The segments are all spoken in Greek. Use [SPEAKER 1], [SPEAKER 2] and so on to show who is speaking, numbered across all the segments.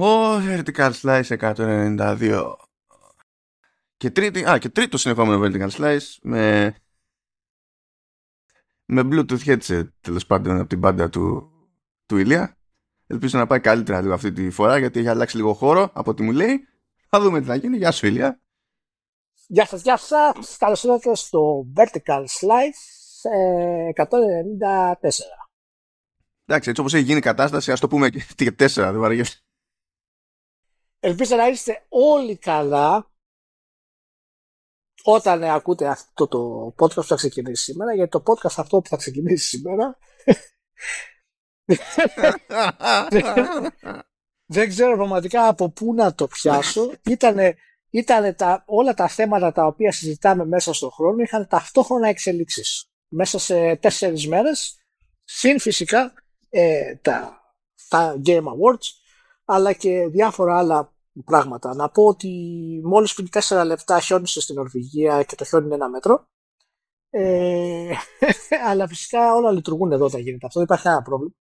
[SPEAKER 1] Ο Vertical Slice 192. Και, τρίτη, α, και τρίτο συνεχόμενο Vertical Slice με, με Bluetooth headset τέλος πάντων από την μπάντα του, του Ηλία. Ελπίζω να πάει καλύτερα λίγο αυτή τη φορά γιατί έχει αλλάξει λίγο χώρο από ό,τι μου λέει. Θα δούμε τι θα γίνει. Γεια σου Ηλία.
[SPEAKER 2] Γεια σας, γεια σας. Καλώς ήρθατε στο Vertical Slice 194.
[SPEAKER 1] Εντάξει, έτσι όπως έχει γίνει η κατάσταση, ας το πούμε και 4, δεν βαριέσαι.
[SPEAKER 2] Ελπίζω να είστε όλοι καλά όταν ακούτε αυτό το podcast που θα ξεκινήσει σήμερα, γιατί το podcast αυτό που θα ξεκινήσει σήμερα δεν ξέρω πραγματικά από πού να το πιάσω. Ήτανε, ήτανε τα, όλα τα θέματα τα οποία συζητάμε μέσα στον χρόνο είχαν ταυτόχρονα εξελίξεις. Μέσα σε τέσσερις μέρες, συν φυσικά ε, τα, τα Game Awards, αλλά και διάφορα άλλα πράγματα. Να πω ότι μόλις πριν τέσσερα λεπτά χιόνισε στην Νορβηγία και το χιόνι είναι ένα μέτρο. Ε, αλλά φυσικά όλα λειτουργούν εδώ όταν γίνεται αυτό, δεν υπάρχει κανένα πρόβλημα.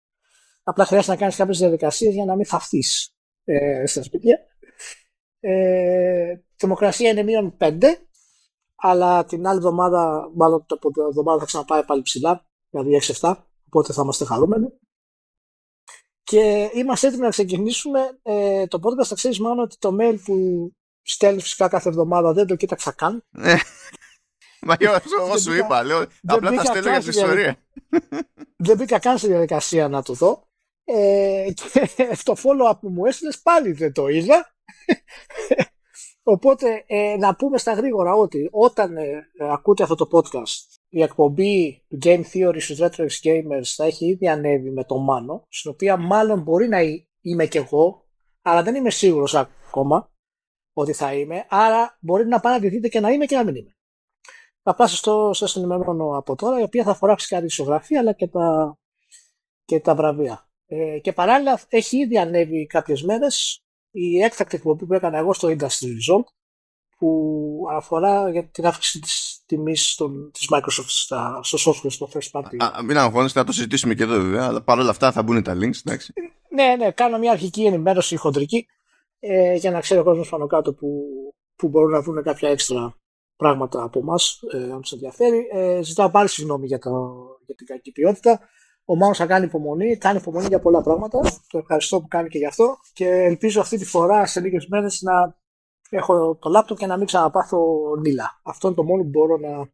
[SPEAKER 2] Απλά χρειάζεται να κάνεις κάποιες διαδικασίες για να μην θαυτείς ε, στα σπίτια. Ε, θερμοκρασία είναι μείον 5, αλλά την άλλη εβδομάδα, μάλλον το εβδομάδα θα ξαναπάει πάλι ψηλά, δηλαδή 6-7, οπότε θα είμαστε χαρούμενοι. Και είμαστε έτοιμοι να ξεκινήσουμε ε, το podcast. Θα ξέρεις μάλλον ότι το mail που στέλνεις φυσικά κάθε εβδομάδα δεν το κοίταξα καν.
[SPEAKER 1] Ναι. Μα εγώ σου είπα, λέω, απλά τα στέλνω για την ιστορία.
[SPEAKER 2] Δεν μπήκα καν στη διαδικασία να το δω. Ε, και το follow-up που μου έστειλες πάλι δεν το είδα. Οπότε ε, να πούμε στα γρήγορα ότι όταν ε, ακούτε αυτό το podcast η εκπομπή του Game Theory στους Retro Gamers θα έχει ήδη ανέβει με το Μάνο, στην οποία μάλλον μπορεί να είμαι κι εγώ, αλλά δεν είμαι σίγουρος ακόμα ότι θα είμαι, άρα μπορεί να παρατηρηθείτε και να είμαι και να μην είμαι. Θα πάω στο, στο ενημερώνω από τώρα, η οποία θα αφορά φυσικά τη ισογραφία αλλά και τα, και τα βραβεία. Ε, και παράλληλα έχει ήδη ανέβει κάποιες μέρες η έκτακτη εκπομπή που έκανα εγώ στο Industry Result που αφορά για την αύξηση της τιμής των, της Microsoft στα, στο software, στο first party.
[SPEAKER 1] Α, μην αγχώνεστε, θα το συζητήσουμε και εδώ βέβαια, αλλά παρόλα αυτά θα μπουν τα links, εντάξει.
[SPEAKER 2] Ναι, ναι, κάνω μια αρχική ενημέρωση χοντρική ε, για να ξέρει ο κόσμος πάνω κάτω που, που μπορούν να βρουν κάποια έξτρα πράγματα από εμάς, ε, αν τους ενδιαφέρει. Ε, ζητάω πάλι συγγνώμη για, το, για την κακή ποιότητα. Ο Μάνος θα κάνει υπομονή, κάνει υπομονή για πολλά πράγματα. Το ευχαριστώ που κάνει και γι' αυτό. Και ελπίζω αυτή τη φορά σε λίγες μέρες να έχω το λάπτοπ και να μην ξαναπάθω νύλα. Αυτό είναι το μόνο που μπορώ να,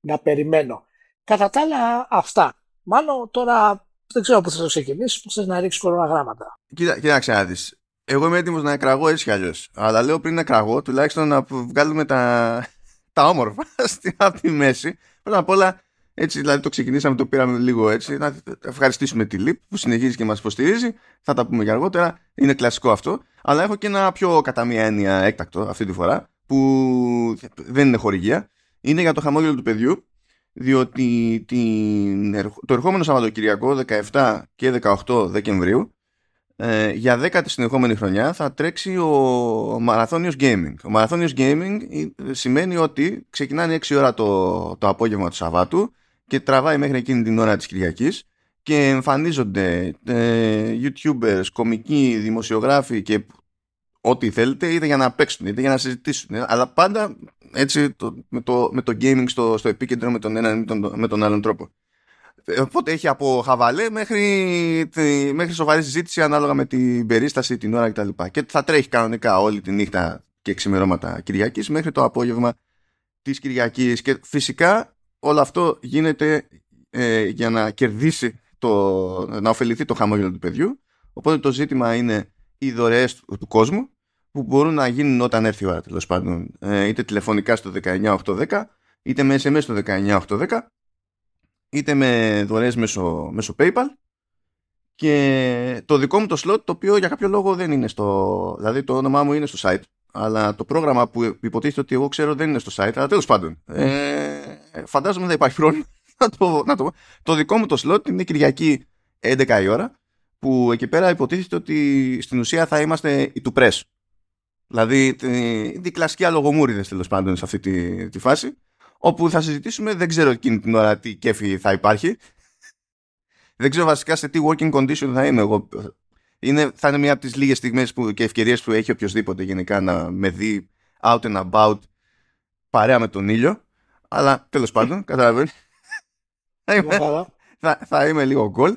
[SPEAKER 2] να περιμένω. Κατά τα άλλα, αυτά. Μάλλον τώρα δεν ξέρω πού θα το ξεκινήσεις, πώ θες να ρίξεις κοροναγράμματα.
[SPEAKER 1] Κοίτα, κοίταξε να δεις. Εγώ είμαι έτοιμος να εκραγώ έτσι κι αλλιώς. Αλλά λέω πριν να εκραγώ, τουλάχιστον να βγάλουμε τα, τα όμορφα στην από τη μέση. Πρώτα απ' όλα, έτσι, δηλαδή το ξεκινήσαμε, το πήραμε λίγο έτσι. Να ευχαριστήσουμε τη ΛΥΠ που συνεχίζει και μας υποστηρίζει. Θα τα πούμε και αργότερα. Είναι κλασικό αυτό. Αλλά έχω και ένα πιο κατά μία έννοια έκτακτο αυτή τη φορά που δεν είναι χορηγία. Είναι για το χαμόγελο του παιδιού διότι την, το ερχόμενο Σαββατοκυριακό 17 και 18 Δεκεμβρίου ε, για δέκατη συνεχόμενη χρονιά θα τρέξει ο Μαραθώνιος Gaming. Ο Μαραθώνιος Gaming σημαίνει ότι ξεκινάνε 6 ώρα το, το απόγευμα του Σαββάτου και τραβάει μέχρι εκείνη την ώρα της Κυριακής και εμφανίζονται ε, youtubers, κομικοί, δημοσιογράφοι και ό,τι θέλετε είτε για να παίξουν είτε για να συζητήσουν αλλά πάντα έτσι το, με, το, με το gaming στο, στο επίκεντρο με τον έναν ή τον, με τον άλλον τρόπο. Οπότε έχει από χαβαλέ μέχρι, μέχρι σοβαρή συζήτηση ανάλογα με την περίσταση, την ώρα κτλ. Και θα τρέχει κανονικά όλη τη νύχτα και ξημερώματα Κυριακής μέχρι το απόγευμα της Κυριακής και φυσικά όλο αυτό γίνεται ε, για να κερδίσει το, να ωφεληθεί το χαμόγελο του παιδιού. Οπότε το ζήτημα είναι οι δωρεές του, κόσμου που μπορούν να γίνουν όταν έρθει η ώρα τέλος πάντων. Ε, είτε τηλεφωνικά στο 19810 είτε με SMS στο 19810 είτε με δωρεές μέσω, μέσω PayPal. Και το δικό μου το slot το οποίο για κάποιο λόγο δεν είναι στο δηλαδή το όνομά μου είναι στο site αλλά το πρόγραμμα που υποτίθεται ότι εγώ ξέρω δεν είναι στο site αλλά τέλος πάντων ε, φαντάζομαι δεν υπάρχει πρόβλημα. Να το, να το, το δικό μου το slot είναι Κυριακή 11 η ώρα που εκεί πέρα υποτίθεται ότι στην ουσία θα είμαστε οι του press. Δηλαδή οι κλασικοί αλογομούριδες τέλος πάντων σε αυτή τη, τη φάση όπου θα συζητήσουμε, δεν ξέρω εκείνη την ώρα τι κέφι θα υπάρχει. δεν ξέρω βασικά σε τι working condition θα είμαι εγώ Είναι, θα είναι μία από τις λίγες στιγμές που, και ευκαιρίες που έχει οποιοδήποτε γενικά να με δει out and about παρέα με τον ήλιο. Αλλά τέλος πάντων, καταλαβαίνεις. θα, θα, είμαι λίγο γκολ.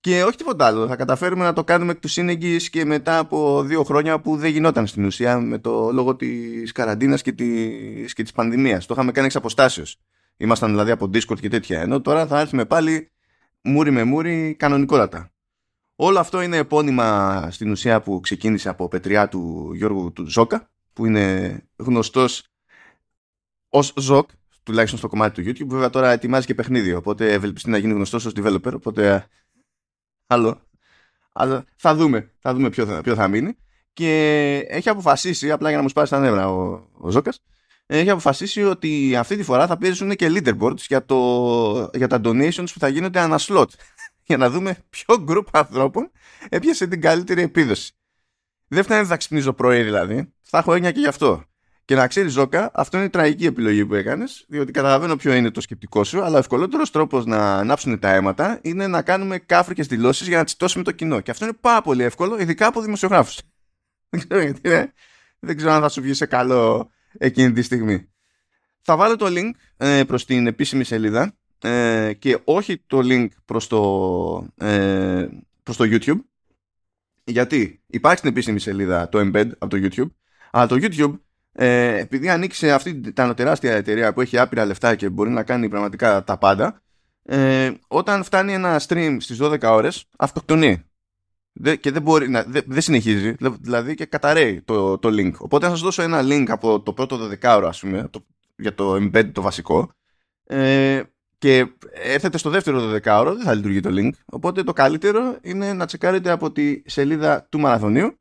[SPEAKER 1] Και όχι τίποτα άλλο. Θα καταφέρουμε να το κάνουμε εκ του σύνεγγυς και μετά από δύο χρόνια που δεν γινόταν στην ουσία με το λόγο της καραντίνας και της και της πανδημίας. Το είχαμε κάνει εξ αποστάσεως. Ήμασταν δηλαδή από Discord και τέτοια. Ενώ τώρα θα έρθουμε πάλι μούρι με μούρι κανονικότατα. Όλο αυτό είναι επώνυμα στην ουσία που ξεκίνησε από πετριά του Γιώργου του Ζόκα, που είναι γνωστός ως Ζοκ, τουλάχιστον στο κομμάτι του YouTube. Βέβαια τώρα ετοιμάζει και παιχνίδι, οπότε ευελπιστεί να γίνει γνωστός ως developer, οπότε άλλο. Αλλά θα δούμε, θα δούμε ποιο θα, ποιο θα μείνει. Και έχει αποφασίσει, απλά για να μου σπάσει τα νεύρα ο, ο Ζόκας, έχει αποφασίσει ότι αυτή τη φορά θα παίζουν και leaderboards για, το, για τα donations που θα γίνονται ανά slot. Για να δούμε ποιο group ανθρώπων έπιασε την καλύτερη επίδοση. Δεν φτάνει να θα ξυπνήσω πρωί δηλαδή. Θα έχω έννοια και γι' αυτό. Και να ξέρεις, Ζώκα, αυτό είναι η τραγική επιλογή που έκανες, διότι καταλαβαίνω ποιο είναι το σκεπτικό σου, αλλά ο ευκολότερος τρόπος να ανάψουν τα αίματα είναι να κάνουμε κάφρικες δηλώσεις για να τσιτώσουμε το κοινό. Και αυτό είναι πάρα πολύ εύκολο, ειδικά από δημοσιογράφους. Δεν ξέρω γιατί, ναι. Δεν ξέρω αν θα σου βγει σε καλό εκείνη τη στιγμή. Θα βάλω το link ε, προς την επίσημη σελίδα ε, και όχι το link προς το, ε, προς το YouTube γιατί υπάρχει στην επίσημη σελίδα το embed από το YouTube αλλά το YouTube ε, επειδή ανοίξει αυτή την τεράστια εταιρεία που έχει άπειρα λεφτά και μπορεί να κάνει πραγματικά τα πάντα ε, όταν φτάνει ένα stream στις 12 ώρες αυτοκτονεί. Και δεν μπορεί να, δεν, συνεχίζει δηλαδή και καταραίει το, το link. Οπότε θα σας δώσω ένα link από το πρώτο 12 ώρα ας πούμε το, για το embed το βασικό ε, και έρθετε στο δεύτερο 12 ώρα δεν θα λειτουργεί το link οπότε το καλύτερο είναι να τσεκάρετε από τη σελίδα του μαραθωνίου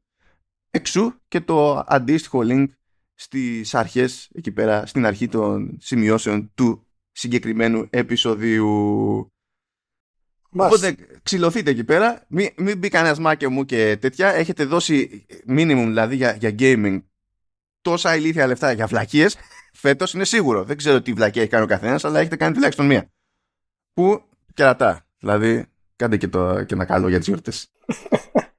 [SPEAKER 1] εξού και το αντίστοιχο link στις αρχές εκεί πέρα στην αρχή των σημειώσεων του συγκεκριμένου επεισοδίου Οπότε ξυλωθείτε εκεί πέρα, μην, μην μπει κανένας μάκιο μου και τέτοια. Έχετε δώσει minimum δηλαδή για, για gaming τόσα ηλίθια λεφτά για βλακίε. Φέτος είναι σίγουρο. Δεν ξέρω τι βλακία έχει κάνει ο καθένας, αλλά έχετε κάνει τουλάχιστον μία. Που κερατά. Δηλαδή, κάντε και, το, και ένα καλό για τις γιορτές.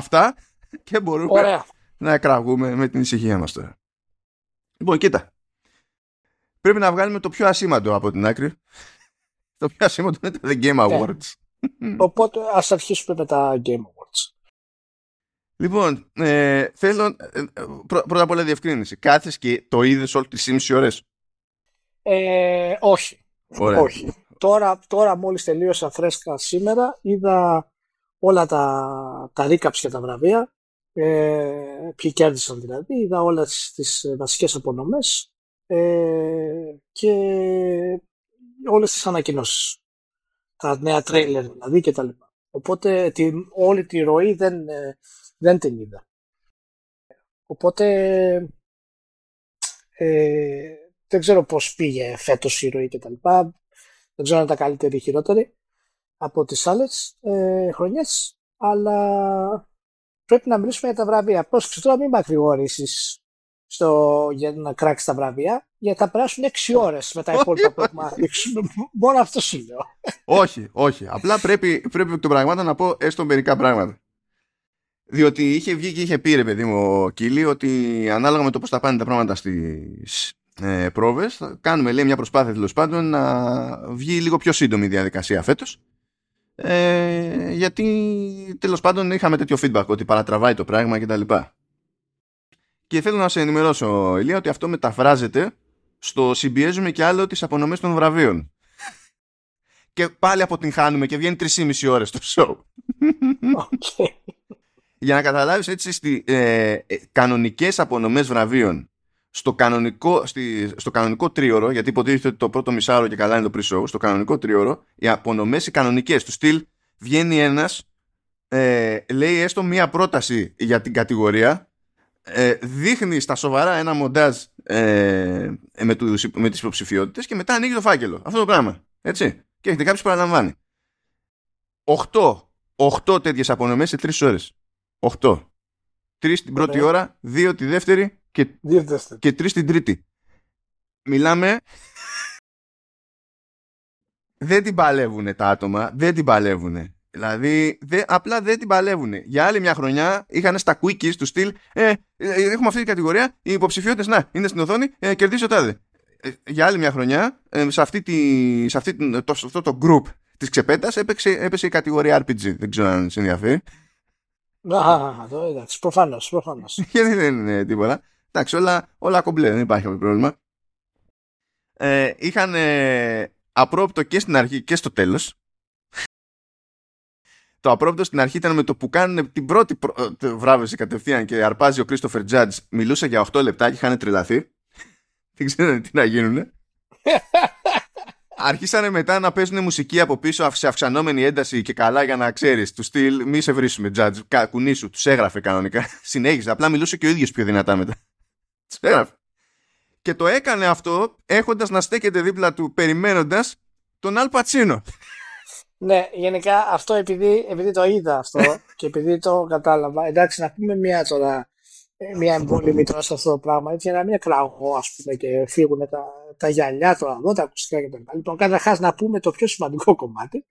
[SPEAKER 1] Αυτά και μπορούμε Ωραία. να εκραγούμε με την ησυχία μας τώρα. Λοιπόν, κοίτα. Πρέπει να βγάλουμε το πιο ασήμαντο από την άκρη το πιο ασήμαντο είναι τα The Game ναι. Awards.
[SPEAKER 2] Οπότε ας αρχίσουμε με τα Game Awards.
[SPEAKER 1] Λοιπόν, ε, θέλω ε, πρώτα απ' όλα διευκρίνηση. Κάθες και το είδες όλες τις μισή ώρες.
[SPEAKER 2] Ε, όχι. όχι. Τώρα, τώρα μόλις τελείωσα φρέσκα σήμερα είδα όλα τα, τα recaps και τα βραβεία ε, ποιοι κέρδισαν δηλαδή είδα όλες τις βασικές απονομές ε, και όλες τις ανακοινώσεις. Τα νέα τρέιλερ δηλαδή και τα λοιπά. Οπότε τη, όλη τη ροή δεν, ε, δεν την είδα. Οπότε ε, δεν ξέρω πώς πήγε φέτος η ροή και τα λοιπά. Δεν ξέρω αν ήταν καλύτερη ή χειρότερη από τις άλλες ε, χρονιές. Αλλά πρέπει να μιλήσουμε για τα βραβεία. Πώς τώρα μην μακρηγορήσεις στο, για να κράξεις τα βραβεία, γιατί θα περάσουν 6 ώρες με τα υπόλοιπα που έχουμε Μόνο αυτό σου λέω.
[SPEAKER 1] όχι, όχι. Απλά πρέπει, πρέπει εκ των πραγμάτων να πω έστω μερικά πράγματα. Διότι είχε βγει και είχε πει ρε παιδί μου ο Κίλι ότι ανάλογα με το πώς θα πάνε τα πράγματα στις ε, πρόβες, θα κάνουμε λέει, μια προσπάθεια τέλος πάντων να βγει λίγο πιο σύντομη η διαδικασία φέτος. Ε, γιατί τέλος πάντων είχαμε τέτοιο feedback ότι παρατραβάει το πράγμα κτλ. Και θέλω να σε ενημερώσω, Ηλία, ότι αυτό μεταφράζεται στο συμπιέζουμε και άλλο τις απονομές των βραβείων. και πάλι αποτυγχάνουμε και βγαίνει 3,5 ώρες το show. Okay. Για να καταλάβεις έτσι στις ε, ε, κανονικές απονομές βραβείων στο κανονικό, στη, στο κανονικό τρίωρο, γιατί υποτίθεται ότι το πρώτο μισάωρο και καλά είναι το pre-show, στο κανονικό τρίωρο, οι απονομές οι κανονικές του στυλ βγαίνει ένας, ε, λέει έστω μία πρόταση για την κατηγορία ε, δείχνει στα σοβαρά ένα μοντάζ ε, με, τους, με τις υποψηφιότητες και μετά ανοίγει το φάκελο. Αυτό το πράγμα. Έτσι. Και έχετε κάποιος που παραλαμβάνει. 8, 8 τέτοιες απονομές σε 3 ώρες. 8. 3 την πρώτη ώρα, 2 τη δεύτερη και, και 3 την τρίτη. Μιλάμε δεν την παλεύουν τα άτομα, δεν την παλεύουν. Δηλαδή, δε, απλά δεν την παλεύουν. Για άλλη μια χρονιά είχαν στα quickies του στυλ ε, ε, έχουμε αυτή την κατηγορία, οι υποψηφιότητες να είναι στην οθόνη, ε, κερδίζει ο τάδε. Ε, για άλλη μια χρονιά, ε, σε, αυτή τη, σε αυτή, το, σε αυτό το group της ξεπέτας έπεσε η κατηγορία RPG. Δεν ξέρω αν σε ενδιαφέρει.
[SPEAKER 2] Α, το εντάξει, προφανώς. Προφανώς.
[SPEAKER 1] Γιατί δεν είναι τίποτα. Εντάξει, όλα, όλα κομπλέ, δεν υπάρχει κάποιο πρόβλημα. Ε, είχαν ε, απρόπτο και στην αρχή και στο τέλος το απρόπτο στην αρχή ήταν με το που κάνουν την πρώτη ε, βράβευση κατευθείαν και αρπάζει ο Christopher Judge. Μιλούσε για 8 λεπτά και είχαν τρελαθεί. Δεν ξέρανε τι να γίνουν. Άρχισαν μετά να παίζουν μουσική από πίσω σε αυξανόμενη ένταση και καλά για να ξέρεις του στυλ. Μη σε βρίσουμε, Judge. Κουνήσου. Τους έγραφε κανονικά. Συνέχισε. Απλά μιλούσε και ο ίδιος πιο δυνατά μετά. Τους έγραφε. Και το έκανε αυτό έχοντας να στέκεται δίπλα του περιμένοντας τον Αλ Πατσίνο.
[SPEAKER 2] Ναι, γενικά αυτό επειδή, επειδή το είδα αυτό και επειδή το κατάλαβα, εντάξει να πούμε μια τώρα, ε, μια εμβόλυμη τώρα σε αυτό το πράγμα, έτσι για να μην κραγώ ας πούμε και φύγουν τα, τα γυαλιά, τώρα εδώ, τα ακουστικά κτλ. Λοιπόν, καταρχάς να πούμε το πιο σημαντικό κομμάτι,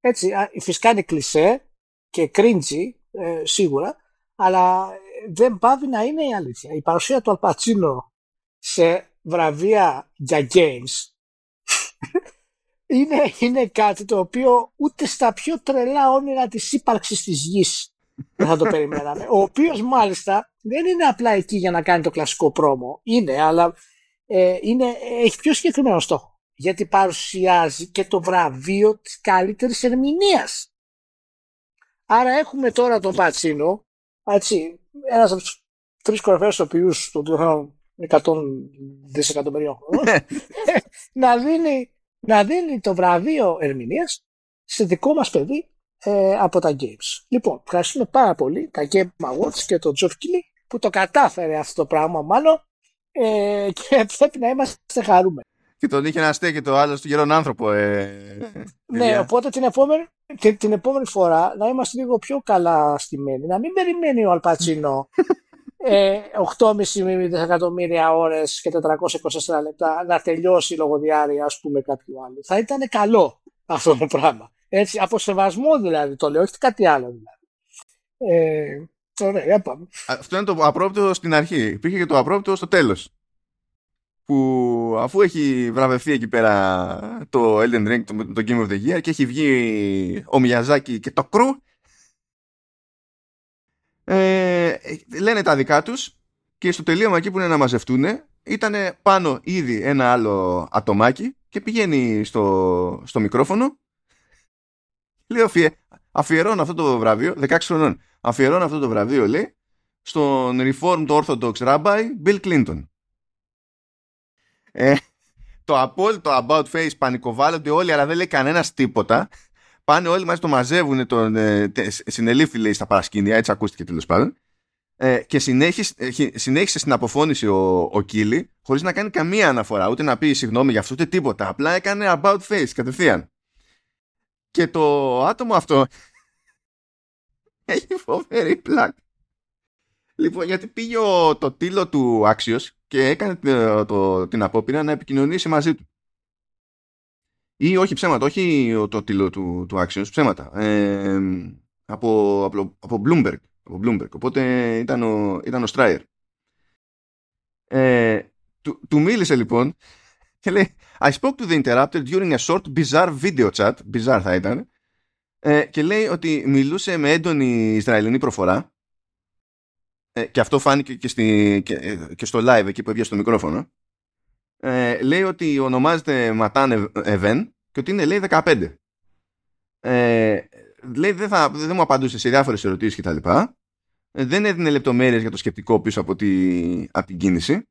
[SPEAKER 2] έτσι, φυσικά είναι κλισέ και cringy, ε, σίγουρα, αλλά δεν πάβει να είναι η αλήθεια. Η παρουσία του Αλπατσίνο σε βραβεία για games είναι, είναι κάτι το οποίο ούτε στα πιο τρελά όνειρα της ύπαρξης της γης δεν θα το περιμέναμε. Ο οποίος μάλιστα δεν είναι απλά εκεί για να κάνει το κλασικό πρόμο. Είναι, αλλά ε, είναι, έχει πιο συγκεκριμένο στόχο. Γιατί παρουσιάζει και το βραβείο της καλύτερης ερμηνείας. Άρα έχουμε τώρα τον Πατσίνο, έτσι, ένας από τους τρεις κορυφαίους οποίους των 100 δισεκατομμυρίων χρόνων, να δίνει να δίνει το βραβείο ερμηνείας σε δικό μας παιδί ε, από τα Games. Λοιπόν, ευχαριστούμε πάρα πολύ τα Game Awards και τον Geoff Keighley που το κατάφερε αυτό το πράγμα μάλλον ε, και πρέπει να είμαστε χαρούμενοι.
[SPEAKER 1] Και τον είχε να στέκει το άλλο στον γερόν άνθρωπο. Ε,
[SPEAKER 2] ναι, οπότε την επόμενη, την, την επόμενη φορά να είμαστε λίγο πιο καλά στημένοι. Να μην περιμένει ο Αλπατσίνο ε, 8,5 δισεκατομμύρια ώρες και 424 λεπτά να τελειώσει η λογοδιάρεια, ας πούμε, κάποιου άλλου. Θα ήταν καλό αυτό το πράγμα. Έτσι, από σεβασμό δηλαδή το λέω, όχι κάτι άλλο δηλαδή. Ε, ωραία, πάμε.
[SPEAKER 1] Αυτό είναι το απρόπτωτο στην αρχή. Υπήρχε και το απρόπτωτο στο τέλος. Που αφού έχει βραβευτεί εκεί πέρα το Elden Ring, το, το Game of the Year και έχει βγει ο Μιαζάκη και το crew ε, λένε τα δικά τους και στο τελείωμα εκεί που είναι να μαζευτούν ήταν πάνω ήδη ένα άλλο ατομάκι και πηγαίνει στο, στο μικρόφωνο λέει αφιερώνω αυτό το βραβείο 16 χρονών αφιερώνω αυτό το βραβείο λέει στον Reformed Orthodox Rabbi Bill Clinton ε, το απόλυτο about face πανικοβάλλονται όλοι αλλά δεν λέει κανένας τίποτα Πάνε όλοι μαζί το μαζεύουν, τον ε, συνελήφθη λέει στα παρασκήνια, έτσι ακούστηκε τέλος πάντων. Ε, και συνέχισε, ε, συνέχισε στην αποφώνηση ο, ο Κίλι χωρίς να κάνει καμία αναφορά, ούτε να πει συγγνώμη για αυτό, ούτε τίποτα. Απλά έκανε about face κατευθείαν. Και το άτομο αυτό έχει φοβερή πλάκ. Λοιπόν, γιατί πήγε το τίλο του Άξιος και έκανε το, το, την απόπειρα να επικοινωνήσει μαζί του. Ή όχι ψέματα, όχι το τίτλο του, του Axios, ψέματα. Ε, από, από, από, Bloomberg, από Bloomberg. Οπότε ήταν ο, ήταν ο Stryer. Ε, του, του μίλησε λοιπόν και λέει I spoke to the interrupter during a short bizarre video chat. Bizarre θα ήταν. Ε, και λέει ότι μιλούσε με έντονη Ισραηλινή προφορά ε, και αυτό φάνηκε και, στη, και, ε, και στο live εκεί που έβγαινε στο μικρόφωνο ε, λέει ότι ονομάζεται Ματάν Εβεν και ότι είναι λέει 15. Ε, λέει δεν, θα, δεν μου απαντούσες σε διάφορες ερωτήσεις και τα λοιπά. Ε, δεν έδινε λεπτομέρειες για το σκεπτικό πίσω από, τη, από την κίνηση.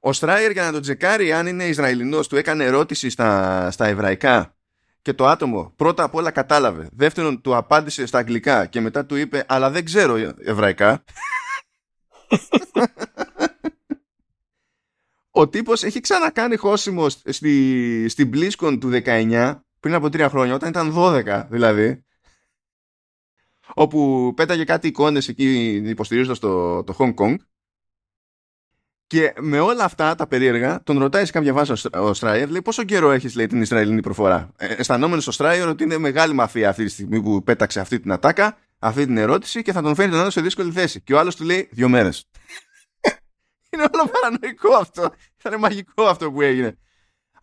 [SPEAKER 1] Ο Στράιερ για να τον τσεκάρει αν είναι Ισραηλινός του έκανε ερώτηση στα, στα εβραϊκά και το άτομο πρώτα απ' όλα κατάλαβε. Δεύτερον του απάντησε στα αγγλικά και μετά του είπε αλλά δεν ξέρω εβραϊκά. ο τύπος έχει ξανακάνει χώσιμο στη, στην BlizzCon του 19 πριν από τρία χρόνια όταν ήταν 12 δηλαδή όπου πέταγε κάτι εικόνες εκεί υποστηρίζοντας το, το Hong Kong Και με όλα αυτά τα περίεργα, τον ρωτάει σε κάποια βάση ο Στράιερ, λέει πόσο καιρό έχεις λέει την Ισραηλινή προφορά; Ε, αισθανόμενος ο Στράιερ ότι είναι μεγάλη μαφία αυτή τη στιγμή που πέταξε αυτή την ατάκα, αυτή την ερώτηση και θα τον φέρει τον άλλο σε δύσκολη θέση. Και ο άλλος του λέει δύο μέρες. είναι όλο παρανοϊκό αυτό. Ήταν μαγικό αυτό που έγινε.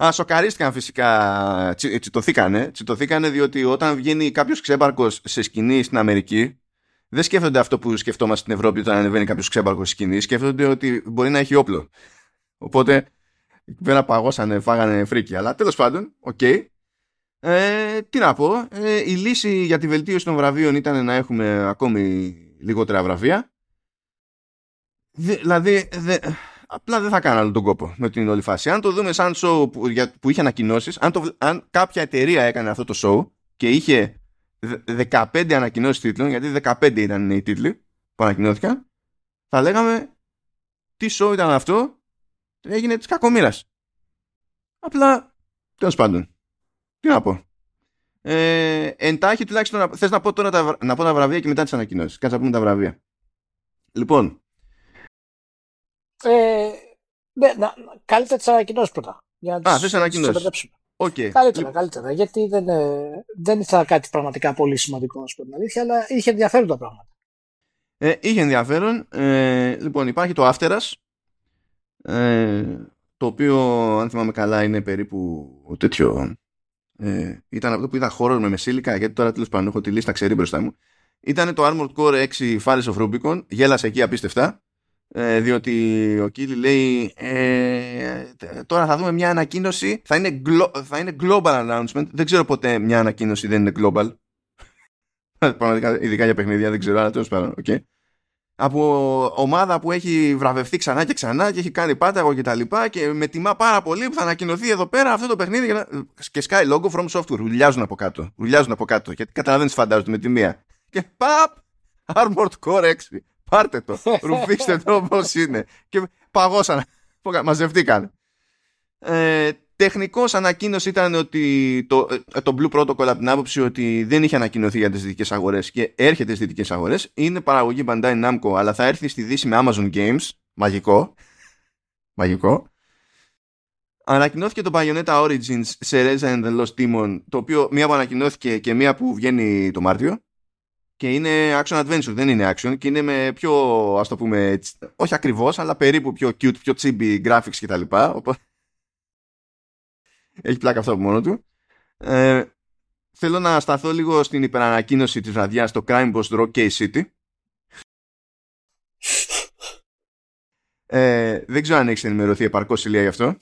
[SPEAKER 1] Α, σοκαρίστηκαν φυσικά, τσι, τσιτωθήκανε. Τσιτωθήκανε διότι όταν βγαίνει κάποιος ξέμπαρκο σε σκηνή στην Αμερική, δεν σκέφτονται αυτό που σκεφτόμαστε στην Ευρώπη όταν ανεβαίνει κάποιος ξέμπαρκος στη σκηνή. Σκέφτονται ότι μπορεί να έχει όπλο. Οπότε εκεί πέρα παγώσανε, φάγανε φρίκη. Αλλά τέλος πάντων, OK. Okay. Ε, τι να πω, ε, η λύση για τη βελτίωση των βραβείων ήταν να έχουμε ακόμη λιγότερα βραβεία. δηλαδή, δε, απλά δεν θα κάνω άλλο τον κόπο με την όλη φάση. Αν το δούμε σαν show που, για, που είχε ανακοινώσεις, αν, αν κάποια εταιρεία έκανε αυτό το show και είχε 15 ανακοινώσεις τίτλων, γιατί 15 ήταν οι τίτλοι που ανακοινώθηκαν, θα λέγαμε τι show ήταν αυτό, έγινε της κακομοίρας. Απλά, τέλος πάντων. Τι να πω. Ε, εντάχει τουλάχιστον θες να πω τώρα τα, να πω τα βραβεία και μετά τις ανακοινώσεις. Κάτσε να πούμε τα βραβεία. Λοιπόν.
[SPEAKER 2] Ε, ναι, να, καλύτερα τις ανακοινώσεις πρώτα. Για
[SPEAKER 1] να Α, θες ανακοινώσεις.
[SPEAKER 2] Okay. Καλύτερα, λοιπόν. καλύτερα. Γιατί δεν, ε, δεν ήθελα κάτι πραγματικά πολύ σημαντικό, να σου πω την αλήθεια, αλλά είχε ενδιαφέρον τα πράγματα.
[SPEAKER 1] Ε, είχε ενδιαφέρον. Ε, λοιπόν, υπάρχει το Afteras, ε, το οποίο, αν θυμάμαι καλά, είναι περίπου τέτοιο ε, ήταν αυτό που είδα χώρο με μεσήλικα, γιατί τώρα τέλος πάντων έχω τη λίστα ξερή μπροστά μου. Ήταν το Armored Core 6 Fares of Rubicon. Γέλασε εκεί απίστευτα. Ε, διότι ο Κίλι λέει ε, τώρα θα δούμε μια ανακοίνωση θα είναι, θα είναι global announcement. Δεν ξέρω ποτέ μια ανακοίνωση δεν είναι global. Πραγματικά ειδικά για παιχνίδια δεν ξέρω αλλά τέλος πάντων okay από ομάδα που έχει βραβευτεί ξανά και ξανά και έχει κάνει πάταγο και τα λοιπά και με τιμά πάρα πολύ που θα ανακοινωθεί εδώ πέρα αυτό το παιχνίδι και Sky Logo From Software ρουλιάζουν από κάτω ρουλιάζουν από κάτω γιατί καταλαβαίνεις φαντάζονται με τη μία. Και παπ Armored Core 6 πάρτε το ρουφήξτε το όπως είναι και παγώσαν μαζευτήκαν ε, Τεχνικός ανακοίνωση ήταν ότι το, ε, το Blue Protocol από την άποψη ότι δεν είχε ανακοινωθεί για τις δυτικές αγορές και έρχεται στις δυτικές αγορές. Είναι παραγωγή Bandai Namco, αλλά θα έρθει στη Δύση με Amazon Games. Μαγικό. Μαγικό. Ανακοινώθηκε το Bayonetta Origins σε Reza and the Lost Demon, το οποίο μία που ανακοινώθηκε και μία που βγαίνει το Μάρτιο. Και είναι action adventure, δεν είναι action και είναι με πιο, ας το πούμε, όχι ακριβώς, αλλά περίπου πιο cute, πιο chibi graphics κτλ. Οπότε έχει πλάκα αυτό από μόνο του. Ε, θέλω να σταθώ λίγο στην υπερανακοίνωση της βραδιάς στο Crime Boss Rock Case City. Ε, δεν ξέρω αν έχεις ενημερωθεί επαρκώς ηλία γι' αυτό.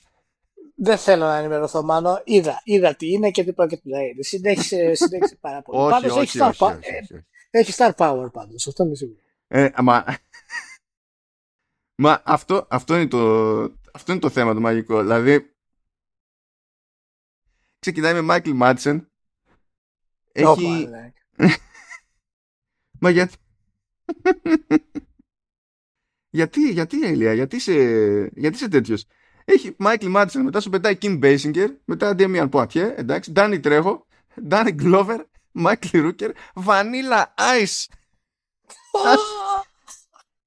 [SPEAKER 2] Δεν θέλω να ενημερωθώ, μάλλον. Είδα, είδα τι είναι και τι πρόκειται να είναι. Συνέχισε, συνέχισε πάρα πολύ.
[SPEAKER 1] όχι, πάντως, όχι, έχει, star, όχι,
[SPEAKER 2] έχει star power πάντως, αυτό είναι σίγουρος.
[SPEAKER 1] Ε, μα μα αυτό, αυτό, είναι το, αυτό είναι το θέμα το μαγικό. Δηλαδή, ξεκινάει με Μάικλ Μάτσεν. Έχει... Μα γιατί... γιατί, γιατί Ελία, γιατί είσαι, γιατί είσαι τέτοιος; Έχει Μάικλ Μάτσεν, μετά σου πετάει Kim Basinger, μετά Damian Poitier, εντάξει, Danny Trejo, Danny Glover, Μάικλ Ρούκερ, Vanilla Ice.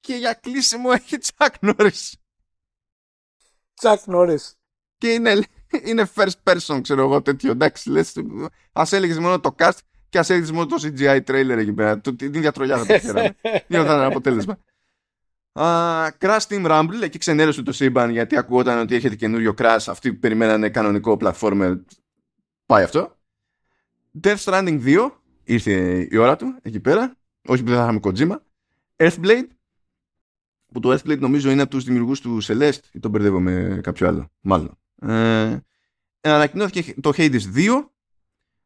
[SPEAKER 1] και για κλείσιμο έχει Chuck Norris.
[SPEAKER 2] Chuck Norris.
[SPEAKER 1] Και είναι, είναι first person, ξέρω εγώ, τέτοιο. Εντάξει, λες, ας έλεγες μόνο το cast και ας έλεγες μόνο το CGI trailer εκεί πέρα. Την ίδια τρολιά θα το ξέραμε. Τι θα ήταν αποτέλεσμα. Uh, Crash Team Rumble, εκεί ξενέρωσε το σύμπαν γιατί ακούγονταν ότι έρχεται καινούριο Crash. Αυτοί που περιμένανε κανονικό platformer. Πάει αυτό. Death Stranding 2, ήρθε η ώρα του εκεί πέρα. Όχι που δεν θα είχαμε Kojima. Earthblade, που το Earthblade νομίζω είναι από τους δημιουργούς του Celeste ή τον μπερδεύω με κάποιο άλλο. Μάλλον. Ε, ανακοινώθηκε το Hades 2,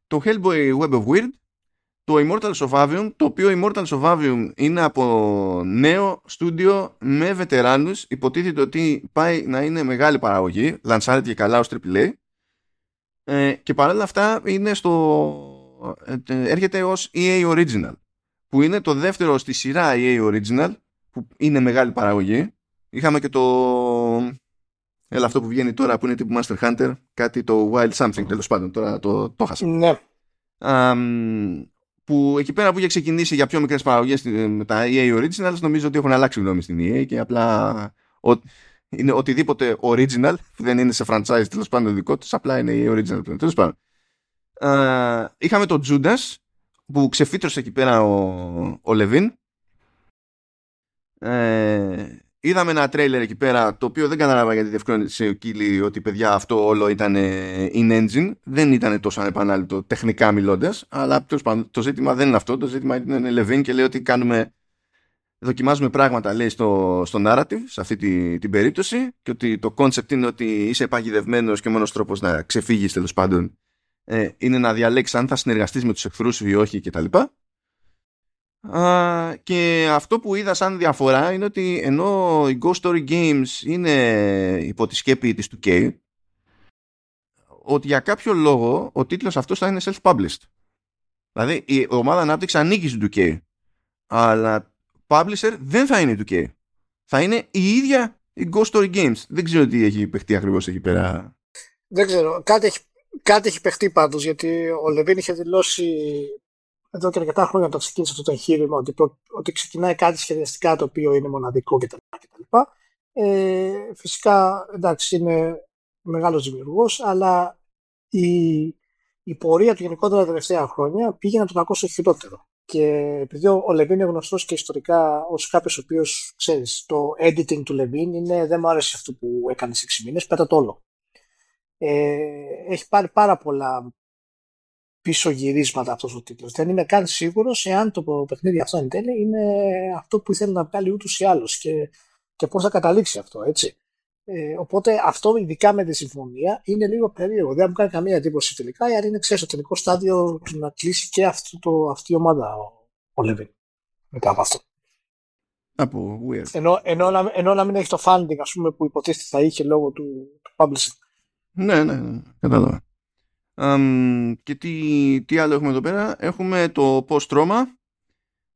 [SPEAKER 1] το Hellboy Web of Weird, το Immortals of Avium, το οποίο Immortals of Avium είναι από νέο στούντιο με βετεράνους, υποτίθεται ότι πάει να είναι μεγάλη παραγωγή, λανσάρεται και καλά ως AAA, ε, και παράλληλα αυτά είναι στο, ε, έρχεται ως EA Original, που είναι το δεύτερο στη σειρά EA Original, που είναι μεγάλη παραγωγή. Είχαμε και το Έλα αυτό που βγαίνει τώρα που είναι τύπου Master Hunter, κάτι το Wild Something τέλος πάντων. Τώρα το, το χάσα.
[SPEAKER 2] Ναι.
[SPEAKER 1] που εκεί πέρα που είχε ξεκινήσει για πιο μικρές παραγωγές με τα EA Originals, νομίζω ότι έχουν αλλάξει γνώμη στην EA και απλά. Ο, είναι οτιδήποτε original, που δεν είναι σε franchise τέλος πάντων δικό τους, απλά είναι η original. Τέλος πάντων. Uh, είχαμε τον Judas που ξεφύτρωσε εκεί πέρα ο, ο Λεβίν. Ε, είδαμε ένα τρέιλερ εκεί πέρα το οποίο δεν καταλάβα γιατί διευκρίνησε ο Κίλι ότι παιδιά αυτό όλο ήταν in engine δεν ήταν τόσο ανεπανάληπτο τεχνικά μιλώντας, αλλά το ζήτημα δεν είναι αυτό το ζήτημα είναι Λεβίν και λέει ότι κάνουμε δοκιμάζουμε πράγματα λέει στο, στο narrative σε αυτή τη, την περίπτωση και ότι το concept είναι ότι είσαι παγιδευμένος και μόνος τρόπος να ξεφύγεις τέλος πάντων ε, είναι να διαλέξεις αν θα συνεργαστείς με τους εχθρούς σου ή όχι κτλ. Uh, και αυτό που είδα σαν διαφορά είναι ότι ενώ οι Ghost Story Games είναι υπό τη σκέπη της 2K ότι για κάποιο λόγο ο τίτλος αυτός θα είναι self-published. Δηλαδή η ομάδα ανάπτυξης ανήκει στην 2K αλλά publisher δεν θα είναι η 2K. Θα είναι η ίδια η Ghost Story Games. Δεν ξέρω τι έχει παιχτεί ακριβώς εκεί πέρα.
[SPEAKER 2] Δεν ξέρω. Κάτι έχει, κάτι έχει παιχτεί πάντως γιατί ο Λεβίν είχε δηλώσει εδώ και αρκετά χρόνια όταν ξεκίνησε αυτό το εγχείρημα ότι, ότι ξεκινάει κάτι σχεδιαστικά το οποίο είναι μοναδικό κτλ. Ε, φυσικά εντάξει είναι μεγάλος δημιουργός, αλλά η, η πορεία του γενικότερα τα τελευταία χρόνια πήγαινε το κακό στο χειρότερο. Και επειδή ο Λεβίν είναι γνωστός και ιστορικά ως κάποιος ο οποίος ξέρεις, το editing του Λεβίν είναι δεν μου άρεσε αυτό που έκανε 6 μήνες, πέτα το όλο. Ε, έχει πάρει πάρα πολλά πίσω γυρίσματα αυτός ο τίτλος. Δεν είμαι καν σίγουρος εάν το παιχνίδι αυτό εν τέλει είναι αυτό που ήθελε να βγάλει ούτως ή άλλως και, και πώς θα καταλήξει αυτό, έτσι. Ε, οπότε αυτό, ειδικά με τη συμφωνία, είναι λίγο περίεργο. Δεν μου κάνει καμία εντύπωση τελικά, γιατί είναι ξέρεις, στο τελικό στάδιο να κλείσει και αυτό το, αυτή η ομάδα ο, ο Λεβίν μετά από αυτό.
[SPEAKER 1] Από weird.
[SPEAKER 2] Ενώ, ενώ, να, ενώ να μην έχει το funding ας πούμε, που υποτίθεται θα είχε λόγω του, του publishing.
[SPEAKER 1] Ναι, ναι, ναι. Κατάλαβα. Um, και τι, τι άλλο έχουμε εδώ πέρα; Έχουμε το post-trauma,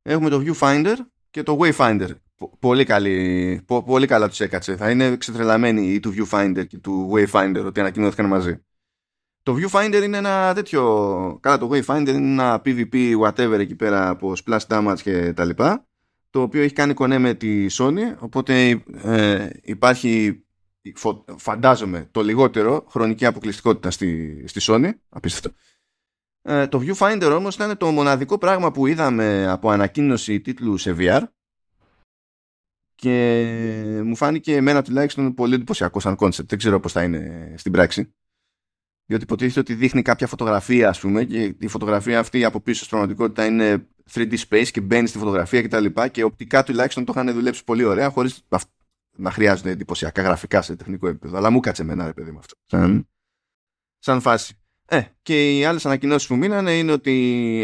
[SPEAKER 1] έχουμε το viewfinder και το wayfinder. Πολύ, καλή, πολύ καλά τους έκατσε. Θα είναι ξετρελαμένοι οι του viewfinder και του wayfinder ότι ανακοινώθηκαν μαζί. Το viewfinder είναι ένα τέτοιο... Καλά το wayfinder είναι ένα PvP whatever εκεί πέρα από splash damage και τα λοιπά το οποίο έχει κάνει κονέ με τη Sony οπότε ε, υπάρχει φαντάζομαι το λιγότερο χρονική αποκλειστικότητα στη, στη Sony απίστευτο ε, το Viewfinder όμως ήταν το μοναδικό πράγμα που είδαμε από ανακοίνωση τίτλου σε VR και μου φάνηκε εμένα τουλάχιστον πολύ εντυπωσιακό σαν concept δεν ξέρω πως θα είναι στην πράξη διότι υποτίθεται ότι δείχνει κάποια φωτογραφία ας πούμε και η φωτογραφία αυτή από πίσω στην πραγματικότητα είναι 3D space και μπαίνει στη φωτογραφία κτλ. Και, τα λοιπά, και οπτικά τουλάχιστον το είχαν δουλέψει πολύ ωραία χωρίς να χρειάζονται εντυπωσιακά γραφικά σε τεχνικό επίπεδο. Αλλά μου κάτσε εμένα, ρε παιδί μου αυτό. Σαν, σαν φάση. Ε, και οι άλλες ανακοινώσεις που μείνανε είναι ότι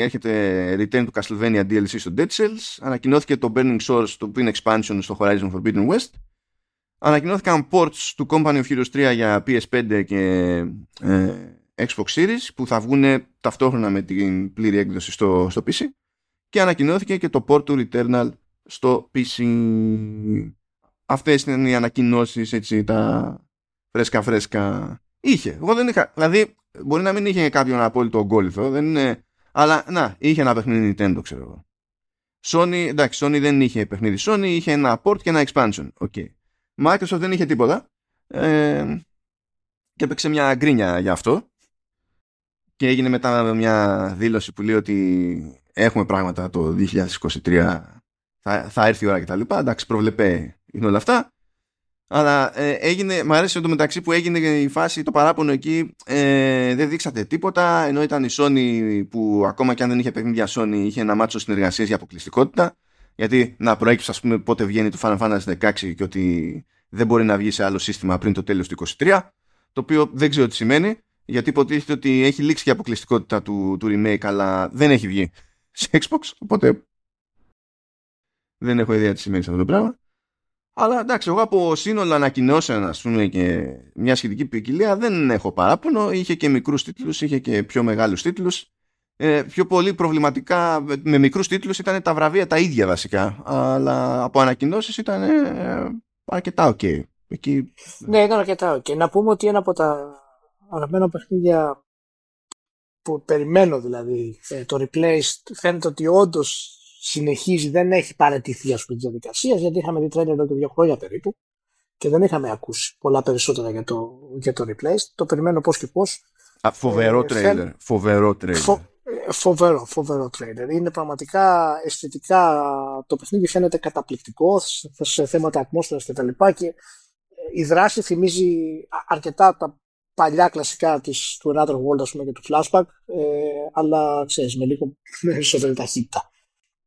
[SPEAKER 1] έρχεται return του Castlevania DLC στο Dead Cells. Ανακοινώθηκε το Burning Source, το οποίο είναι expansion στο Horizon Forbidden West. Ανακοινώθηκαν ports του Company of Heroes 3 για PS5 και ε, Xbox Series που θα βγουν ταυτόχρονα με την πλήρη έκδοση στο, στο PC. Και ανακοινώθηκε και το port του Returnal στο PC. Αυτές είναι οι ανακοινώσεις έτσι τα φρέσκα φρέσκα. Είχε. Εγώ δεν είχα. Δηλαδή μπορεί να μην είχε κάποιον απόλυτο ογκόλυθο. Δεν είναι... Αλλά να, είχε ένα παιχνίδι Nintendo ξέρω εγώ. Sony, εντάξει, Sony δεν είχε παιχνίδι Sony, είχε ένα port και ένα expansion. Okay. Microsoft δεν είχε τίποτα. Ε, και έπαιξε μια γκρίνια για αυτό. Και έγινε μετά μια δήλωση που λέει ότι έχουμε πράγματα το 2023 θα, θα έρθει η ώρα κτλ. Εντάξει, προβλεπέ είναι όλα αυτά. Αλλά ε, έγινε, μου αρέσει μεταξύ που έγινε η φάση, το παράπονο εκεί, ε, δεν δείξατε τίποτα, ενώ ήταν η Sony που ακόμα και αν δεν είχε παιχνίδια Sony, είχε ένα μάτσο συνεργασίες για αποκλειστικότητα. Γιατί να προέκυψε, ας πούμε, πότε βγαίνει το Final Fantasy 16 και ότι δεν μπορεί να βγει σε άλλο σύστημα πριν το τέλος του 23, το οποίο δεν ξέρω τι σημαίνει, γιατί υποτίθεται ότι έχει λήξει και η αποκλειστικότητα του, του remake, αλλά δεν έχει βγει σε Xbox, οπότε δεν έχω ιδέα τι σημαίνει αυτό το πράγμα. Αλλά εντάξει, εγώ από σύνολο ανακοινώσεων, ας πούμε, και μια σχετική ποικιλία δεν έχω παράπονο. Είχε και μικρούς τίτλους, είχε και πιο μεγάλους τίτλους. Ε, πιο πολύ προβληματικά με μικρούς τίτλους ήταν τα βραβεία τα ίδια βασικά αλλά από ανακοινώσεις ήταν ε, αρκετά ok Εκεί...
[SPEAKER 2] Ναι ήταν αρκετά ok να πούμε ότι ένα από τα αγαπημένα παιχνίδια που περιμένω δηλαδή ε, το Replaced φαίνεται ότι όντως συνεχίζει, δεν έχει παρατηθεί ας πούμε τη διαδικασία γιατί είχαμε δει τρέλια εδώ και δύο χρόνια περίπου και δεν είχαμε ακούσει πολλά περισσότερα για το, για το Replaced. Το περιμένω πώς και πώς.
[SPEAKER 1] φοβερό ε, τρέιλερ. Φοβερό τρέιλερ. Φο,
[SPEAKER 2] ε, φοβερό, φοβερό τρέιλερ. Είναι πραγματικά αισθητικά το παιχνίδι φαίνεται καταπληκτικό σε θέματα ατμόσφαιρας και τα λοιπά και η δράση θυμίζει αρκετά τα παλιά κλασικά της, του Another World ας πούμε, και του Flashback ε, αλλά ξέρεις με λίγο περισσότερη ταχύτητα.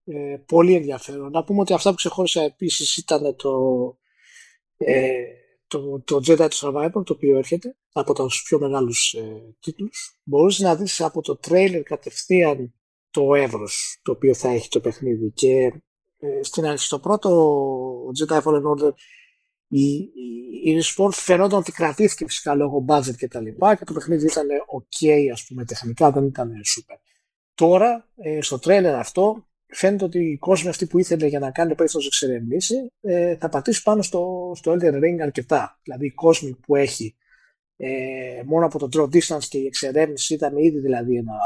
[SPEAKER 2] Ε, πολύ ενδιαφέρον. Να πούμε ότι αυτά που ξεχώρισα επίσης ήταν το, ε, το, το Jedi to Survivor το οποίο έρχεται από τους πιο μεγάλους ε, τίτλους. Μπορείς να δεις από το trailer κατευθείαν το εύρος το οποίο θα έχει το παιχνίδι και ε, στην αρχή στο πρώτο Jedi Fallen Order η, η, Respawn φαινόταν ότι κρατήθηκε φυσικά λόγω budget και τα λοιπά και το παιχνίδι ήταν ok ας πούμε τεχνικά δεν ήταν super. Τώρα ε, στο τρέλερ αυτό φαίνεται ότι οι κόσμοι αυτοί που ήθελε για να κάνει περίπτωση εξερευνήσεις ε, θα πατήσει πάνω στο, στο Elden Ring αρκετά. Δηλαδή οι κόσμοι που έχει ε, μόνο από το draw distance και η εξερεύνηση ήταν ήδη δηλαδή ένα,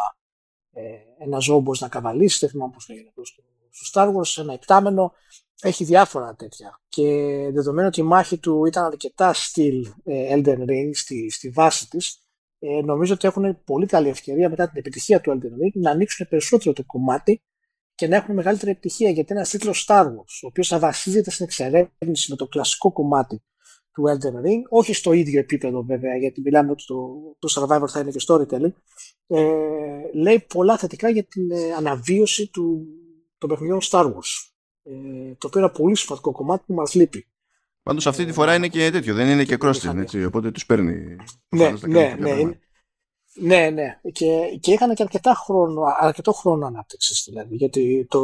[SPEAKER 2] ε, ένα ζώο να καβαλήσει, δεν θυμάμαι πώς λέγεται στο Star Wars, ένα επτάμενο, έχει διάφορα τέτοια. Και δεδομένου ότι η μάχη του ήταν αρκετά στυλ ε, Elden Ring στη, στη βάση της, ε, νομίζω ότι έχουν πολύ καλή ευκαιρία μετά την επιτυχία του Elden Ring να ανοίξουν περισσότερο το κομμάτι και να έχουν μεγαλύτερη επιτυχία γιατί είναι ένας τίτλος Star Wars, ο οποίος θα βασίζεται στην εξερεύνηση με το κλασικό κομμάτι του Elden Ring, όχι στο ίδιο επίπεδο βέβαια, γιατί μιλάμε ότι το, το Survivor θα είναι και storytelling, ε, λέει πολλά θετικά για την ε, αναβίωση του, των παιχνιδιών Star Wars. Ε, το οποίο είναι ένα πολύ σημαντικό κομμάτι που μας λείπει.
[SPEAKER 1] Πάντως αυτή τη φορά είναι και τέτοιο, δεν είναι και cross έτσι, οπότε τους παίρνει.
[SPEAKER 2] Ναι, ναι, ναι, ναι, ναι. Και, και είχαν και αρκετά χρόνο, αρκετό χρόνο ανάπτυξης δηλαδή. Γιατί το,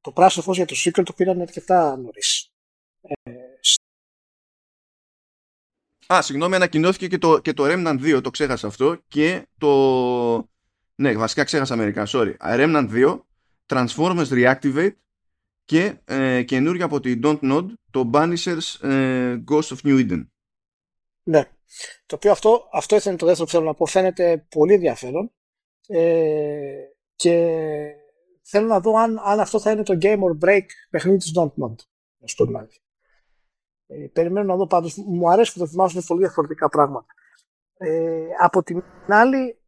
[SPEAKER 2] το πράσινο φως για το sequel το πήραν αρκετά νωρίς. Ε,
[SPEAKER 1] Α, συγγνώμη, ανακοινώθηκε και το, και το Remnant 2, το ξέχασα αυτό. Και το. Ναι, βασικά ξέχασα μερικά, sorry. Remnant 2, Transformers Reactivate και ε, καινούργια από την Don't Nod, το Banishers ε, Ghost of New Eden.
[SPEAKER 2] Ναι. Το οποίο αυτό, αυτό είναι το δεύτερο που θέλω να πω. Φαίνεται πολύ ενδιαφέρον. Ε, και θέλω να δω αν, αν αυτό θα είναι το game or break παιχνίδι της Don't Nod. Στο ε, περιμένω να δω πάντως. Μου αρέσει που το θυμάσαι πολύ διαφορετικά πράγματα. Ε, από την άλλη,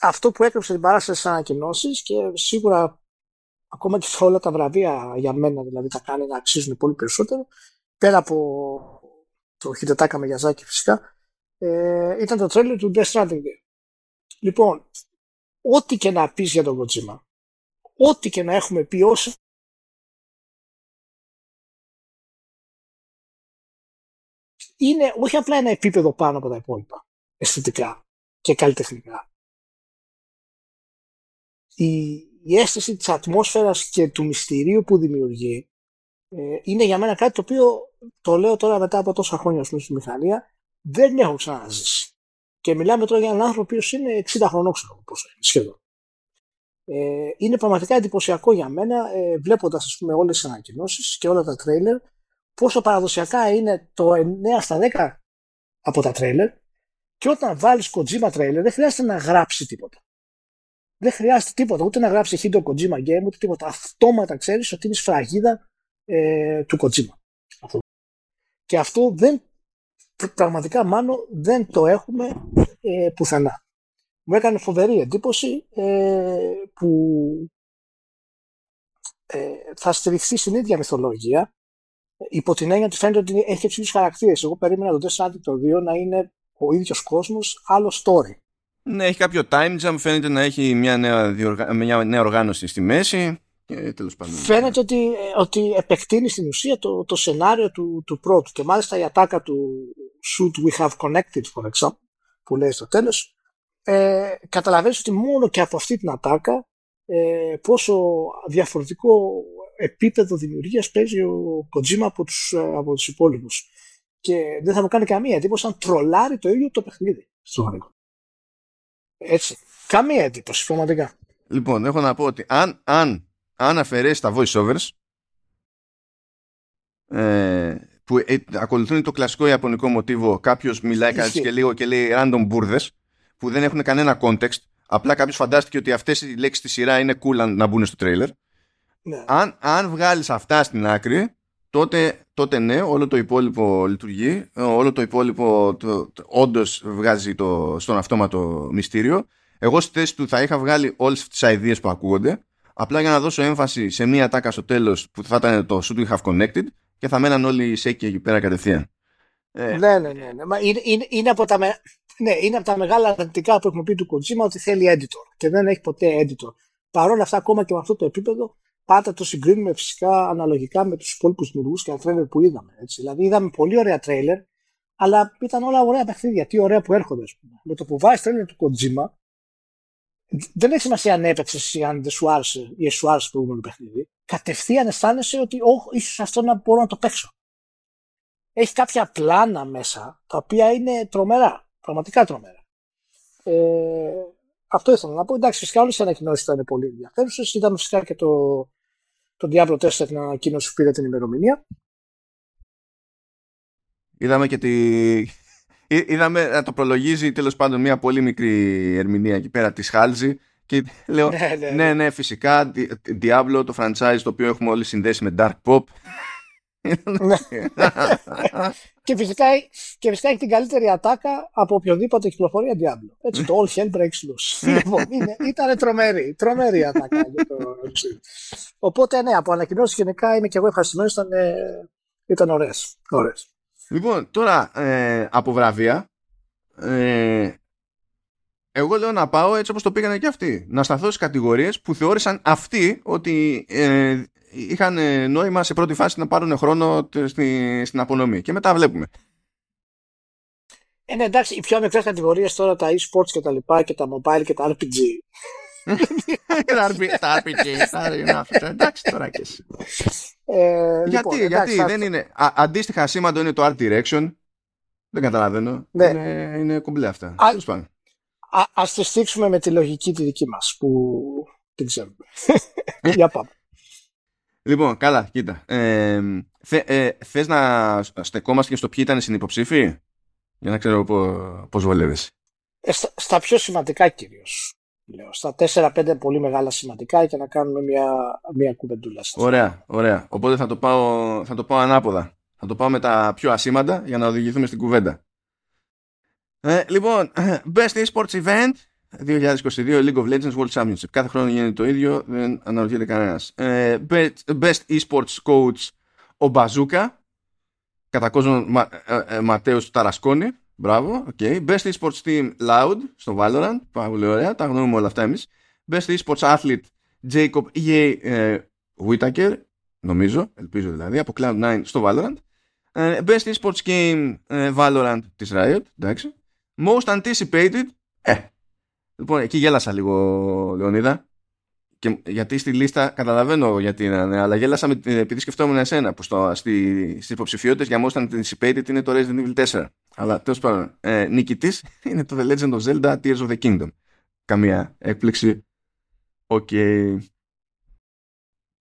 [SPEAKER 2] αυτό που έκρυψε την παράσταση στις ανακοινώσεις και σίγουρα ακόμα και όλα τα βραβεία για μένα δηλαδή τα κάνει να αξίζουν πολύ περισσότερο πέρα από το Χιτετάκα με Γιαζάκη φυσικά ε, ήταν το τρέλερ του Death Stranding 2. Λοιπόν, ό,τι και να πεις για τον Kojima ό,τι και να έχουμε πει όσο είναι όχι απλά ένα επίπεδο πάνω από τα υπόλοιπα αισθητικά και καλλιτεχνικά η, η αίσθηση της ατμόσφαιρας και του μυστηρίου που δημιουργεί ε, είναι για μένα κάτι το οποίο το λέω τώρα μετά από τόσα χρόνια πούμε, στη μηχανία δεν έχω ξαναζήσει. Και μιλάμε τώρα για έναν άνθρωπο που είναι 60 χρονών, ξέρω πόσο είναι σχεδόν. Ε, είναι πραγματικά εντυπωσιακό για μένα ε, βλέποντας όλες τις ανακοινώσεις και όλα τα τρέιλερ πόσο παραδοσιακά είναι το 9 στα 10 από τα τρέιλερ και όταν βάλεις Kojima τρέιλερ δεν χρειάζεται να γράψει τίποτα. Δεν χρειάζεται τίποτα, ούτε να γράψει Hideo Kojima Game, ούτε τίποτα. Αυτόματα ξέρεις ότι είναι σφραγίδα ε, του Kojima. Και αυτό δεν, πραγματικά μάλλον δεν το έχουμε ε, πουθενά. Μου έκανε φοβερή εντύπωση ε, που ε, θα στηριχθεί στην ίδια μυθολογία υπό την έννοια ότι φαίνεται ότι έχει του χαρακτήρες. Εγώ περίμενα το Death το 2 να είναι ο ίδιος κόσμος, άλλο story.
[SPEAKER 1] Ναι, έχει κάποιο time jump, φαίνεται να έχει μια νέα, διοργα... μια νέα οργάνωση στη μέση. Και τέλος πάντων.
[SPEAKER 2] Φαίνεται ότι, ότι επεκτείνει στην ουσία το, το σενάριο του, του πρώτου. Και μάλιστα η ατάκα του Shoot We Have Connected, for example, που λέει στο τέλος, ε, καταλαβαίνεις ότι μόνο και από αυτή την ατάκα ε, πόσο διαφορετικό επίπεδο δημιουργίας παίζει ο Kojima από τους, από τους υπόλοιπους. Και δεν θα μου κάνει καμία εντύπωση αν τρολάρει το ίδιο το παιχνίδι στο έτσι. Καμία εντύπωση, πραγματικά.
[SPEAKER 1] Λοιπόν, έχω να πω ότι αν, αν, αν αφαιρέσει τα voiceovers ε, που ε, ακολουθούν το κλασικό ιαπωνικό μοτίβο κάποιος μιλάει κάτι και λίγο και λέει random μπουρδες που δεν έχουν κανένα context απλά κάποιος φαντάστηκε ότι αυτές οι λέξεις στη σειρά είναι cool να μπουν στο τρέιλερ ναι. αν, αν βγάλεις αυτά στην άκρη τότε τότε ναι, όλο το υπόλοιπο λειτουργεί, όλο το υπόλοιπο όντως βγάζει το, στον αυτόματο μυστήριο. Εγώ στη θέση του θα είχα βγάλει όλες τις ιδέε που ακούγονται, απλά για να δώσω έμφαση σε μία τάκα στο τέλος που θα ήταν το should we have connected και θα μέναν όλοι οι σέκοι εκεί πέρα κατευθείαν.
[SPEAKER 2] Ε, ναι, ναι, ναι. ναι. Μα είναι, είναι, είναι, από τα, ναι, είναι από τα μεγάλα αρνητικά που έχουμε πει του Kojima ότι θέλει editor και δεν έχει ποτέ editor. Παρ' όλα αυτά, ακόμα και με αυτό το επίπεδο, πάντα το συγκρίνουμε φυσικά αναλογικά με τους υπόλοιπους δημιουργούς και τα τρέλερ που είδαμε. Έτσι. Δηλαδή, είδαμε πολύ ωραία τρέλερ, αλλά ήταν όλα ωραία παιχνίδια. Τι ωραία που έρχονται, ας πούμε. Με το που βάζει τρέλερ του Kojima, δεν έχει σημασία αν έπαιξε ή αν δεν σου άρεσε ή σου άρεσε το προηγούμενο παιχνίδι. Κατευθείαν αισθάνεσαι ότι, όχι, ίσως αυτό να μπορώ να το παίξω. Έχει κάποια πλάνα μέσα τα οποία είναι τρομερά. Πραγματικά τρομερά. Ε, αυτό ήθελα να πω. Εντάξει, φυσικά όλες οι ανακοινώσεις ήταν πολύ ενδιαφέρουσες. Είδαμε φυσικά και το, το Diablo 4 την ανακοίνωση που πήρε την ημερομηνία.
[SPEAKER 1] Είδαμε και τη. Είδαμε να το προλογίζει τέλος πάντων μια πολύ μικρή ερμηνεία εκεί πέρα της Χάλζη. Και λέω, ναι, ναι, ναι, ναι, ναι φυσικά, Diablo, το franchise το οποίο έχουμε όλοι συνδέσει με Dark Pop.
[SPEAKER 2] Ναι. και, φυσικά, και φυσικά έχει την καλύτερη ατάκα από οποιοδήποτε κυκλοφορία Diablo. Έτσι, το All Hell Breaks Loose. λοιπόν, ήταν τρομερή, τρομερή ατάκα. Οπότε, ναι, από ανακοινώσεις γενικά είμαι και εγώ ευχαριστημένος. Ήταν, ήταν ωραίες.
[SPEAKER 1] Λοιπόν, τώρα ε, από βραβεία, ε, εγώ λέω να πάω έτσι όπως το πήγανε και αυτοί. Να σταθώ στις κατηγορίες που θεώρησαν αυτοί ότι ε, είχαν νόημα σε πρώτη φάση να πάρουν χρόνο στη, στην απονομή. Και μετά βλέπουμε.
[SPEAKER 2] Ε, ναι, εντάξει, οι πιο μικρέ κατηγορίε τώρα, τα e-sports και τα λοιπά και τα mobile και τα RPG.
[SPEAKER 1] τα RPG, εντάξει τώρα και εσύ. Ε, γιατί, λοιπόν, γιατί δεν είναι. αντίστοιχα σήμαντο είναι το Art Direction. Δεν καταλαβαίνω. Ναι. Είναι, είναι κομπλέ αυτά.
[SPEAKER 2] Α ας τη στήξουμε με τη λογική τη δική μας που την ξέρουμε. Για πάμε.
[SPEAKER 1] Λοιπόν, καλά, κοίτα. Ε, θε, ε, θες να στεκόμαστε και στο ποιοι ήταν συνυποψήφοι για να ξέρω πώς βολεύεσαι.
[SPEAKER 2] Ε, στα, στα, πιο σημαντικά κυρίως. Λέω, στα 4-5 πολύ μεγάλα σημαντικά και να κάνουμε μια, μια κουβεντούλα.
[SPEAKER 1] Ωραία, ωραία. Οπότε θα το, πάω, θα το πάω ανάποδα. Θα το πάω με τα πιο ασήμαντα για να οδηγηθούμε στην κουβέντα. Ε, λοιπόν, Best Esports Event 2022 League of Legends World Championship. Κάθε χρόνο γίνεται το ίδιο, δεν αναρωτιέται κανένας. Ε, best, Esports Coach ο Μπαζούκα. Κατά κόσμο Μα, ε, ε, Ματέος Ταρασκόνη. Μπράβο, okay. Best Esports Team Loud στο Valorant. Πάρα πολύ ωραία, τα γνωρούμε όλα αυτά εμείς. Best Esports Athlete Jacob E.A. Ε, Whittaker. Νομίζω, ελπίζω δηλαδή, από Cloud9 στο Valorant. Ε, best Esports Game ε, Valorant της Riot. Εντάξει. Most anticipated. Ε. Λοιπόν, εκεί γέλασα λίγο, Λεωνίδα. Και, γιατί στη λίστα καταλαβαίνω γιατί είναι, αλλά γέλασα με, επειδή σκεφτόμουν εσένα που στο, στη, στις υποψηφιότητες για most anticipated είναι το Resident Evil 4. Αλλά τέλος πάντων, ε, νικητής είναι το The Legend of Zelda Tears of the Kingdom. Καμία έκπληξη. OK. Okay.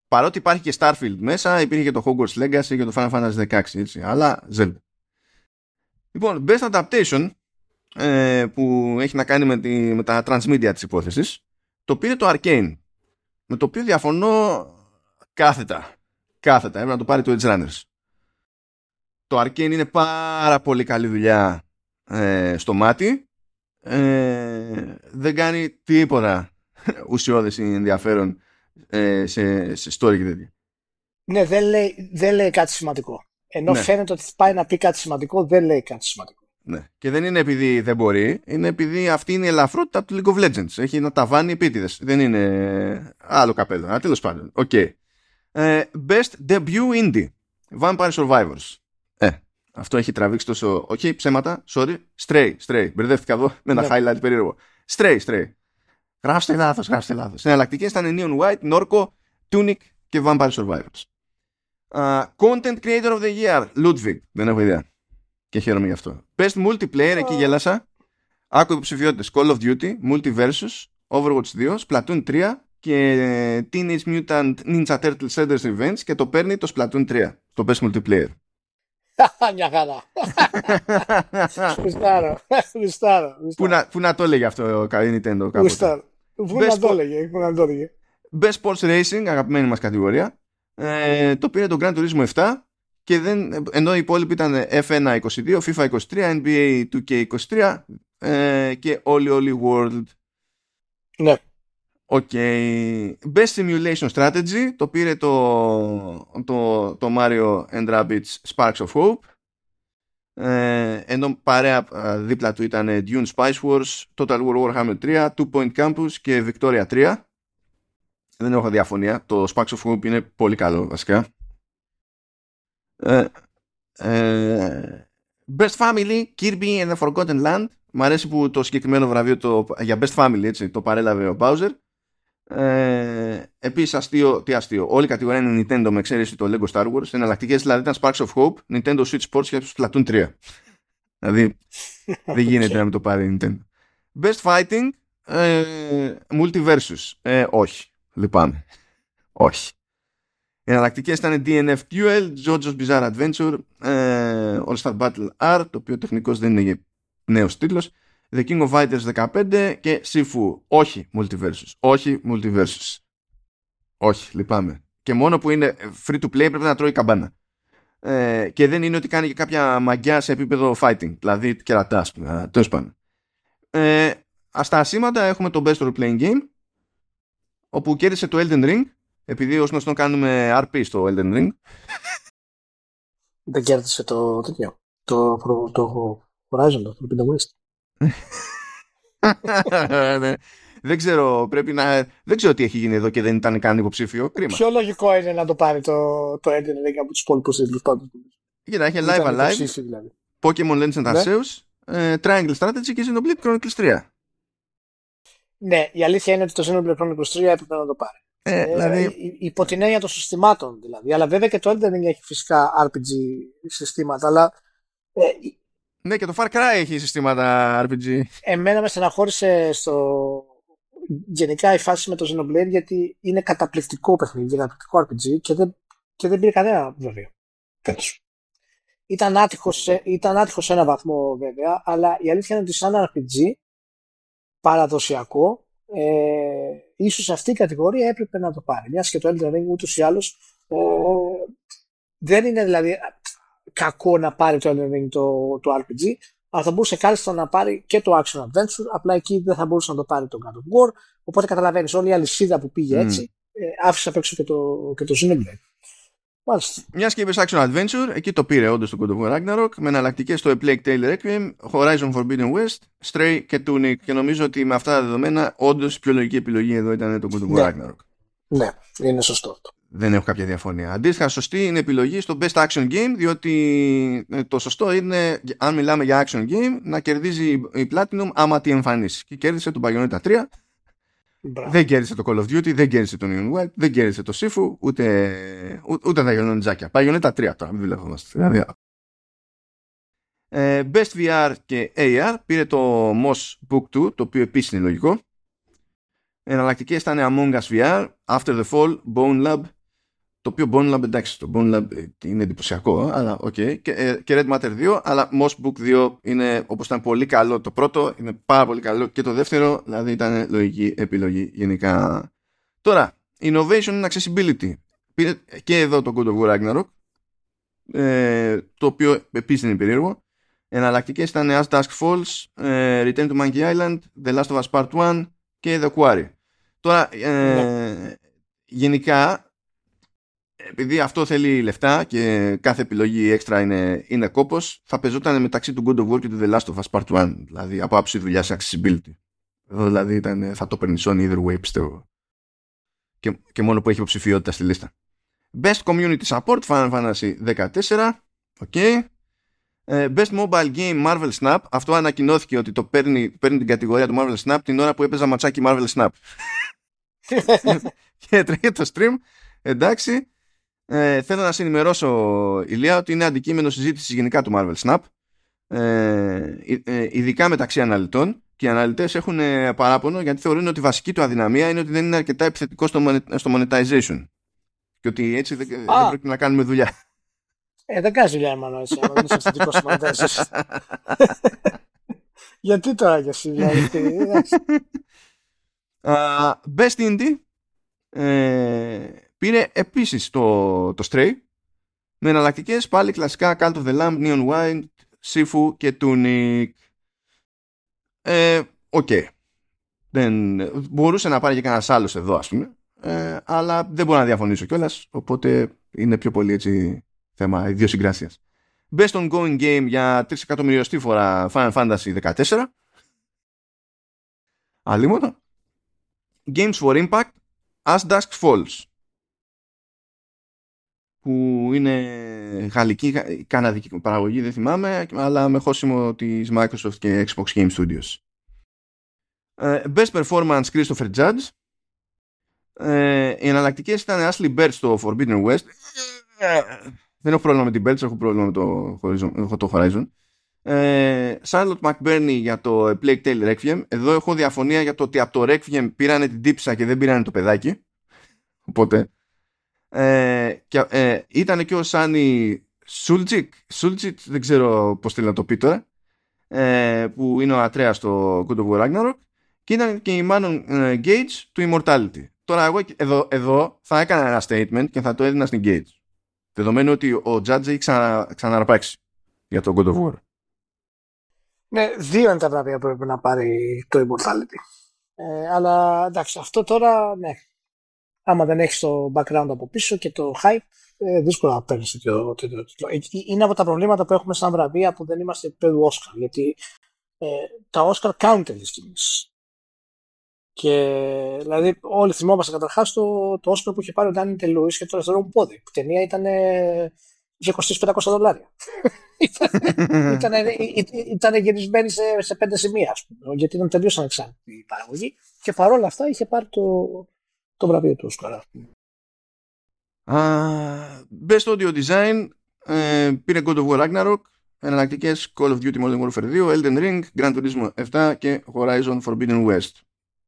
[SPEAKER 1] Παρότι υπάρχει και Starfield μέσα, υπήρχε και το Hogwarts Legacy και το Final Fantasy 16, έτσι. Αλλά Zelda. Λοιπόν, Best Adaptation ε, που έχει να κάνει με, τη, με τα transmedia της υπόθεσης το πήρε το Arcane με το οποίο διαφωνώ κάθετα. Κάθετα έπρεπε να το πάρει το Edge Runners. Το Arcane είναι πάρα πολύ καλή δουλειά ε, στο μάτι. Ε, δεν κάνει τίποτα ουσιώδες ή ενδιαφέρον ε, σε, σε story και τέτοια.
[SPEAKER 2] Ναι δεν λέει, δεν λέει κάτι σημαντικό. Ενώ ναι. φαίνεται ότι πάει να πει κάτι σημαντικό δεν λέει κάτι σημαντικό
[SPEAKER 1] ναι. Και δεν είναι επειδή δεν μπορεί, είναι επειδή αυτή είναι η ελαφρότητα του League of Legends. Έχει ένα ταβάνι επίτηδες. Δεν είναι άλλο καπέλο. Αλλά τέλος πάντων. Okay. Ε, best debut indie. Vampire Survivors. Ε, αυτό έχει τραβήξει τόσο. Όχι, okay, ψέματα. Sorry. Stray. Stray. Μπερδεύτηκα εδώ με ένα ναι. highlight περίεργο. Stray. Stray. Γράψτε λάθος, γράψτε λάθος. Εναλλακτικές ήταν Neon White, Norco, Tunic και Vampire Survivors. Uh, content Creator of the Year. Ludwig. Δεν έχω ιδέα. Και χαίρομαι γι' αυτό. Best multiplayer, εκεί γέλασα. Άκου υποψηφιότητε. Call of Duty, Multiversus, Overwatch 2, Splatoon 3 και Teenage Mutant Ninja Turtles Shredder's Revenge και το παίρνει το Splatoon 3, το best multiplayer.
[SPEAKER 2] Μια χαρά.
[SPEAKER 1] Πού, να το έλεγε αυτό ο καλή Nintendo
[SPEAKER 2] το Γουστάρω. Πού να το έλεγε.
[SPEAKER 1] Best Sports Racing, αγαπημένη μας κατηγορία. Το το πήρε το Grand Turismo και δεν, ενώ οι υπόλοιποι ήταν F1 22, FIFA 23, NBA 2K23 ε, και όλοι όλοι World.
[SPEAKER 2] Ναι.
[SPEAKER 1] Okay. Best Simulation Strategy το πήρε το, το, το Mario and Rabbids Sparks of Hope ε, ενώ παρέα δίπλα του ήταν Dune Spice Wars, Total War Warhammer 3, Two Point Campus και Victoria 3 δεν έχω διαφωνία το Sparks of Hope είναι πολύ καλό βασικά ε, ε, Best Family Kirby and the Forgotten Land Μ' αρέσει που το συγκεκριμένο βραβείο το, για Best Family έτσι, το παρέλαβε ο Bowser ε, Επίσης, αστείο, τι αστείο. Όλη η κατηγορία είναι Nintendo με εξαίρεση το Lego Star Wars. Εναλλακτικές δηλαδή ήταν Sparks of Hope, Nintendo Switch Sports και Splatoon 3. δηλαδή δεν γίνεται να μην το πάρει Nintendo. Best Fighting, ε, Multiversus. Ε, όχι. Λυπάμαι. όχι. Οι εναλλακτικές ήταν DNF Duel, JoJo's Bizarre Adventure, ε, All Star Battle R, το οποίο τεχνικώ δεν είναι νέος τίτλος. The King of Fighters 15 και Sifu. Όχι Multiversus. Όχι Multiversus. Όχι, λυπάμαι. Και μόνο που είναι free to play πρέπει να τρώει καμπάνα. Ε, και δεν είναι ότι κάνει και κάποια μαγιά σε επίπεδο fighting. Δηλαδή κερατά, τέλος πάντων. Ε, στα ασήματα έχουμε το Best Role Playing Game όπου κέρδισε το Elden Ring επειδή ως γνωστό κάνουμε RP στο Elden Ring
[SPEAKER 2] δεν κέρδισε το τέτοιο το, το, το Horizon το Forbidden West
[SPEAKER 1] ναι. Δεν ξέρω, πρέπει να... Δεν ξέρω τι έχει γίνει εδώ και δεν ήταν καν υποψήφιο. Κρίμα.
[SPEAKER 2] Πιο λογικό είναι να το πάρει το, το Elden Ring από τους υπόλοιπους τίτλου πάντων.
[SPEAKER 1] Κοίτα, έχει live alive, δηλαδή. Pokemon Legends and Arceus, ναι. uh, Triangle Strategy και Xenoblade Chronicles 3.
[SPEAKER 2] Ναι, η αλήθεια είναι ότι το Xenoblade Chronicles 3 έπρεπε να το πάρει.
[SPEAKER 1] Ε, ε, δηλαδή...
[SPEAKER 2] υπό την έννοια των συστημάτων δηλαδή. Αλλά βέβαια και το Elden Ring έχει φυσικά RPG συστήματα, αλλά ε,
[SPEAKER 1] ναι, και το Far Cry έχει συστήματα RPG.
[SPEAKER 2] Εμένα με στεναχώρησε στο... γενικά η φάση με το Xenoblade γιατί είναι καταπληκτικό παιχνίδι, καταπληκτικό RPG και δεν, και δεν πήρε κανένα βραβείο. Ήταν άτυχος, σε, ήταν άτυχος σε ένα βαθμό βέβαια, αλλά η αλήθεια είναι ότι σαν RPG παραδοσιακό, ε, ίσως αυτή η κατηγορία έπρεπε να το πάρει. Μιας και το Elden Ring ούτως ή άλλως ε, δεν είναι δηλαδή κακό να πάρει το Elden το, το RPG, αλλά θα μπορούσε κάλλιστα να πάρει και το Action Adventure, απλά εκεί δεν θα μπορούσε να το πάρει το God of War, οπότε καταλαβαίνεις όλη η αλυσίδα που πήγε mm. έτσι, ε, άφησε απ' έξω και το, και το Xenoblade. Μάλιστα.
[SPEAKER 1] Μιας και είπες Action Adventure, εκεί το πήρε όντως το God of War Ragnarok με εναλλακτικές στο A Plague Tale Requiem, Horizon Forbidden West, Stray και Tunic. Και νομίζω ότι με αυτά τα δεδομένα, όντως η πιο λογική επιλογή εδώ ήταν το God of War ναι. Ragnarok.
[SPEAKER 2] Ναι, είναι σωστό αυτό
[SPEAKER 1] δεν έχω κάποια διαφωνία. Αντίστοιχα, σωστή είναι επιλογή στο Best Action Game, διότι ε, το σωστό είναι, αν μιλάμε για Action Game, να κερδίζει η Platinum άμα τη εμφανίσεις. Και κέρδισε τον Bayonetta 3. Δεν κέρδισε το Call of Duty, δεν κέρδισε το Neon White, δεν κέρδισε το Sifu, ούτε, ούτε τα χελωνονιντζάκια. Bayonetta 3 τώρα, μην βλεπόμαστε. Δηλαδή, ε, Best VR και AR πήρε το Moss Book 2, το οποίο επίσης είναι λογικό. Εναλλακτικές ήταν Among Us VR, After the Fall, Bonelab το οποίο Bonelab εντάξει το Bonelab ε, είναι εντυπωσιακό αλλά OK okay. και, ε, και Red Matter 2 αλλά Moss Book 2 είναι όπως ήταν πολύ καλό το πρώτο είναι πάρα πολύ καλό και το δεύτερο δηλαδή ήταν λογική επιλογή γενικά τώρα Innovation and Accessibility πήρε και εδώ το God of War Ragnarok ε, το οποίο επίσης είναι περίεργο εναλλακτικές ήταν As Dusk Falls ε, Return to Monkey Island The Last of Us Part 1 και The Quarry τώρα ε, ναι. γενικά επειδή αυτό θέλει λεφτά και κάθε επιλογή έξτρα είναι, είναι κόπος, θα πεζόταν μεταξύ του God of War και του The Last of Us Part 1. Δηλαδή από άψη δουλειάς σε accessibility. Εδώ δηλαδή ήταν, θα το παίρνει either way πιστεύω. Και, και μόνο που έχει υποψηφιότητα στη λίστα. Best Community Support Final Fantasy 14. Okay. Best Mobile Game Marvel Snap. Αυτό ανακοινώθηκε ότι το παίρνει, παίρνει την κατηγορία του Marvel Snap την ώρα που έπαιζα ματσάκι Marvel Snap. και τρέχει το stream. Εντάξει. Ε, θέλω να σε ενημερώσω, Ηλία, ότι είναι αντικείμενο συζήτηση γενικά του Marvel Snap. Ε, ε, ειδικά μεταξύ αναλυτών και οι αναλυτές έχουν ε, παράπονο γιατί θεωρούν ότι η βασική του αδυναμία είναι ότι δεν είναι αρκετά επιθετικό στο, στο monetization. Και ότι έτσι δεν, δεν πρέπει να κάνουμε δουλειά.
[SPEAKER 2] Ε, δεν κάνει δουλειά, μάλλον έτσι. Αν δεν είσαι επιθετικός στο monetization. γιατί τώρα για εσύ, δηλαδή.
[SPEAKER 1] uh, best Indie. Ε, Πήρε επίσης το, το Stray Με εναλλακτικές πάλι κλασικά Cult of the Lamb, Neon White, Sifu και Tunic. Ε, OK. Okay. Δεν, μπορούσε να πάρει και κανένας άλλος εδώ, ας πούμε. Ε, αλλά δεν μπορώ να διαφωνήσω κιόλας. Οπότε είναι πιο πολύ έτσι θέμα ιδιοσυγκρασία. Best ongoing game για 3 εκατομμυριωστή φορά Final Fantasy 14. Αλίμονο. Games for Impact As Dusk Falls που είναι γαλλική, καναδική παραγωγή, δεν θυμάμαι, αλλά με χώσιμο της Microsoft και Xbox Game Studios. Uh, best Performance Christopher Judge. Uh, οι εναλλακτικές ήταν Ashley Bird στο Forbidden West. δεν έχω πρόβλημα με την Bird, έχω πρόβλημα με το Horizon. Το Horizon. Ε, Charlotte McBurney για το Plague Tale Requiem. Εδώ έχω διαφωνία για το ότι από το Requiem πήρανε την τύψα και δεν πήρανε το παιδάκι. Οπότε. Ε, και, ε, ήταν και ο Sunny Suljic. Suljic, δεν ξέρω πώς θέλει να το πει τώρα. Ε, που είναι ο Ατρέας στο God of War Ragnarok. Και ήταν και η Manon ε, Gage του Immortality. Τώρα εγώ εδώ, εδώ θα έκανα ένα statement και θα το έδινα στην Gage. Δεδομένου ότι ο Judge έχει ξανα, ξαναρπάξει για το God of War.
[SPEAKER 2] Ναι, δύο είναι τα βραβεία που πρέπει να πάρει το Immortality. Ε, αλλά εντάξει, αυτό τώρα, ναι. Άμα δεν έχεις το background από πίσω και το hype, ε, δύσκολο να παίρνεις τέτοιο τίτλο. Ε, είναι από τα προβλήματα που έχουμε σαν βραβεία που δεν είμαστε επίπεδου Oscar. Γιατί ε, τα Oscar κάνουν τέτοιες κινήσεις. Και δηλαδή, όλοι θυμόμαστε καταρχάς το, το Oscar που είχε πάρει ο Ντάνι Τελούι και το αριστερό μου πόδι. Που ταινία ήταν ε, 500 δολάρια ήταν, ήταν γυρισμένη σε, σε πέντε σημεία, ας πούμε, γιατί ήταν τελείως ανεξάρτητη η παραγωγή και παρόλα αυτά είχε πάρει το, το βραβείο του Όσκαρα.
[SPEAKER 1] Uh, best Audio Design uh, πήρε God of War Ragnarok εναλλακτικές Call of Duty Modern Warfare 2 Elden Ring, Gran Turismo 7 και Horizon Forbidden West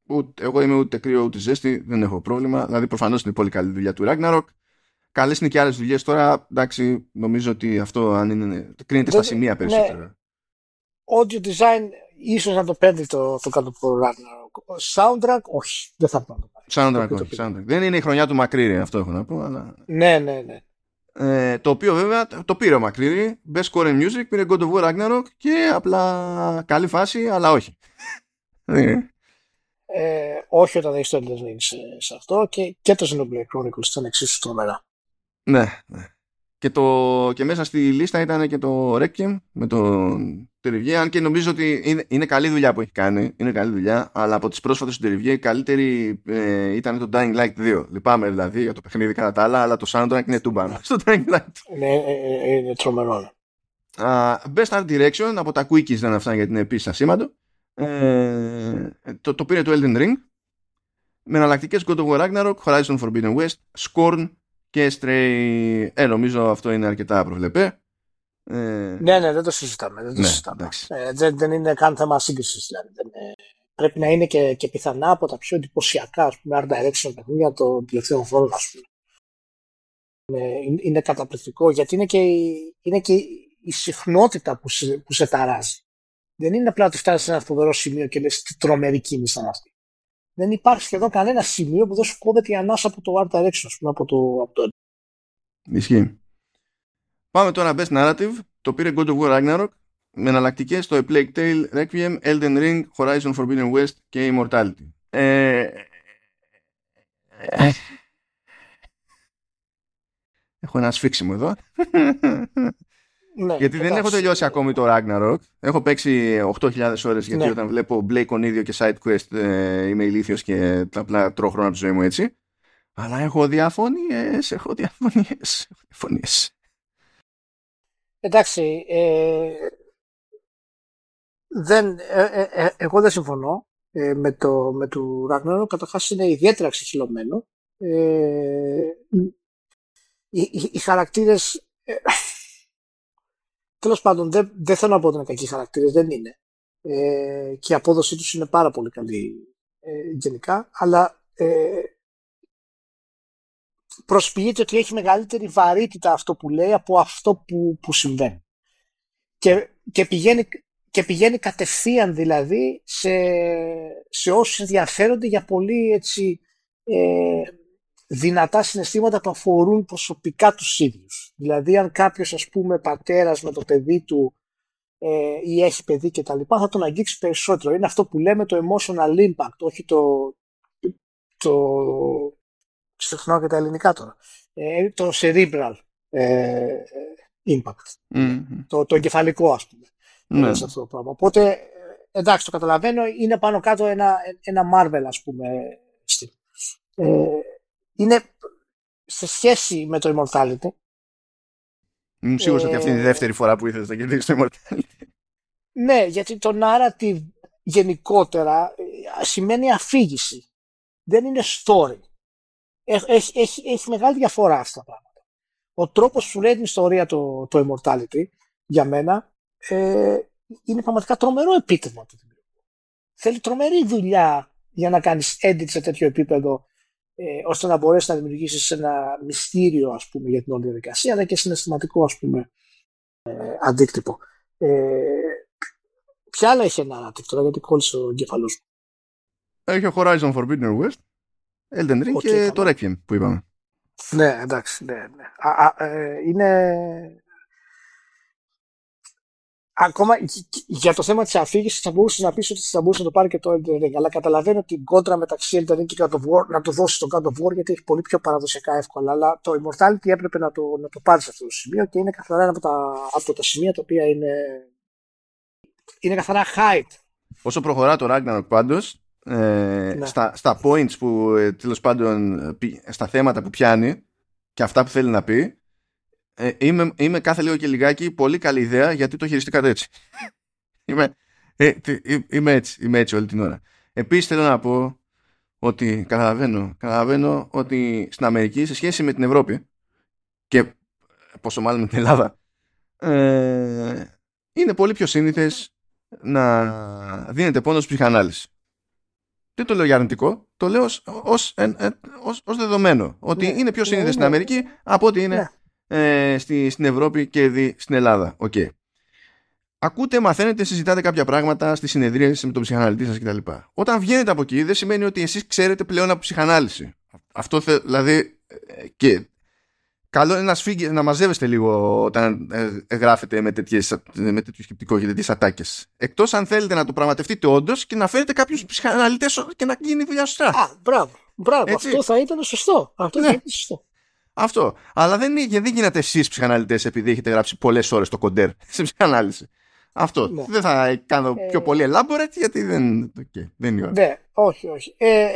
[SPEAKER 1] ούτε, εγώ είμαι ούτε κρύο ούτε ζέστη δεν έχω πρόβλημα δηλαδή προφανώς είναι πολύ καλή δουλειά του Ragnarok Καλές είναι και άλλες δουλειές τώρα. Εντάξει, νομίζω ότι αυτό αν είναι. κρίνεται στα σημεία ναι. περισσότερο. Ναι.
[SPEAKER 2] Audio design ίσως να το παίρνει το, το κάτω από Ragnarok. Soundtrack, όχι. Δεν θα πάω
[SPEAKER 1] Soundtrack, όχι. Soundtrack. Δεν είναι η χρονιά του Μακρύρη, αυτό έχω να πω. Αλλά...
[SPEAKER 2] Ναι, ναι, ναι.
[SPEAKER 1] Ε, το οποίο βέβαια το πήρε ο Μακρύρη. Best Score in Music, πήρε God of War Ragnarok και απλά καλή φάση, αλλά όχι.
[SPEAKER 2] Ναι. ε, όχι όταν έχεις το Elden Ring σε, σε αυτό και, και το Xenoblade Chronicles ήταν εξίσου τρομερά.
[SPEAKER 1] Ναι, ναι. Και, το, και μέσα στη λίστα ήταν και το Requiem με τον Terivier, αν και νομίζω ότι είναι, είναι καλή δουλειά που έχει κάνει, είναι καλή δουλειά, αλλά από τις πρόσφατες του Terivier η καλύτερη ε, ήταν το Dying Light 2. Λυπάμαι δηλαδή για το παιχνίδι κατά τα άλλα, αλλά το soundtrack είναι τούμπανο στο Dying Light.
[SPEAKER 2] Ναι, ε, ε, είναι τρομερό.
[SPEAKER 1] Uh, best Art Direction, από τα Quickies δεν αυτά γιατί είναι επίσης ασήμαντο. Ε, το, το πήρε το Elden Ring με εναλλακτικές God of War Ragnarok, Horizon Forbidden West, Scorn, και Stray. Ε, νομίζω αυτό είναι αρκετά προβλεπέ.
[SPEAKER 2] Ε... Ναι, ναι, δεν το συζητάμε. Δεν, το ναι, συζητάμε. Ε, δεν, δεν, είναι καν θέμα σύγκρισης. Δηλαδή. πρέπει να είναι και, και πιθανά από τα πιο εντυπωσιακά ας πούμε, art direction παιχνίδια των τελευταίων χρόνων. Είναι, είναι καταπληκτικό γιατί είναι και, η, είναι και η συχνότητα που σε, που σε ταράζει. Δεν είναι απλά ότι φτάσεις σε ένα φοβερό σημείο και λες τι τρομερή κίνηση ήταν αυτή δεν υπάρχει σχεδόν κανένα σημείο που δεν σου κόβεται η ανάσα από το art direction, πούμε, από το, από το...
[SPEAKER 1] Ισχύει. Πάμε τώρα Best Narrative. Το πήρε God of War Ragnarok με εναλλακτικές στο A Plague Tale, Requiem, Elden Ring, Horizon Forbidden West και Immortality. Ε... Έχω ένα σφίξιμο εδώ. Ναι, γιατί δεν έχω τελειώσει ακόμη το Ragnarok. Έχω παίξει 8.000 ώρες γιατί ναι. όταν βλέπω Blake on ίδιο και side quest ε, είμαι ηλίθιος και απλά τρώω χρόνο από τη ζωή μου έτσι. Αλλά έχω διαφωνίες, έχω διαφωνίες. διαφωνίες.
[SPEAKER 2] Εντάξει, ε, δεν, ε, ε, εγώ δεν συμφωνώ με το, με το Ragnarok. Καταρχάς είναι ιδιαίτερα ξεχυλωμένο. οι, οι, οι χαρακτήρες Τέλος πάντων, δεν, δεν θέλω να πω ότι είναι κακοί χαρακτήρες, δεν είναι. Ε, και η απόδοσή τους είναι πάρα πολύ καλή ε, γενικά, αλλά ε, προσποιείται ότι έχει μεγαλύτερη βαρύτητα αυτό που λέει από αυτό που, που συμβαίνει. Και, και, πηγαίνει, και πηγαίνει κατευθείαν δηλαδή σε, σε όσους ενδιαφέρονται για πολύ έτσι, ε, δυνατά συναισθήματα που αφορούν προσωπικά τους ίδιους. Δηλαδή αν κάποιος ας πούμε πατέρας με το παιδί του ε, ή έχει παιδί και τα λοιπά θα τον αγγίξει περισσότερο. Είναι αυτό που λέμε το emotional impact, όχι το, το ξεχνάω και τα ελληνικά τώρα, ε, το cerebral ε, impact. Το, το εγκεφαλικό ας πούμε. Ναι. Σε αυτό το πράγμα. Οπότε ε, εντάξει το καταλαβαίνω είναι πάνω κάτω ένα, ένα Marvel ας πούμε ε, είναι σε σχέση με το Immortality.
[SPEAKER 1] Είμαι σίγουρος ε, ότι αυτή είναι η δεύτερη φορά που ήθελες να κερδίσεις το Immortality.
[SPEAKER 2] Ναι, γιατί το narrative γενικότερα ε, σημαίνει αφήγηση. Δεν είναι story. Έχει, έχει, έχει μεγάλη διαφορά αυτά τα πράγματα. Ο τρόπος που λέει την ιστορία το, το Immortality για μένα ε, είναι πραγματικά τρομερό επίτευγμα Θέλει τρομερή δουλειά για να κάνεις edit σε τέτοιο επίπεδο ε, ώστε να μπορέσει να δημιουργήσεις ένα μυστήριο ας πούμε, για την όλη διαδικασία, αλλά και συναισθηματικό ας πούμε, ε, αντίκτυπο. Ε, ποια άλλα έχει ένα τώρα, γιατί κόλλησε ο εγκεφαλό μου.
[SPEAKER 1] Έχει ο Horizon Forbidden West, Elden Ring okay, και το Requiem που είπαμε.
[SPEAKER 2] Ναι, εντάξει, ναι, ναι. Α, α, ε, είναι ακόμα για το θέμα της αφήγησης θα μπορούσες να πεις ότι θα μπορούσε να το πάρει και το Elden Ring. Αλλά καταλαβαίνω την κόντρα μεταξύ Elden Ring και God of War να το δώσεις τον God of War γιατί έχει πολύ πιο παραδοσιακά εύκολα. Αλλά το Immortality έπρεπε να το, να το πάρεις σε αυτό το σημείο και είναι καθαρά ένα από τα, από τα σημεία τα οποία είναι, είναι καθαρά hype.
[SPEAKER 1] Όσο προχωρά το Ragnarok πάντως, ε, ναι. στα, στα points που ε, τέλος πάντων στα θέματα που πιάνει και αυτά που θέλει να πει ε, είμαι, είμαι κάθε λίγο και λιγάκι πολύ καλή ιδέα γιατί το χειριστήκατε έτσι. είμαι, ε, είμαι έτσι, είμαι έτσι όλη την ώρα. Επίσης θέλω να πω ότι καταλαβαίνω, καταλαβαίνω ότι στην Αμερική σε σχέση με την Ευρώπη και πόσο μάλλον με την Ελλάδα ε, είναι πολύ πιο σύνηθες να δίνεται πόνο στην ψυχανάλυση. Δεν το λέω για αρνητικό, το λέω ως, ως, ως, ως δεδομένο. Ότι ναι, είναι πιο σύνηθες ναι, στην ναι. Αμερική από ότι είναι ε, στη, στην Ευρώπη και δι, στην Ελλάδα. Okay. Ακούτε, μαθαίνετε, συζητάτε κάποια πράγματα στις συνεδρίες με τον ψυχαναλυτή σας κτλ. Όταν βγαίνετε από εκεί, δεν σημαίνει ότι εσείς ξέρετε πλέον από ψυχανάλυση. Αυτό θε, δηλαδή. Ε, και καλό είναι να, σφίγγε, να μαζεύεστε λίγο όταν ε, γράφετε με, τέτοιες, με τέτοιο σκεπτικό και τέτοιες ατάκες. Εκτός αν θέλετε να το πραγματευτείτε όντως και να φέρετε κάποιους ψυχαναλυτές και να γίνει δουλειά σωστά.
[SPEAKER 2] Α, μπράβο. Μπράβο. Αυτό θα ήταν σωστό. Αυτό ναι. θα ήταν σωστό.
[SPEAKER 1] Αυτό. Αλλά δεν, δεν γίνεται εσείς ψυχαναλυτές επειδή έχετε γράψει πολλές ώρες το κοντέρ σε ψυχανάλυση. Αυτό. Ναι. Δεν θα κάνω ε... πιο πολύ elaborate γιατί δεν, okay, δεν είναι η ώρα.
[SPEAKER 2] Ναι, όχι, όχι. Ε,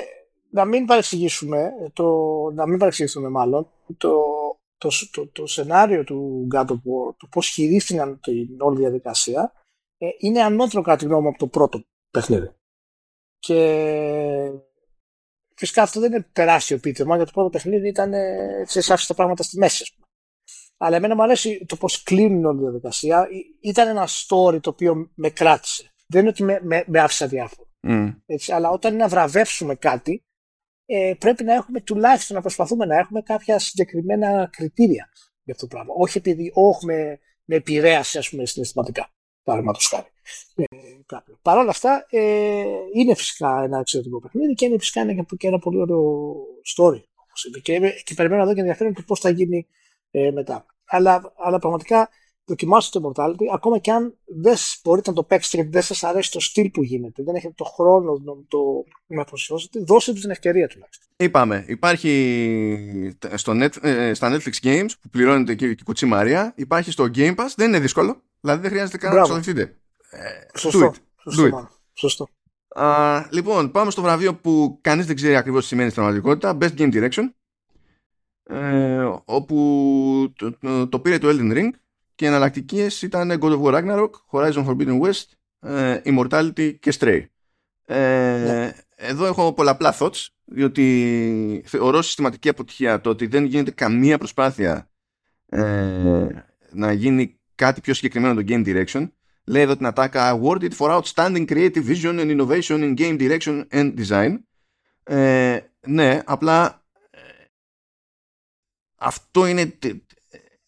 [SPEAKER 2] να μην παρεξηγήσουμε, το, να μην παρεξηγήσουμε μάλλον, το, το, το, το, σενάριο του God of War, το πώς χειρίστηκαν την όλη διαδικασία, ε, είναι ανώτερο κατά τη γνώμη μου από το πρώτο παιχνίδι. Και Φυσικά αυτό δεν είναι τεράστιο επίτευγμα, γιατί το πρώτο παιχνίδι ήταν σε άφησε τα πράγματα στη μέση. Αλλά εμένα μου αρέσει το πώς κλείνουν όλη η διαδικασία. Ήταν ένα story το οποίο με κράτησε. Δεν είναι ότι με, με, με άφησε αδιάφορο. Mm. Έτσι, αλλά όταν είναι να βραβεύσουμε κάτι, ε, πρέπει να έχουμε τουλάχιστον να προσπαθούμε να έχουμε κάποια συγκεκριμένα κριτήρια για αυτό το πράγμα. Όχι επειδή όχι με, με επηρέασε, ας πούμε, συναισθηματικά. Παραδείγματος χάρη. Ε, Παρ' όλα αυτά, ε, είναι φυσικά ένα εξαιρετικό παιχνίδι και είναι φυσικά ένα, και ένα πολύ ωραίο story. Και, και περιμένω εδώ και ενδιαφέρον το πώς θα γίνει ε, μετά. Αλλά, αλλά πραγματικά δοκιμάστε το Immortality, ακόμα και αν δεν μπορείτε να το παίξετε γιατί δεν σας αρέσει το στυλ που γίνεται, δεν έχετε το χρόνο να το να προσφέρετε, δώστε τους την ευκαιρία τουλάχιστον.
[SPEAKER 1] Είπαμε, υπάρχει στο net, ε, στα Netflix Games που πληρώνεται και η κουτσή Μαρία, υπάρχει στο Game Pass, δεν είναι δύσκολο, δηλαδή δεν χρειάζεται καν να ξοδευτείτε.
[SPEAKER 2] Ε, Σωστό. Σωστό. Σωστό.
[SPEAKER 1] Α, λοιπόν, πάμε στο βραβείο που κανείς δεν ξέρει ακριβώς τι σημαίνει στην πραγματικότητα. Best Game Direction. Ε, όπου το, το, πήρε το Elden Ring και οι εναλλακτικές ήταν God of War Ragnarok, Horizon Forbidden West, ε, Immortality και Stray. Ε, ναι. Εδώ έχω πολλαπλά thoughts, διότι θεωρώ συστηματική αποτυχία το ότι δεν γίνεται καμία προσπάθεια ε, να γίνει κάτι πιο συγκεκριμένο το Game Direction λέει εδώ την ατάκα awarded for outstanding creative vision and innovation in game direction and design. Ε, ναι απλά ε, αυτό είναι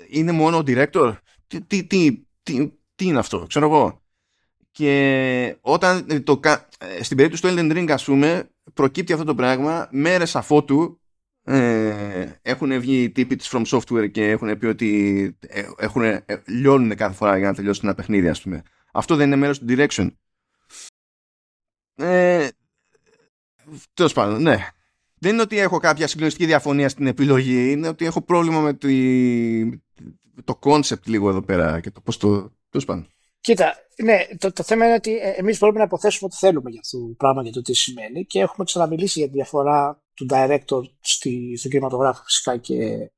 [SPEAKER 1] είναι μόνο ο director; Τι, τι, τι, τι, είναι αυτό ξέρω εγώ. Και όταν το, ε, στην περίπτωση του Elden Ring ας πούμε προκύπτει αυτό το πράγμα μέρες αφότου ε, έχουν βγει οι τύποι της From Software και έχουν πει ότι ε, έχουν, ε, λιώνουν κάθε φορά για να τελειώσουν ένα παιχνίδι ας πούμε. Αυτό δεν είναι μέρος του direction. Ε, Τέλος πάντων, ναι. Δεν είναι ότι έχω κάποια συγκλονιστική διαφωνία στην επιλογή, είναι ότι έχω πρόβλημα με το concept λίγο εδώ πέρα και το πώς το... Τέλος πάντων.
[SPEAKER 2] Κοίτα, ναι, το, το θέμα είναι ότι ε, εμείς μπορούμε να υποθέσουμε ότι θέλουμε για αυτό το πράγμα για το τι σημαίνει και έχουμε ξαναμιλήσει για τη διαφορά του director στη, στον κινηματογράφο φυσικά και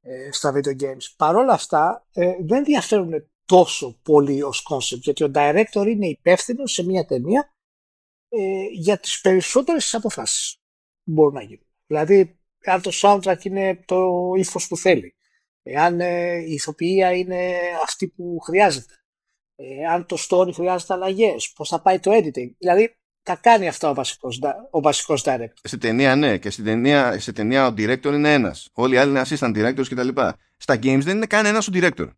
[SPEAKER 2] ε, στα video games. Παρ' όλα αυτά ε, δεν διαφέρουν τόσο πολύ ως concept γιατί ο director είναι υπεύθυνος σε μια ταινία ε, για τις περισσότερες αποφάσεις που μπορούν να γίνουν. Δηλαδή, αν το soundtrack είναι το ύφος που θέλει, αν ε, η ηθοποιία είναι αυτή που χρειάζεται, ε, αν το story χρειάζεται αλλαγές, πώς θα πάει το editing. Δηλαδή, τα κάνει αυτά ο βασικός, ο βασικός director.
[SPEAKER 1] Σε ταινία ναι και στην ταινία, σε ταινία ο director είναι ένας. Όλοι οι άλλοι είναι assistant directors κτλ. Στα games δεν είναι καν ένας ο director.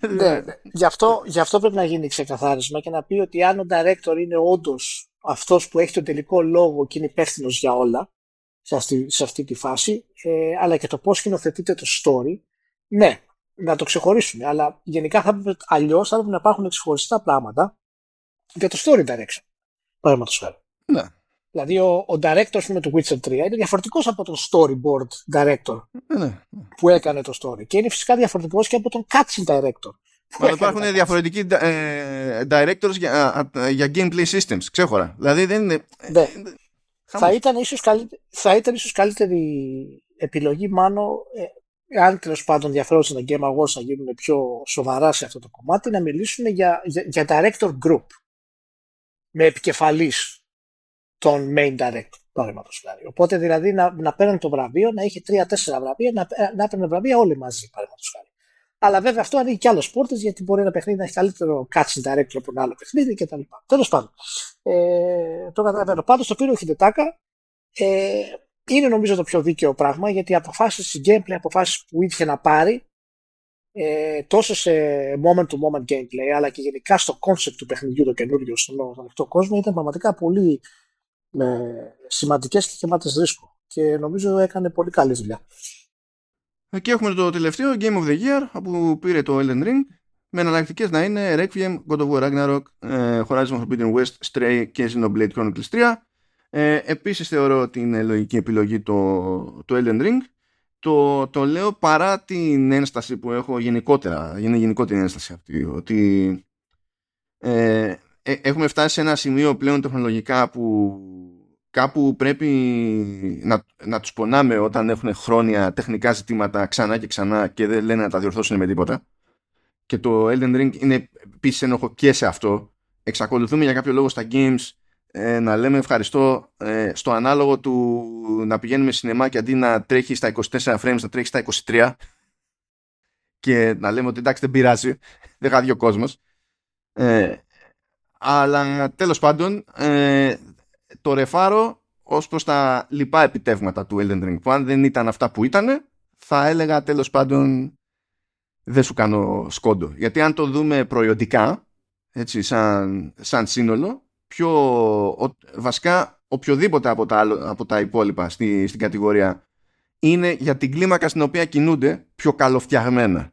[SPEAKER 2] ναι, ναι. Γι, αυτό, γι' αυτό πρέπει να γίνει ξεκαθάρισμα και να πει ότι αν ο director είναι όντως αυτός που έχει τον τελικό λόγο και είναι υπεύθυνος για όλα σε αυτή, σε αυτή τη φάση, ε, αλλά και το πώς σκηνοθετείται το story, ναι, να το ξεχωρίσουμε. Αλλά γενικά θα έπρεπε αλλιώς θα έπρεπε να υπάρχουν ξεχωριστά πράγματα για το story direction. Παραδείγματος χάρη.
[SPEAKER 1] Ναι.
[SPEAKER 2] Δηλαδή, ο, ο director με το Witcher 3 είναι διαφορετικός από τον storyboard director
[SPEAKER 1] ναι, ναι.
[SPEAKER 2] που έκανε το story. Και είναι φυσικά διαφορετικός και από τον cutscene director.
[SPEAKER 1] Μα υπάρχουν διαφορετικοί ε, directors για, για gameplay systems, ξέχωρα. Δηλαδή δεν είναι.
[SPEAKER 2] Ναι. Θα ήταν ίσως, καλύτερη, θα ήταν ίσως καλύτερη επιλογή μάλλον ε, αν τέλος πάντων ενδιαφέρονταν τα Game Awards να γίνουν πιο σοβαρά σε αυτό το κομμάτι, να μιλήσουν για, για, για director group με επικεφαλής τον main director, παραδείγματος χάρη. Οπότε δηλαδή να, να παίρνουν το βραβείο, να είχε τρία-τέσσερα βραβεία, να, να παίρνουν βραβεία όλοι μαζί, παραδείγματος χάρη. Αλλά βέβαια αυτό ανοίγει και άλλε πόρτες γιατί μπορεί ένα παιχνίδι να έχει καλύτερο catching director από ένα άλλο παιχνίδι κτλ. Τέλος πάντων. Ε, το καταλαβαίνω. Πάντως το πήρε ο Χιντετάκα. Ε, είναι νομίζω το πιο δίκαιο πράγμα γιατί οι αποφάσει, οι gameplay αποφάσει που είχε να πάρει ε, τόσο σε moment to moment gameplay αλλά και γενικά στο concept του παιχνιδιού το καινούριο στον ανοιχτό κόσμο ήταν πραγματικά πολύ ε, σημαντικές και γεμάτες ρίσκο και νομίζω έκανε πολύ καλή δουλειά.
[SPEAKER 1] Εκεί έχουμε το τελευταίο Game of the Year που πήρε το Elden Ring με εναλλακτικές να είναι Requiem, God of War Ragnarok, ε, Horizon Forbidden West, Stray και Xenoblade Chronicles 3. Ε, επίσης θεωρώ ότι είναι λογική επιλογή το, το Elden Ring. Το, το λέω παρά την ένσταση που έχω γενικότερα, είναι γενικότερη ένσταση αυτή, ότι ε, ε, έχουμε φτάσει σε ένα σημείο πλέον τεχνολογικά που κάπου πρέπει να, να τους πονάμε όταν έχουν χρόνια τεχνικά ζητήματα ξανά και ξανά και δεν λένε να τα διορθώσουν με τίποτα. Και το Elden Ring είναι επίσης ένοχο και σε αυτό. Εξακολουθούμε για κάποιο λόγο στα games ε, να λέμε ευχαριστώ ε, στο ανάλογο του να πηγαίνουμε σινεμά και αντί να τρέχει στα 24 frames να τρέχει στα 23 και να λέμε ότι εντάξει δεν πειράζει, δεν χάδει ο κόσμος. Ε, αλλά τέλος πάντων ε, το ρεφάρω ως προς τα λοιπά επιτεύγματα του Elden Ring. Που αν δεν ήταν αυτά που ήταν θα έλεγα τέλος πάντων δεν σου κάνω σκόντο. Γιατί αν το δούμε προϊόντικά έτσι σαν, σαν σύνολο πιο ο, βασικά οποιοδήποτε από τα, από τα υπόλοιπα στη, στην κατηγορία είναι για την κλίμακα στην οποία κινούνται πιο καλοφτιαγμένα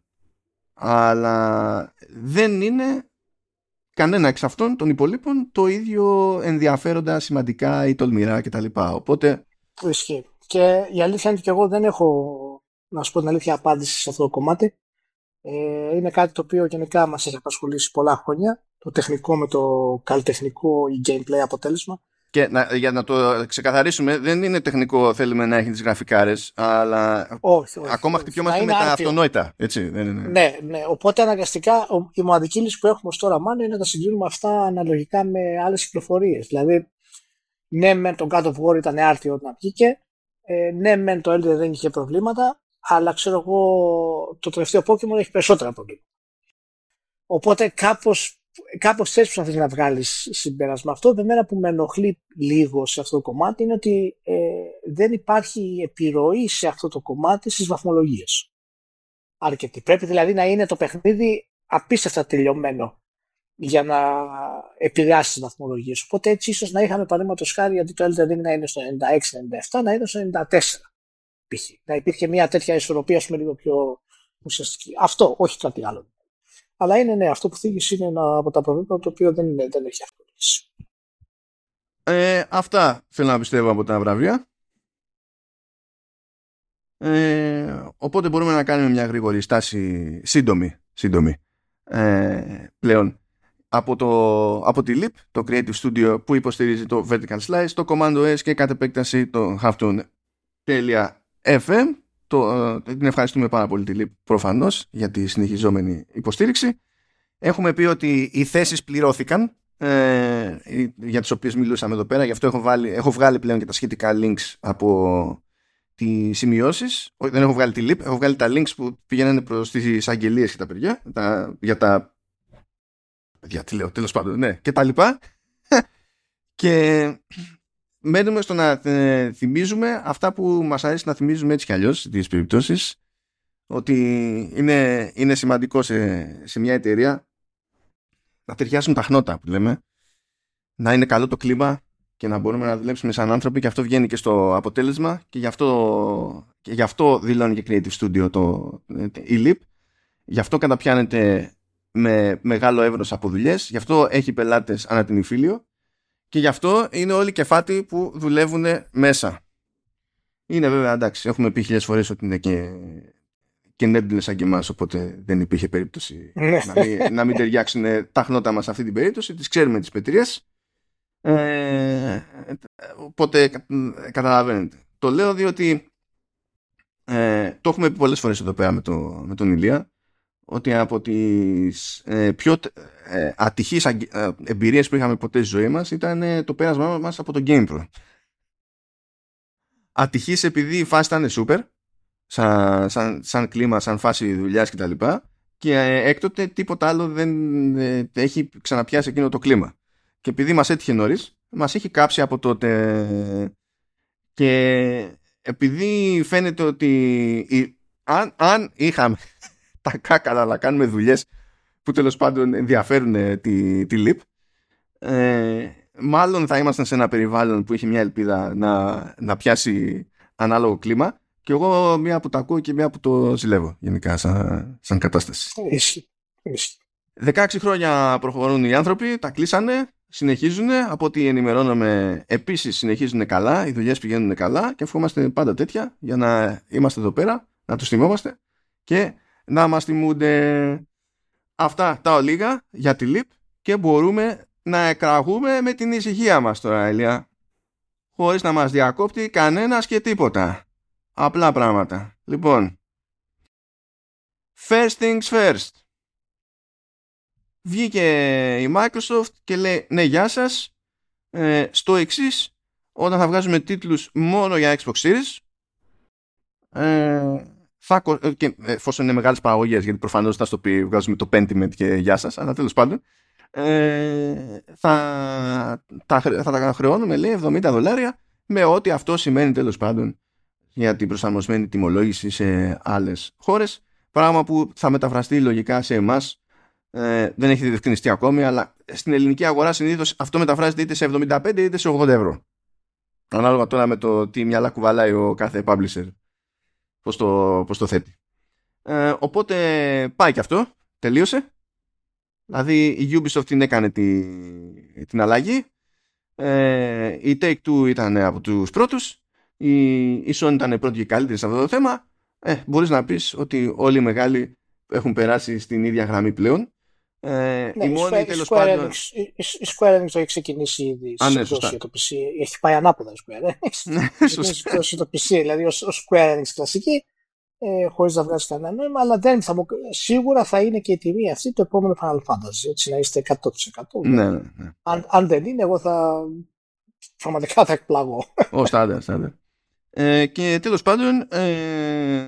[SPEAKER 1] αλλά δεν είναι κανένα εξ αυτών των υπολείπων το ίδιο ενδιαφέροντα, σημαντικά ή τολμηρά κτλ. Οπότε.
[SPEAKER 2] Ισχύει. Και η αλήθεια είναι ότι εγώ δεν έχω, να σου πω την αλήθεια, απάντηση σε αυτό το κομμάτι. Ε, είναι κάτι το οποίο γενικά μας έχει απασχολήσει πολλά χρόνια. Το τεχνικό με το καλλιτεχνικό ή gameplay αποτέλεσμα.
[SPEAKER 1] Και να, για να το ξεκαθαρίσουμε, δεν είναι τεχνικό θέλουμε να έχει τις γραφικάρες, αλλά
[SPEAKER 2] όχι, όχι,
[SPEAKER 1] ακόμα χτυπιόμαστε με τα αυτονόητα. Έτσι,
[SPEAKER 2] δεν είναι. Ναι, ναι. Οπότε αναγκαστικά η μοναδική λύση που έχουμε τώρα μάλλον είναι να τα συγκρίνουμε αυτά αναλογικά με άλλες κυκλοφορίες. Δηλαδή, ναι, μεν το God of War ήταν άρτιο όταν βγήκε, ε, ναι, μεν το Elden δεν είχε προβλήματα, αλλά ξέρω εγώ το τελευταίο Pokémon έχει περισσότερα προβλήματα. Οπότε κάπως Κάπω έτσι προσπαθεί να βγάλεις συμπέρασμα. Αυτό μένα που με ενοχλεί λίγο σε αυτό το κομμάτι είναι ότι ε, δεν υπάρχει επιρροή σε αυτό το κομμάτι στις βαθμολογίες. Αρκετή. Πρέπει δηλαδή να είναι το παιχνίδι απίστευτα τελειωμένο για να επηρεάσει τις βαθμολογίες. Οπότε έτσι ίσως να είχαμε παραδείγματος χάρη αντί το Elden Ring να είναι στο 96-97 να είναι στο 94. π.χ. Να υπήρχε μια τέτοια ισορροπία, πούμε, λίγο πιο ουσιαστική. Αυτό, όχι κάτι άλλο. Αλλά είναι, ναι, αυτό που θίγεις είναι ένα από τα προβλήματα το οποίο δεν, είναι, δεν έχει αυτολύσει.
[SPEAKER 1] Ε, αυτά θέλω να πιστεύω από τα βραβεία. Ε, οπότε μπορούμε να κάνουμε μια γρήγορη στάση σύντομη, σύντομη ε, πλέον από, το, από τη Leap, το Creative Studio που υποστηρίζει το Vertical Slice, το Commando S και κατ' επέκταση το Halftone.fm το, ε, την ευχαριστούμε πάρα πολύ τη Leap προφανώς για τη συνεχιζόμενη υποστήριξη. Έχουμε πει ότι οι θέσεις πληρώθηκαν ε, για τις οποίες μιλούσαμε εδώ πέρα. Γι' αυτό έχω, βάλει, έχω βγάλει πλέον και τα σχετικά links από τις σημειώσεις. Δεν έχω βγάλει τη Leap, έχω βγάλει τα links που πηγαίνουν προς τις αγγελίες και τα παιδιά τα, για τα παιδιά τι λέω τέλος πάντων ναι και τα λοιπά. Και μένουμε στο να ε, θυμίζουμε αυτά που μας αρέσει να θυμίζουμε έτσι κι αλλιώς στις περιπτώσεις ότι είναι, είναι σημαντικό σε, σε μια εταιρεία να ταιριάσουν τα χνότα που λέμε να είναι καλό το κλίμα και να μπορούμε να δουλέψουμε σαν άνθρωποι και αυτό βγαίνει και στο αποτέλεσμα και γι' αυτό, και γι αυτό δηλώνει και Creative Studio το, η Leap. Γι' αυτό καταπιάνεται με μεγάλο εύρος από δουλειές, γι' αυτό έχει πελάτες ανά την υφήλιο και γι' αυτό είναι όλοι κεφάτοι που δουλεύουν μέσα. Είναι βέβαια εντάξει, έχουμε πει χιλιάδες φορές ότι είναι και, και νέμπλε σαν και εμάς, οπότε δεν υπήρχε περίπτωση ναι. να, μην, να μην ταιριάξουν τα χνότα μας σε αυτή την περίπτωση. Τις ξέρουμε τις πετρίε. Ε, οπότε καταλαβαίνετε. Το λέω διότι ε, το έχουμε πει πολλές φορές εδώ πέρα με, το, με τον Ηλία ότι από τις ε, πιο ε, ατυχείς ε, εμπειρίες που είχαμε ποτέ στη ζωή μας ήταν ε, το πέρασμά μας από το GamePro. Ατυχής επειδή η φάση ήταν super, σαν, σαν, σαν κλίμα, σαν φάση δουλειάς κτλ. Και, και ε, έκτοτε τίποτα άλλο δεν ε, έχει ξαναπιάσει εκείνο το κλίμα. Και επειδή μας έτυχε νωρίς, μας έχει κάψει από τότε. Και επειδή φαίνεται ότι αν, αν είχαμε τα κάκαλα να κάνουμε δουλειές που τέλος πάντων ενδιαφέρουν ε, τη, τη ΛΥΠ ε, μάλλον θα ήμασταν σε ένα περιβάλλον που έχει μια ελπίδα να, να πιάσει ανάλογο κλίμα. Και εγώ μία που το ακούω και μία που το ζηλεύω γενικά σαν, σαν κατάσταση. 16 χρόνια προχωρούν οι άνθρωποι, τα κλείσανε, συνεχίζουν, από ό,τι ενημερώνομαι επίσης συνεχίζουν καλά, οι δουλειές πηγαίνουν καλά και ευχόμαστε πάντα τέτοια για να είμαστε εδώ πέρα, να τους θυμόμαστε. Και να μας θυμούνται. Αυτά τα ολίγα για τη ΛΥΠ και μπορούμε να εκραγούμε με την ησυχία μας τώρα, Ελία. Χωρίς να μας διακόπτει κανένας και τίποτα. Απλά πράγματα. Λοιπόν, first things first. Βγήκε η Microsoft και λέει ναι γεια σας ε, στο εξής όταν θα βγάζουμε τίτλους μόνο για Xbox Series ε, θα, ε, και εφόσον είναι μεγάλες παραγωγές γιατί προφανώς θα στο πει βγάζουμε το Pentiment και γεια σας αλλά τέλος πάντων ε, θα, τα, θα τα χρεώνουμε λέει 70 δολάρια με ό,τι αυτό σημαίνει τέλος πάντων για την προσαρμοσμένη τιμολόγηση σε άλλες χώρες. Πράγμα που θα μεταφραστεί λογικά σε εμάς. Ε, δεν έχει διευκρινιστεί ακόμη αλλά στην ελληνική αγορά συνήθως αυτό μεταφράζεται είτε σε 75 είτε σε 80 ευρώ. Ανάλογα τώρα με το τι μυαλά κουβαλάει ο κάθε publisher πώς το, πώς το θέτει. Ε, οπότε πάει και αυτό, τελείωσε. Δηλαδή η Ubisoft την έκανε τη, την αλλαγή. Ε, η Take-Two ήταν από τους πρώτους. Η, η Sony ήταν πρώτη και καλύτερη σε αυτό το θέμα. Ε, μπορείς να πεις ότι όλοι οι μεγάλοι έχουν περάσει στην ίδια γραμμή πλέον.
[SPEAKER 2] Ε, ναι, η, μόνη, η, Square πάντων... Enix, η, η Square Enix το έχει ξεκινήσει ήδη Α, ναι, για το PC. Έχει πάει ανάποδα η Square Enix. Ναι, έχει το PC, δηλαδή ο, ο Square Enix κλασική, ε, χωρίς να βγάζει κανένα νόημα, αλλά δεν θα, σίγουρα θα είναι και η τιμή αυτή το επόμενο Final Fantasy, έτσι να είστε 100%.
[SPEAKER 1] Ναι, ναι, ναι.
[SPEAKER 2] Αν, αν δεν είναι, εγώ θα πραγματικά θα εκπλαγώ.
[SPEAKER 1] Ο στάνταρ, στάνταρ. Ε, και τέλος πάντων, ε,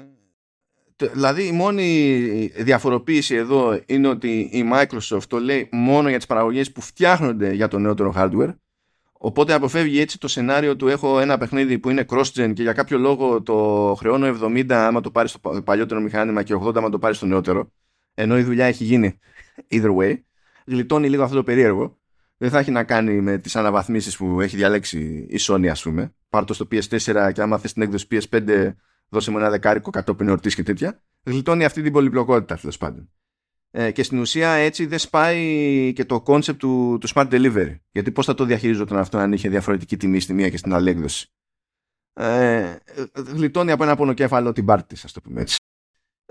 [SPEAKER 1] δηλαδή η μόνη διαφοροποίηση εδώ είναι ότι η Microsoft το λέει μόνο για τις παραγωγές που φτιάχνονται για το νεότερο hardware. Οπότε αποφεύγει έτσι το σενάριο του έχω ένα παιχνίδι που είναι cross-gen και για κάποιο λόγο το χρεώνω 70 άμα το πάρεις στο παλιότερο μηχάνημα και 80 άμα το πάρεις στο νεότερο ενώ η δουλειά έχει γίνει either way. Γλιτώνει λίγο αυτό το περίεργο. Δεν θα έχει να κάνει με τις αναβαθμίσεις που έχει διαλέξει η Sony ας πούμε. Πάρ' το στο PS4 και άμα θες την έκδοση PS5 δώσε μου ένα δεκάρικο κατόπιν εορτής και τέτοια. Γλιτώνει αυτή την πολυπλοκότητα τέλος πάντων. Ε, και στην ουσία έτσι δεν σπάει και το concept του, του smart delivery. Γιατί πώς θα το διαχειριζόταν αυτό αν είχε διαφορετική τιμή στη μία και στην άλλη έκδοση. Ε, γλιτώνει από ένα πονοκέφαλο την πάρτη, ας το πούμε έτσι.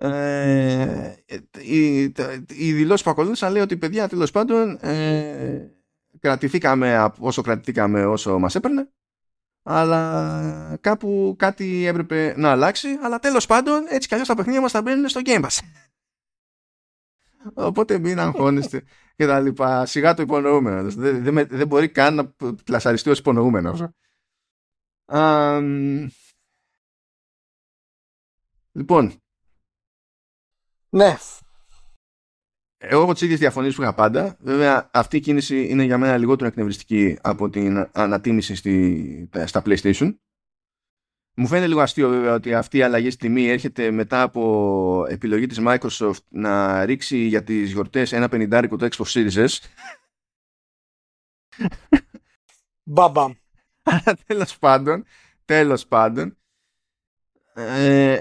[SPEAKER 1] Ε, οι, οι δηλώσει που ακολούθησαν λέει ότι παιδιά τέλος πάντων ε, κρατηθήκαμε όσο κρατηθήκαμε όσο μας έπαιρνε αλλά κάπου κάτι έπρεπε να αλλάξει αλλά τέλος πάντων έτσι κι αλλιώς τα παιχνίδια μας θα μπαίνουν στο Game Pass. Οπότε μην αγχώνεστε και τα λοιπά. Σιγά το υπονοούμενο. Δεν, δεν, δεν μπορεί καν να πλασαριστεί ως υπονοούμενο λοιπόν.
[SPEAKER 2] Ναι
[SPEAKER 1] εγώ έχω τις ίδιες διαφωνίες που είχα πάντα. Βέβαια, αυτή η κίνηση είναι για μένα λιγότερο εκνευριστική από την ανατίμηση στη, στα PlayStation. Μου φαίνεται λίγο αστείο βέβαια ότι αυτή η αλλαγή στη τιμή έρχεται μετά από επιλογή της Microsoft να ρίξει για τις γιορτές ένα πενιντάρικο το Xbox Series S.
[SPEAKER 2] Μπαμπαμ.
[SPEAKER 1] Αλλά τέλος πάντων, τέλος πάντων, ε,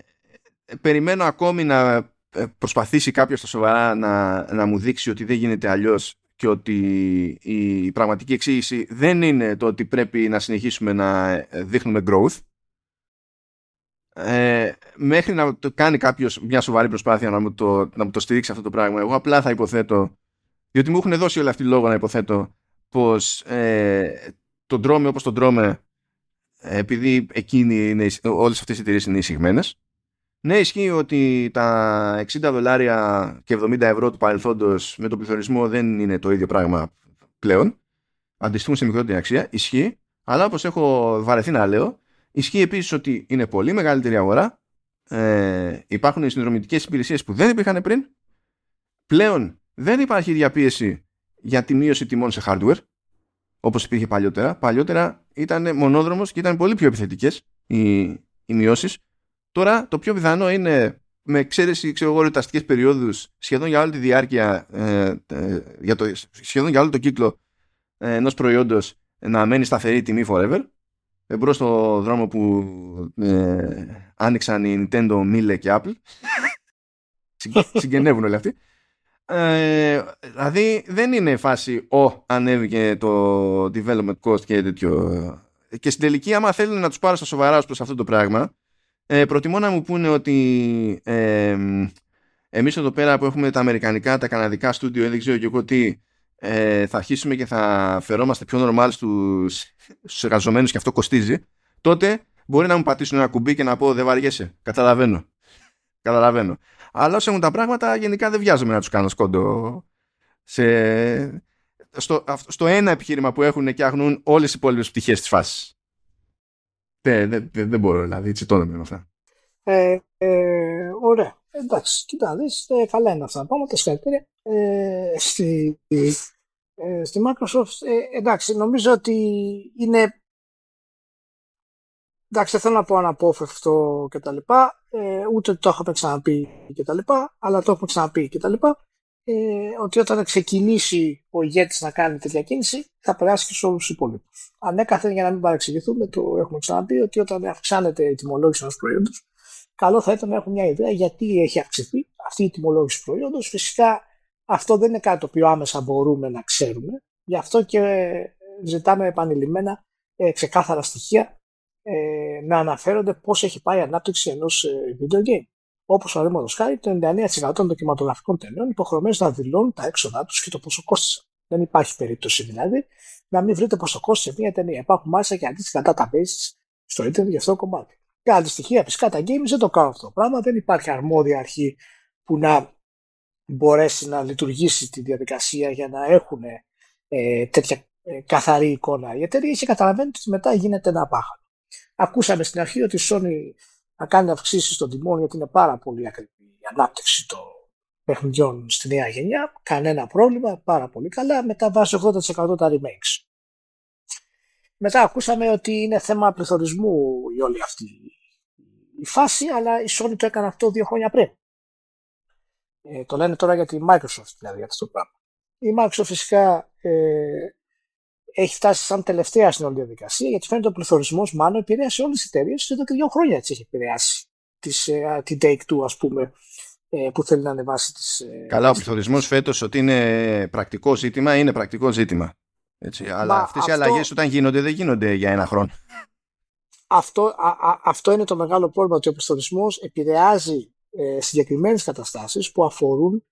[SPEAKER 1] περιμένω ακόμη να ε, προσπαθήσει κάποιος στα σοβαρά να, να μου δείξει ότι δεν γίνεται αλλιώς και ότι η πραγματική εξήγηση δεν είναι το ότι πρέπει να συνεχίσουμε να ε, δείχνουμε growth. Ε, μέχρι να το κάνει κάποιος μια σοβαρή προσπάθεια να μου, το, να μου το στηρίξει αυτό το πράγμα εγώ απλά θα υποθέτω διότι μου έχουν δώσει όλοι αυτοί λόγο να υποθέτω πως ε, τον τρώμε όπως τον τρώμε επειδή εκείνοι είναι, όλες αυτές οι εταιρείες είναι εισηγμένες ναι, ισχύει ότι τα 60 δολάρια και 70 ευρώ του παρελθόντος με τον πληθωρισμό δεν είναι το ίδιο πράγμα πλέον. Αντιστοιχούν σε μικρότερη αξία. Ισχύει. Αλλά όπως έχω βαρεθεί να λέω, ισχύει επίσης ότι είναι πολύ μεγαλύτερη αγορά. Ε, υπάρχουν συνδρομητικές υπηρεσίες που δεν υπήρχαν πριν. Πλέον δεν υπάρχει διαπίεση για τη μείωση τιμών σε hardware όπως υπήρχε παλιότερα. Παλιότερα ήταν μονόδρομος και ήταν πολύ πιο επιθετικές οι, οι μειώσεις Τώρα το πιο πιθανό είναι με εξαίρεση ξέρω εγώ εορταστικές περιόδους σχεδόν για όλη τη διάρκεια ε, ε, για το, σχεδόν για όλο το κύκλο ε, ενός προϊόντος να μένει σταθερή τιμή forever. Εμπρός στο δρόμο που ε, άνοιξαν οι Nintendo, Miele και Apple. Συγγενεύουν όλοι αυτοί. Ε, δηλαδή δεν είναι φάση ο ανέβηκε το development cost και τέτοιο. Και στην τελική άμα θέλουν να τους πάρω στα σοβαρά προς αυτό το πράγμα ε, προτιμώ να μου πούνε ότι ε, εμείς εδώ πέρα που έχουμε τα αμερικανικά, τα καναδικά στούντιο, δεν ξέρω και εγώ τι, ε, θα αρχίσουμε και θα φερόμαστε πιο νορμάλ στους, στους εργαζομένους και αυτό κοστίζει, τότε μπορεί να μου πατήσουν ένα κουμπί και να πω δεν βαριέσαι. Καταλαβαίνω. Καταλαβαίνω. Αλλά όσο έχουν τα πράγματα, γενικά δεν βιάζομαι να τους κάνω σκόντο σε... στο, στο ένα επιχείρημα που έχουν και αγνούν όλες οι υπόλοιπες πτυχές της φάσης. Δεν, δεν, δεν μπορώ, δηλαδή, τσιτώνω με αυτά.
[SPEAKER 2] Ε, ε, ωραία. Εντάξει, κοιτά, δεις, ε, καλά είναι αυτά τα πράγματα, συγχαρητήρια. Ε, στη, ε, στη Microsoft, ε, εντάξει, νομίζω ότι είναι εντάξει, δεν θέλω να πω αναπόφευκτο και τα λοιπά, ε, ούτε το έχουμε ξαναπεί και τα λοιπά, αλλά το έχουμε ξαναπεί και τα λοιπά ε, ότι όταν ξεκινήσει ο ηγέτης να κάνει τέτοια κίνηση, θα περάσει και σε όλους τους υπόλοιπους. Ανέκαθεν, για να μην παρεξηγηθούμε, το έχουμε ξαναπεί ότι όταν αυξάνεται η τιμολόγηση ενός προϊόντος, καλό θα ήταν να έχουμε μια ιδέα γιατί έχει αυξηθεί αυτή η τιμολόγηση του προϊόντος. Φυσικά αυτό δεν είναι κάτι το οποίο άμεσα μπορούμε να ξέρουμε. Γι' αυτό και ζητάμε επανειλημμένα ε, ξεκάθαρα στοιχεία ε, να αναφέρονται πώς έχει πάει η ανάπτυξη ενός ε, video game. Όπως παραδείγματο χάρη, το 99% των δοκιματογραφικών ταινιών υποχρεωμένε να δηλώνουν τα έξοδά τους και το πόσο κόστησαν. Δεν υπάρχει περίπτωση δηλαδή να μην βρείτε πόσο κόστησε μια ταινία. Υπάρχουν μάλιστα και αντίστοιχα databases στο Ιντερνετ για αυτό το κομμάτι. Και άλλη στοιχεία, φυσικά τα games δεν το κάνουν αυτό το πράγμα. Δεν υπάρχει αρμόδια αρχή που να μπορέσει να λειτουργήσει τη διαδικασία για να έχουν ε, τέτοια ε, καθαρή εικόνα η εταιρεία και καταλαβαίνετε ότι μετά γίνεται ένα πάχαλο. Ακούσαμε στην αρχή ότι η Sony να κάνει αυξήσεις των τιμών γιατί είναι πάρα πολύ ακριβή η ανάπτυξη των παιχνιδιών στη νέα γενιά. Κανένα πρόβλημα, πάρα πολύ καλά. Μετά βάζει 80% τα remakes. Μετά ακούσαμε ότι είναι θέμα πληθωρισμού η όλη αυτή η φάση, αλλά η Sony το έκανε αυτό δύο χρόνια πριν. Ε, το λένε τώρα για τη Microsoft, δηλαδή, για αυτό το πράγμα. Η Microsoft φυσικά ε, έχει φτάσει σαν τελευταία στην όλη διαδικασία, γιατί φαίνεται ο πληθωρισμός μάλλον επηρέασε όλες τις εταιρείες εδώ και δύο χρόνια έτσι έχει επηρεάσει της, ε, την Take-Two ας πούμε ε, που θέλει να ανεβάσει τις...
[SPEAKER 1] Ε, Καλά, ο πληθωρισμός φέτος ότι είναι πρακτικό ζήτημα, είναι πρακτικό ζήτημα. Έτσι, αλλά αυτές αυτό... οι αλλαγές όταν γίνονται δεν γίνονται για ένα χρόνο.
[SPEAKER 2] Αυτό, α, αυτό είναι το μεγάλο πρόβλημα ότι ο πληθωρισμός επηρεάζει ε, συγκεκριμένες καταστάσεις που αφορούν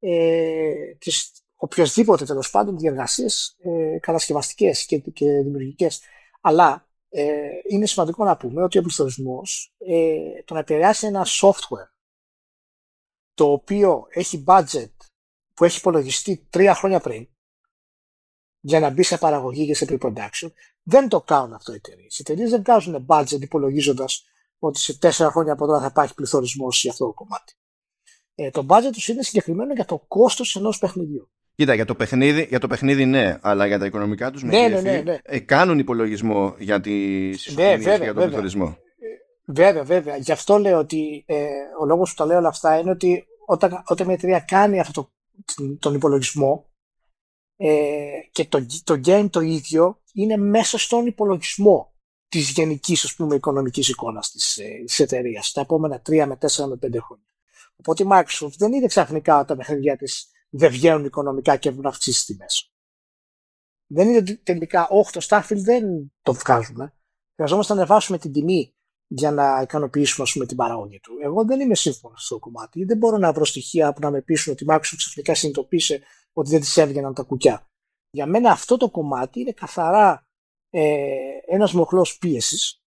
[SPEAKER 2] ε, τις οποιασδήποτε τέλος πάντων διεργασίες ε, κατασκευαστικές και, και δημιουργικές. Αλλά ε, είναι σημαντικό να πούμε ότι ο πληθωρισμός ε, το να επηρεάσει ένα software το οποίο έχει budget που έχει υπολογιστεί τρία χρόνια πριν για να μπει σε παραγωγή και σε pre-production, δεν το κάνουν αυτό οι εταιρείες. Οι εταιρείες δεν κάνουν budget υπολογίζοντας ότι σε τέσσερα χρόνια από τώρα θα υπάρχει πληθωρισμός για αυτό το κομμάτι. Ε, το budget τους είναι συγκεκριμένο για το κόστος ενός παιχνιδιού.
[SPEAKER 1] Κοίτα, για το, παιχνίδι, για το παιχνίδι ναι, αλλά για τα οικονομικά τους ναι, ναι, ναι, ναι. Ε, κάνουν υπολογισμό για τις ναι, για τον πληθωρισμό.
[SPEAKER 2] Βέβαια, βέβαια. Γι' αυτό λέω ότι ε, ο λόγος που τα λέω όλα αυτά είναι ότι όταν, όταν μια εταιρεία κάνει αυτό το, τον υπολογισμό ε, και το, το game το ίδιο είναι μέσα στον υπολογισμό της γενικής ας πούμε, οικονομικής εικόνας της, ε, της εταιρείας τα επόμενα 3 με 4 με 5 χρόνια. Οπότε η Microsoft δεν είναι ξαφνικά όταν τα παιχνίδια της δεν βγαίνουν οικονομικά και έχουν αυξήσει τιμές. Δεν είναι τελικά, όχι το Starfield δεν το βγάζουμε. Χρειαζόμαστε να ανεβάσουμε την τιμή για να ικανοποιήσουμε ας πούμε, την παραγωγή του. Εγώ δεν είμαι σύμφωνος στο κομμάτι. Δεν μπορώ να βρω στοιχεία που να με πείσουν ότι η Microsoft ξαφνικά συνειδητοποίησε ότι δεν της έβγαιναν τα κουκιά. Για μένα αυτό το κομμάτι είναι καθαρά ε, ένας μοχλός πίεσης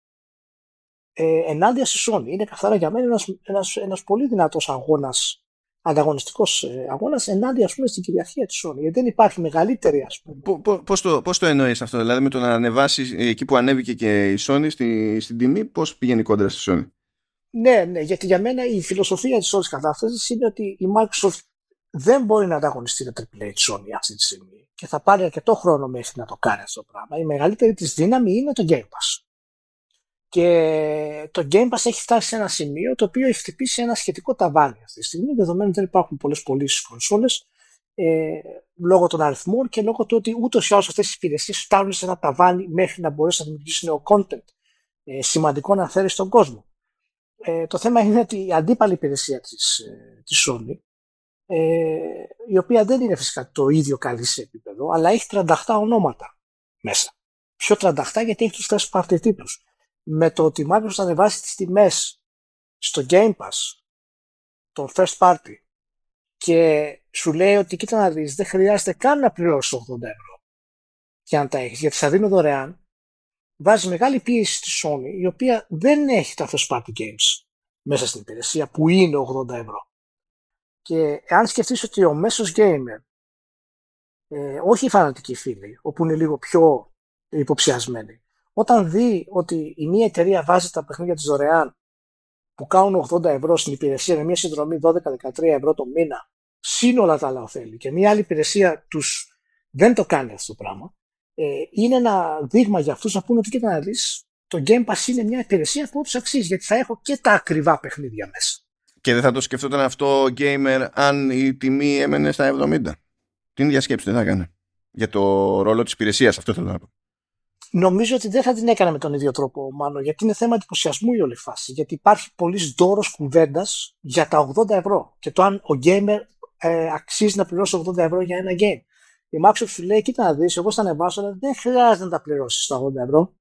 [SPEAKER 2] ε, ενάντια στη Sony. Είναι καθαρά για μένα ένας, ένας, ένας πολύ δυνατός αγώνας ανταγωνιστικός ε, αγώνας ενάντια ας πούμε, στην κυριαρχία της Sony. Γιατί δεν υπάρχει μεγαλύτερη, ας πούμε.
[SPEAKER 1] Πώς το, πώς το εννοείς αυτό, Δηλαδή με το να ανεβάσεις εκεί που ανέβηκε και η Sony στη, στην τιμή, πώς πηγαίνει κόντρα στη Sony;
[SPEAKER 2] Ναι, ναι, γιατί για μένα η φιλοσοφία της όλη κατάστασης είναι ότι η Microsoft δεν μπορεί να ανταγωνιστεί το AAA τη Sony αυτή τη στιγμή και θα πάρει αρκετό χρόνο μέχρι να το κάνει αυτό το πράγμα. Η μεγαλύτερη της δύναμη είναι το Game Pass. Και το Game Pass έχει φτάσει σε ένα σημείο το οποίο έχει χτυπήσει ένα σχετικό ταβάνι αυτή τη στιγμή, δεδομένου ότι δεν υπάρχουν πολλές πωλήσεις κονσόλες ε, λόγω των αριθμών και λόγω του ότι ούτως ή άλλως αυτές οι υπηρεσίες φτάνουν σε ένα ταβάνι μέχρι να μπορέσει να δημιουργήσει νέο content ε, σημαντικό να φέρει στον κόσμο. Ε, το θέμα είναι ότι η αντίπαλη υπηρεσία της, ε, της Sony ε, η οποία δεν είναι φυσικά το ίδιο καλή σε επίπεδο αλλά έχει 38 ονόματα μέσα. Πιο 38 γιατί έχει τους first party τίτλους με το ότι η Microsoft θα ανεβάσει τις τιμές στο Game Pass το first party και σου λέει ότι κοίτα να δεις δεν χρειάζεται καν να πληρώσεις 80 ευρώ για να τα έχεις γιατί θα δίνω δωρεάν. Βάζει μεγάλη πίεση στη Sony η οποία δεν έχει τα first party games μέσα στην υπηρεσία που είναι 80 ευρώ. Και αν σκεφτείς ότι ο μέσος gamer ε, όχι οι φανατικοί φίλοι όπου είναι λίγο πιο υποψιασμένοι όταν δει ότι η μία εταιρεία βάζει τα παιχνίδια της δωρεάν που κάνουν 80 ευρώ στην υπηρεσία με μια συνδρομή 12-13 ευρώ το μήνα, σύνολα τα άλλα ωφέλη και μια άλλη υπηρεσία τους δεν το κάνει αυτό το πράγμα, ε, είναι ένα δείγμα για αυτούς να πούνε ότι κοίτα να δεις, το Game Pass είναι μια υπηρεσία που τους αξίζει γιατί θα έχω και τα ακριβά παιχνίδια μέσα.
[SPEAKER 1] Και δεν θα το σκεφτόταν αυτό ο gamer αν η τιμή έμενε στα 70. Την ίδια σκέψη δεν θα έκανε; Για το ρόλο της υπηρεσίας, αυτό θέλω να πω.
[SPEAKER 2] Νομίζω ότι δεν θα την έκανε με τον ίδιο τρόπο, μάλλον, γιατί είναι θέμα εντυπωσιασμού η όλη φάση. Γιατί υπάρχει πολύς δώρος κουβέντας για τα 80 ευρώ και το αν ο gamer ε, αξίζει να πληρώσει 80 ευρώ για ένα game. Η Microsoft σου λέει: Κοίτα να δεις, εγώ θα ανεβάσω, αλλά δεν χρειάζεται να τα πληρώσεις τα 80 ευρώ.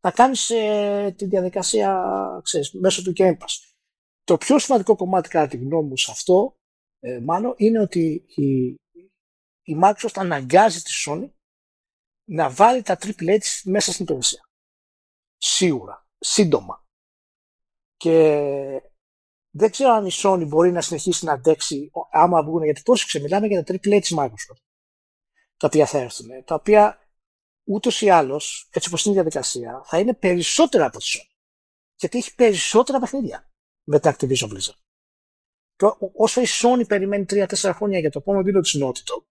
[SPEAKER 2] Θα κάνεις ε, τη διαδικασία ξέρεις, μέσω του Game Pass. Το πιο σημαντικό κομμάτι, κατά τη γνώμη μου, σε αυτό, ε, μάλλον, είναι ότι η, η Microsoft αναγκάζει τη Sony να βάλει τα AAA της μέσα στην υπηρεσία. Σίγουρα. Σύντομα. Και δεν ξέρω αν η Sony μπορεί να συνεχίσει να αντέξει άμα βγουν, γιατί πρόσεξε, μιλάμε για τα AAA της Microsoft, τα οποία θα έρθουν, τα οποία ούτως ή άλλως, έτσι όπως είναι η διαδικασία, θα είναι περισσότερα από τη Sony. Γιατί έχει περισσότερα παιχνίδια με τα Activision Blizzard. Και όσο η Sony περιμένει 3-4 χρόνια για το επόμενο δίλο της Naughty Dog,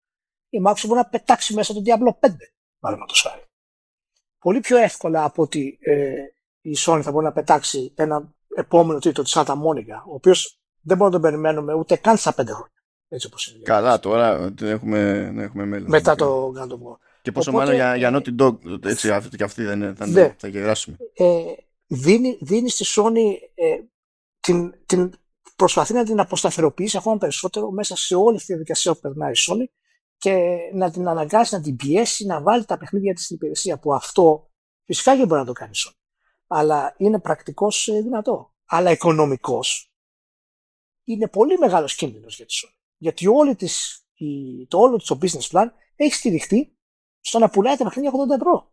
[SPEAKER 2] η Microsoft μπορεί να πετάξει μέσα τον Diablo 5 παραδείγματο χάρη. Πολύ πιο εύκολα από ότι ε, η Sony θα μπορεί να πετάξει ένα επόμενο τίτλο της Santa Monica, ο οποίος δεν μπορούμε να τον περιμένουμε ούτε καν στα πέντε χρόνια. Έτσι όπως είναι.
[SPEAKER 1] Καλά, τώρα έχουμε, έχουμε μέλλον.
[SPEAKER 2] Μετά το God of War.
[SPEAKER 1] Και πόσο Οπότε, μάλλον για, για Naughty Dog, έτσι, και αυτή δεν είναι, θα, ναι. θα γεράσουμε.
[SPEAKER 2] Ε, δίνει, δίνει στη Sony ε, την, την προσπαθεί να την αποσταθεροποιήσει ακόμα περισσότερο μέσα σε όλη αυτή τη διαδικασία που περνάει η Sony και να την αναγκάσει να την πιέσει να βάλει τα παιχνίδια της στην υπηρεσία που αυτό φυσικά δεν μπορεί να το κάνει η Sony αλλά είναι πρακτικώς ε, δυνατό αλλά οικονομικός είναι πολύ μεγάλος κίνδυνος για τη Sony γιατί όλη της, η, το όλο της το business plan έχει στηριχτεί στο να πουλάει τα παιχνίδια 80 ευρώ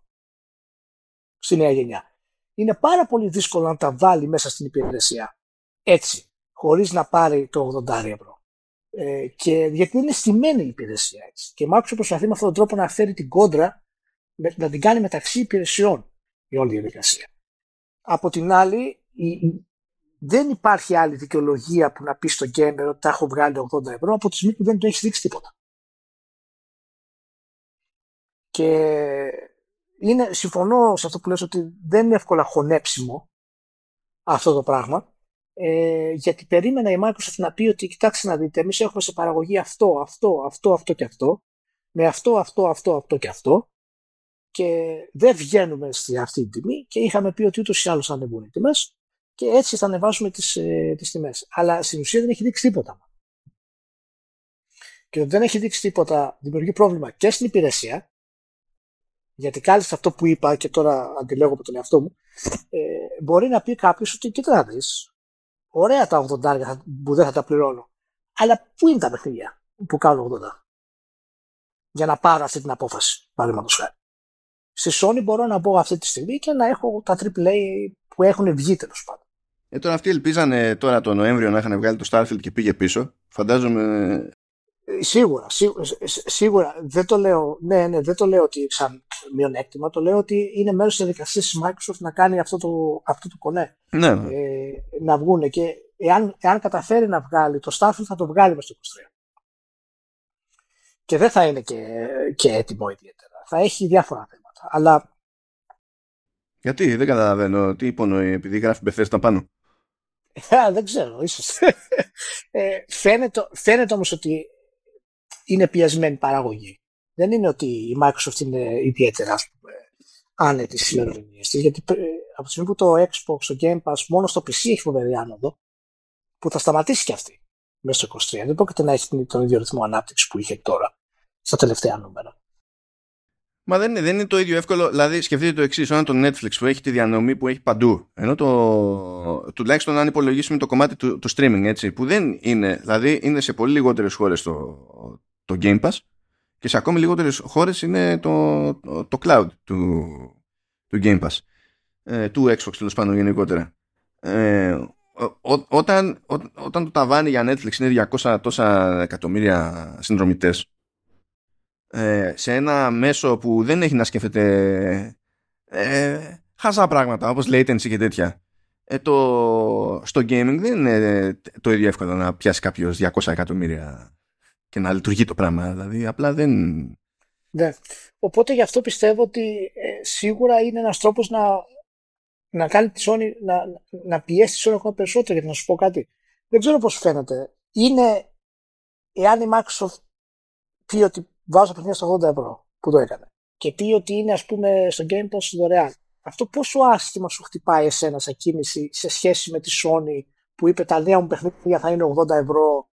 [SPEAKER 2] στη νέα γενιά. Είναι πάρα πολύ δύσκολο να τα βάλει μέσα στην υπηρεσία έτσι, χωρίς να πάρει το 80 ευρώ. Ε, και γιατί είναι στημένη η υπηρεσία έτσι. Και η Microsoft προσπαθεί με αυτόν τον τρόπο να φέρει την κόντρα, να την κάνει μεταξύ υπηρεσιών η όλη διαδικασία. Από την άλλη, η, δεν υπάρχει άλλη δικαιολογία που να πεις στο gamer ότι τα έχω βγάλει 80 ευρώ από τη στιγμή που δεν του έχεις δείξει τίποτα. Και είναι, συμφωνώ σε αυτό που λες ότι δεν είναι εύκολα χωνέψιμο αυτό το πράγμα ε, γιατί περίμενα η Microsoft να πει ότι κοιτάξτε να δείτε εμείς έχουμε σε παραγωγή αυτό, αυτό, αυτό, αυτό και αυτό με αυτό, αυτό, αυτό, αυτό και αυτό και δεν βγαίνουμε στη αυτή την τιμή και είχαμε πει ότι ούτως ή άλλως θα ανεβούν οι τιμές και έτσι θα ανεβάσουμε τις, ε, τις τιμές. Αλλά στην ουσία δεν έχει δείξει τίποτα. Και ότι δεν έχει δείξει τίποτα δημιουργεί πρόβλημα και στην υπηρεσία γιατί κάλυψε αυτό που είπα και τώρα αντιλέγω από τον εαυτό μου, ε, μπορεί να πει κάποιος ότι κοίτα να δεις, ωραία τα 80 που δεν θα τα πληρώνω. Αλλά πού είναι τα παιχνίδια που κάνω 80 για να πάρω αυτή την απόφαση, παραδείγματος χάρη. Στη Sony μπορώ να μπω αυτή τη στιγμή και να έχω τα AAA που έχουν βγει τέλος πάντων.
[SPEAKER 1] Ε, τώρα αυτοί ελπίζανε τώρα το Νοέμβριο να είχαν βγάλει το Starfield και πήγε πίσω. Φαντάζομαι
[SPEAKER 2] Σίγουρα, σίγουρα, δεν το λέω, ναι, ναι, δεν το λέω ότι σαν μειονέκτημα, το λέω ότι είναι μέρος της διαδικασίας της Microsoft να κάνει αυτό το, αυτό το κονέ.
[SPEAKER 1] Ναι, ναι.
[SPEAKER 2] Ε, να βγουν και εάν, εάν καταφέρει να βγάλει το Starfield θα το βγάλει μέσα στο 23. Και δεν θα είναι και, και έτοιμο ιδιαίτερα. Θα έχει διάφορα θέματα. Αλλά...
[SPEAKER 1] Γιατί, δεν καταλαβαίνω. Τι υπονοεί, επειδή γράφει Bethesda πάνω.
[SPEAKER 2] Α, δεν ξέρω, ίσως. ε, φαίνεται, φαίνεται όμως ότι είναι πιασμένη παραγωγή. Δεν είναι ότι η Microsoft είναι ιδιαίτερα ας πούμε, άνετη στις ημερομηνίε της, γιατί ε, από τη στιγμή που το Xbox, το Game Pass, μόνο στο PC έχει φοβερή άνοδο, που θα σταματήσει και αυτή μέσα στο 23. Δεν πρόκειται να έχει τον ίδιο ρυθμό ανάπτυξη που είχε τώρα στα τελευταία νούμερα.
[SPEAKER 1] Μα δεν είναι, δεν είναι το ίδιο εύκολο. Δηλαδή, σκεφτείτε το εξής: Όταν το Netflix που έχει τη διανομή που έχει παντού, ενώ το. τουλάχιστον αν υπολογίσουμε το κομμάτι του, του streaming, έτσι, που δεν είναι. Δηλαδή, είναι σε πολύ λιγότερες χώρες το, το Game Pass και σε ακόμη λιγότερες χώρες είναι το, το, cloud του, του Game Pass. Ε, του Xbox τέλος πάντων γενικότερα. Ε, όταν, όταν το ταβάνι για Netflix είναι 200 τόσα εκατομμύρια συνδρομητές ε, σε ένα μέσο που δεν έχει να σκέφτεται ε, χαζά πράγματα όπως latency και τέτοια ε, το, στο gaming δεν είναι το ίδιο εύκολο να πιάσει κάποιος 200 εκατομμύρια και να λειτουργεί το πράγμα. Δηλαδή, απλά δεν.
[SPEAKER 2] Ναι. Οπότε γι' αυτό πιστεύω ότι ε, σίγουρα είναι ένας τρόπος να, να κάνει τη Sony να, να πιέσει τη Sony ακόμα περισσότερο. Γιατί να σου πω κάτι. Δεν ξέρω πώς φαίνεται. Είναι εάν η Microsoft πει ότι βάζω παιχνίδια στα 80 ευρώ που το έκανε και πει ότι είναι ας πούμε στο Game Pass δωρεάν. Αυτό πόσο άσχημα σου χτυπάει εσένα σαν κίνηση σε σχέση με τη Sony που είπε τα νέα μου παιχνίδια θα είναι 80 ευρώ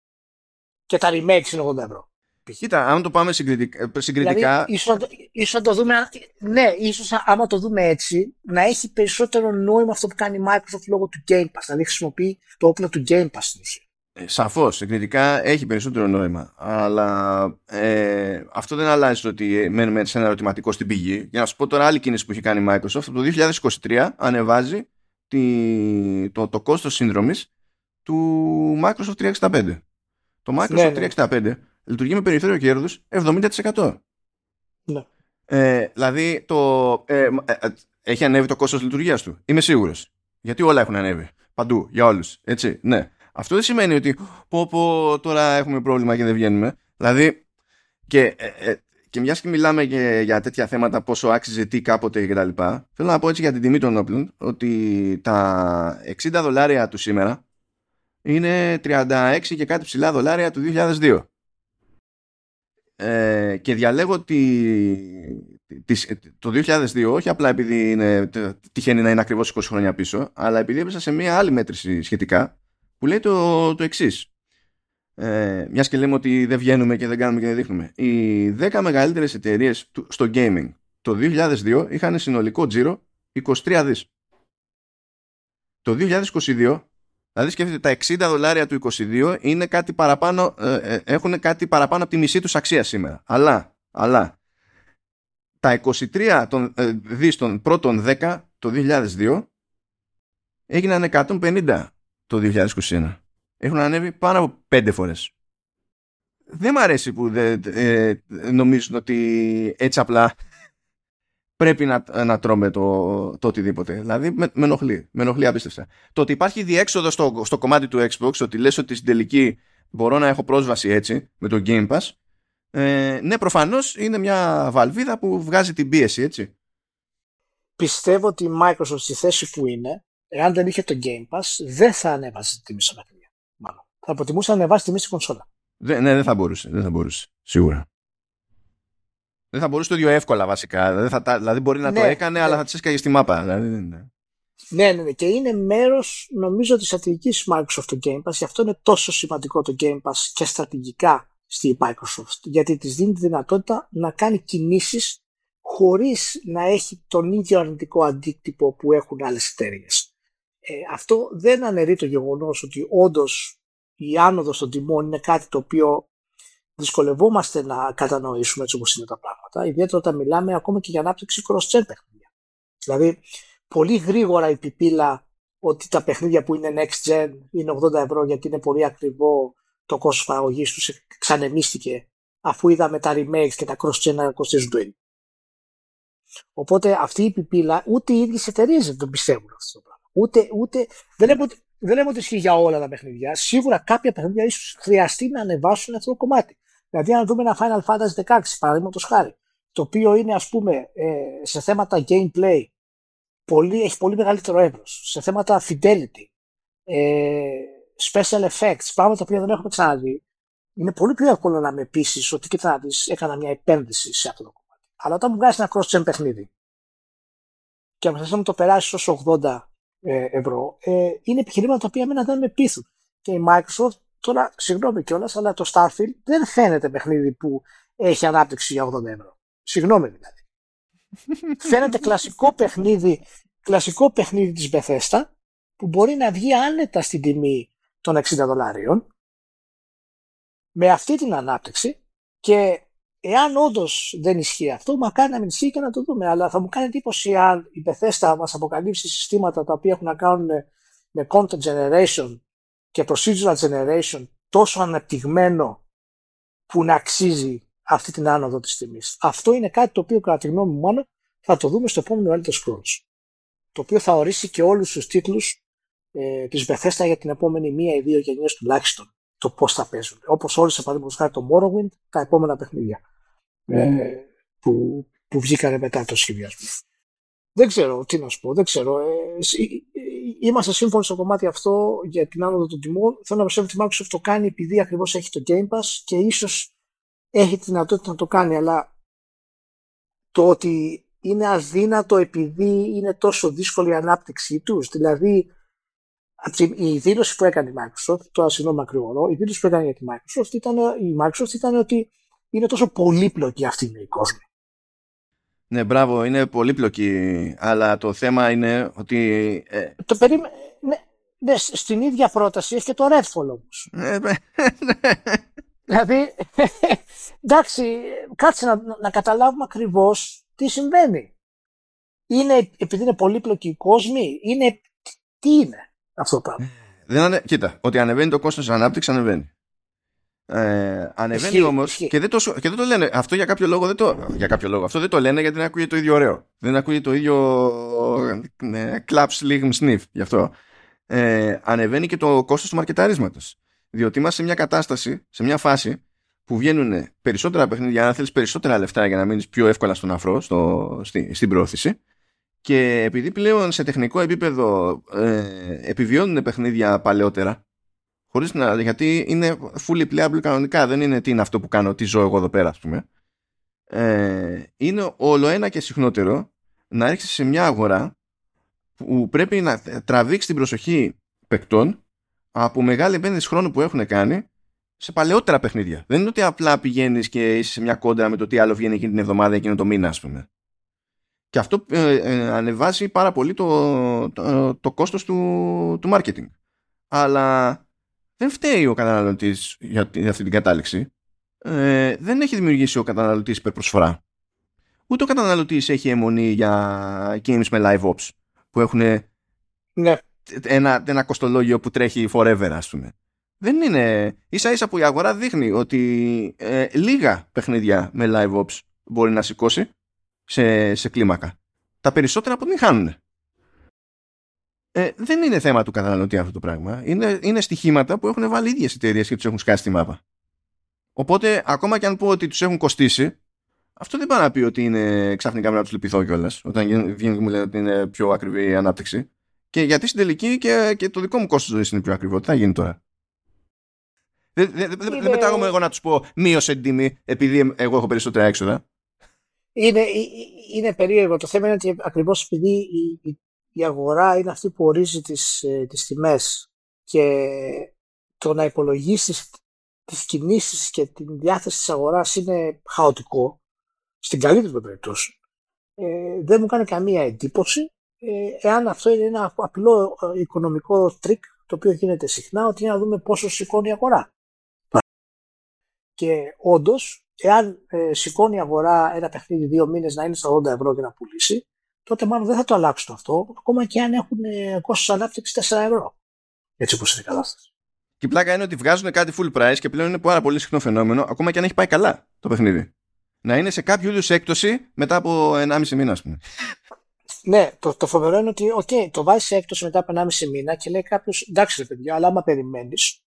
[SPEAKER 2] και τα remakes είναι 80 ευρώ.
[SPEAKER 1] Κοίτα, αν το πάμε συγκριτικά. συγκριτικά...
[SPEAKER 2] Δηλαδή, ίσως, ίσως το δούμε, ναι, ίσως άμα το δούμε έτσι, να έχει περισσότερο νόημα αυτό που κάνει η Microsoft λόγω του Game Pass, δηλαδή χρησιμοποιεί το όπλο του Game Pass στην ουσία.
[SPEAKER 1] Ε, Σαφώς, συγκριτικά έχει περισσότερο νόημα. Αλλά ε, αυτό δεν αλλάζει το ότι μένουμε σε ένα ερωτηματικό στην πηγή. Για να σου πω τώρα άλλη κίνηση που έχει κάνει η Microsoft. Από το 2023 ανεβάζει τη, το, το κόστος σύνδρομης του Microsoft 365. Το Microsoft 365 ναι, ναι. λειτουργεί με περιθώριο κέρδους 70%.
[SPEAKER 2] Ναι.
[SPEAKER 1] Ε, δηλαδή το, ε, ε, ε, έχει ανέβει το κόστος λειτουργίας του. Είμαι σίγουρος. Γιατί όλα έχουν ανέβει. Παντού, για όλους. Έτσι, ναι. Αυτό δεν σημαίνει ότι πω, πω, τώρα έχουμε πρόβλημα και δεν βγαίνουμε. Δηλαδή, και, ε, και μιας και μιλάμε και για τέτοια θέματα πόσο άξιζε τι κάποτε και τα λοιπά, θέλω να πω έτσι για την τιμή των όπλων ότι τα 60 δολάρια του σήμερα είναι 36 και κάτι ψηλά δολάρια του 2002. Ε, και διαλέγω τη, το 2002 όχι απλά επειδή είναι, τυχαίνει να είναι ακριβώς 20 χρόνια πίσω αλλά επειδή έπεσα σε μια άλλη μέτρηση σχετικά που λέει το, το εξής. Ε, μιας και λέμε ότι δεν βγαίνουμε και δεν κάνουμε και δεν δείχνουμε. Οι 10 μεγαλύτερες εταιρείες στο gaming το 2002 είχαν συνολικό τζίρο 23 δις. Το 2022 Δηλαδή σκέφτεται τα 60 δολάρια του 22 είναι κάτι παραπάνω, ε, ε, έχουν κάτι παραπάνω από τη μισή τους αξία σήμερα. Αλλά, αλλά τα 23 των, ε, δις των πρώτων 10 το 2002 έγιναν 150 το 2021. Έχουν ανέβει πάνω από 5 φορές. Δεν μ' αρέσει που δεν, ε, νομίζουν ότι έτσι απλά πρέπει να, να τρώμε το, το οτιδήποτε. Δηλαδή με, με ενοχλεί. Με ενοχλεί απίστευτα. Το ότι υπάρχει διέξοδο στο, στο κομμάτι του Xbox, ότι λες ότι στην τελική μπορώ να έχω πρόσβαση έτσι με το Game Pass, ε, ναι προφανώς είναι μια βαλβίδα που βγάζει την πίεση έτσι.
[SPEAKER 2] Πιστεύω ότι η Microsoft στη θέση που είναι, εάν δεν είχε το Game Pass, δεν θα ανέβαζε τη τιμή στα παιχνίδια. Μάλλον. Θα προτιμούσε να ανεβάσει τη τιμή στην κονσόλα.
[SPEAKER 1] ναι, δεν θα μπορούσε. Δεν θα μπορούσε. Σίγουρα. Δεν θα μπορούσε το ίδιο εύκολα βασικά. Δεν θα, δηλαδή μπορεί να ναι, το έκανε, ναι. αλλά θα τη έσκαγε στη μάπα. Δηλαδή, ναι.
[SPEAKER 2] Ναι, ναι, ναι. Και είναι μέρος, νομίζω, της στρατηγική Microsoft το Game Pass. Γι' αυτό είναι τόσο σημαντικό το Game Pass και στρατηγικά στη Microsoft. Γιατί της δίνει τη δυνατότητα να κάνει κινήσεις χωρίς να έχει τον ίδιο αρνητικό αντίκτυπο που έχουν άλλες εταιρείες. Ε, αυτό δεν αναιρεί το γεγονός ότι όντως η άνοδος των τιμών είναι κάτι το οποίο δυσκολευόμαστε να κατανοήσουμε έτσι όπως είναι τα πράγματα, ιδιαίτερα όταν μιλάμε ακόμα και για ανάπτυξη cross-gen παιχνίδια. Δηλαδή, πολύ γρήγορα η πιπίλα ότι τα παιχνίδια που είναι next gen είναι 80 ευρώ γιατί είναι πολύ ακριβό το κόστος παραγωγής τους ξανεμίστηκε αφού είδαμε τα remakes και τα cross-gen να κοστίζουν το ίδιο. Οπότε αυτή η πιπίλα ούτε οι ίδιες εταιρείες δεν το πιστεύουν αυτό το πράγμα. Ούτε, ούτε, δεν, λέμε ότι, δεν λέμε ότι ισχύει για όλα τα παιχνίδια. Σίγουρα κάποια παιχνίδια ίσως χρειαστεί να ανεβάσουν αυτό το κομμάτι. Δηλαδή, αν δούμε ένα Final Fantasy 16, παραδείγματος χάρη, το οποίο είναι, ας πούμε, ε, σε θέματα gameplay, πολύ, έχει πολύ μεγαλύτερο εύρο. Σε θέματα fidelity, ε, special effects, πράγματα που δεν έχουμε ξαναδεί, είναι πολύ πιο εύκολο να με πείσει ότι κοιτά να έκανα μια επένδυση σε αυτό το κομμάτι. Αλλά όταν μου βγάζει ένα cross-gen παιχνίδι και να μου το περάσεις ως 80 ε, ευρώ, ε, είναι επιχειρήματα τα οποία εμένα δεν με πείθουν. Και η Microsoft Τώρα, συγγνώμη κιόλας, αλλά το Starfield δεν φαίνεται παιχνίδι που έχει ανάπτυξη για 80 ευρώ. Συγγνώμη δηλαδή. φαίνεται κλασικό παιχνίδι, κλασικό παιχνίδι της Bethesda που μπορεί να βγει άνετα στην τιμή των 60 δολάριων με αυτή την ανάπτυξη και εάν όντως δεν ισχύει αυτό, μακάρι να μην ισχύει και να το δούμε. Αλλά θα μου κάνει εντύπωση αν η Bethesda μας αποκαλύψει συστήματα τα οποία έχουν να κάνουν με content generation και procedural generation τόσο αναπτυγμένο που να αξίζει αυτή την άνοδο της τιμής. Αυτό είναι κάτι το οποίο κατά τη γνώμη μου μόνο θα το δούμε στο επόμενο Elder Scrolls. Το οποίο θα ορίσει και όλους τους τίτλους ε, της Bethesda για την επόμενη μία ή δύο γενιές τουλάχιστον το πώς θα παίζουν. Όπως όρισε παραδείγματος χάρη το Morrowind τα επόμενα παιχνίδια ε, που, που βγήκανε μετά το σχεδιασμό. Δεν ξέρω τι να σου πω, δεν ξέρω. Ε, είμαστε σύμφωνοι στο κομμάτι αυτό για την άνοδο των τιμών. Θέλω να πιστεύω ότι η Microsoft το κάνει επειδή ακριβώς έχει το Game Pass και ίσως έχει τη δυνατότητα να το κάνει, αλλά το ότι είναι αδύνατο επειδή είναι τόσο δύσκολη η ανάπτυξή τους. Δηλαδή, η δήλωση που έκανε η Microsoft, τώρα συγγνώμη μακρηγορώ, η δήλωση που έκανε για τη Microsoft ήταν, η Microsoft ήταν ότι είναι τόσο πολύπλοκη αυτή η κόσμο.
[SPEAKER 1] Ναι, μπράβο, είναι πολύπλοκη, αλλά το θέμα είναι ότι...
[SPEAKER 2] Ε... Το περίμε... ναι, ναι, στην ίδια πρόταση έχει και το Redfall όμως. Ε, ναι. δηλαδή, εντάξει, κάτσε να, να καταλάβουμε ακριβώς τι συμβαίνει. Είναι επειδή είναι πολύπλοκοι οι κόσμοι, είναι... Τι είναι αυτό το πράγμα;
[SPEAKER 1] Δεν ανε... Κοίτα, ότι ανεβαίνει το κόστος της ανάπτυξης ανεβαίνει. Ε, ανεβαίνει όμως και, δεν το, και δεν το λένε. Αυτό για κάποιο λόγο δεν το. Για κάποιο λόγο. Αυτό δεν το λένε γιατί δεν ακούγεται το ίδιο ωραίο. Δεν ακούγεται το ίδιο. Ναι, clap, sligm, sniff. Γι' αυτό. Ε, ανεβαίνει και το κόστος του μαρκεταρίσματος. Διότι είμαστε σε μια κατάσταση, σε μια φάση που βγαίνουν περισσότερα παιχνίδια, αν θέλεις περισσότερα λεφτά για να μείνεις πιο εύκολα στον αφρό, στο, στη, στην πρόθεση. Και επειδή πλέον σε τεχνικό επίπεδο ε, επιβιώνουν παιχνίδια παλαιότερα, Χωρίς να, γιατί είναι fully playable κανονικά. Δεν είναι τι είναι αυτό που κάνω, τι ζω εγώ εδώ πέρα, ας πούμε. Ε, είναι όλο ένα και συχνότερο να έρχεσαι σε μια αγορά που πρέπει να τραβήξεις την προσοχή παικτών από μεγάλη επένδυση χρόνου που έχουν κάνει σε παλαιότερα παιχνίδια. Δεν είναι ότι απλά πηγαίνεις και είσαι σε μια κόντρα με το τι άλλο βγαίνει εκείνη την εβδομάδα, εκείνο το μήνα, ας πούμε. Και αυτό ε, ε, ανεβάζει πάρα πολύ το, το, το κόστος του, του marketing. Αλλά δεν φταίει ο καταναλωτής για, για αυτή την κατάληξη. Ε, δεν έχει δημιουργήσει ο καταναλωτής υπερπροσφορά. Ούτε ο καταναλωτής έχει αιμονή για games με live ops που έχουν
[SPEAKER 2] ναι.
[SPEAKER 1] ένα, ένα κοστολόγιο που τρέχει forever ας πούμε. Δεν είναι. ίσα ίσα που η αγορά δείχνει ότι ε, λίγα παιχνίδια με live ops μπορεί να σηκώσει σε, σε κλίμακα. Τα περισσότερα αποτυγχάνουν. Ε, δεν είναι θέμα του καταναλωτή αυτό το πράγμα. Είναι, είναι στοιχήματα που έχουν βάλει ίδιες εταιρείες και τους έχουν σκάσει τη μάπα. Οπότε, ακόμα και αν πω ότι τους έχουν κοστίσει, αυτό δεν πάει να πει ότι είναι ξαφνικά να τους λυπηθώ κιόλας. Όταν βγαίνει και μου λένε ότι είναι πιο ακριβή η ανάπτυξη. Και γιατί στην τελική και, και το δικό μου κόστος ζωής είναι πιο ακριβό. Τι θα γίνει τώρα; Δεν δε, δε, δε, πετάγομαι εγώ να τους πω μείωσε την τιμή επειδή εγώ έχω περισσότερα έξοδα.
[SPEAKER 2] Είναι, είναι περίεργο. Το θέμα είναι ότι ακριβώς επειδή η, η, αγορά είναι αυτή που ορίζει τις, ε, τις τιμές και το να υπολογίσεις τις κινήσεις και την διάθεση της αγοράς είναι χαοτικό, στην καλύτερη περίπτωση, ε, δεν μου κάνει καμία εντύπωση ε, εάν αυτό είναι ένα απλό ε, οικονομικό τρικ το οποίο γίνεται συχνά, ότι είναι να δούμε πόσο σηκώνει η αγορά. Και όντως, εάν ε, σηκώνει η αγορά ένα παιχνίδι δύο μήνες να είναι στα 80 ευρώ και να πουλήσει, τότε μάλλον δεν θα το αλλάξουν αυτό, ακόμα και αν έχουν ε, κόστος ανάπτυξης 4 ευρώ. Έτσι όπως είναι η κατάσταση.
[SPEAKER 1] Και η πλάκα είναι ότι βγάζουν κάτι full price και πλέον είναι πάρα πολύ συχνό φαινόμενο, ακόμα και αν έχει πάει καλά το παιχνίδι. Να είναι σε κάποιο είδους έκπτωση μετά από 1,5 μήνα, ας πούμε.
[SPEAKER 2] Ναι, το, το φοβερό είναι ότι okay, το βάζεις σε έκπτωση μετά από 1,5 μήνα και λέει κάποιος εντάξει, ρε παιδιά, αλλά άμα περιμένεις,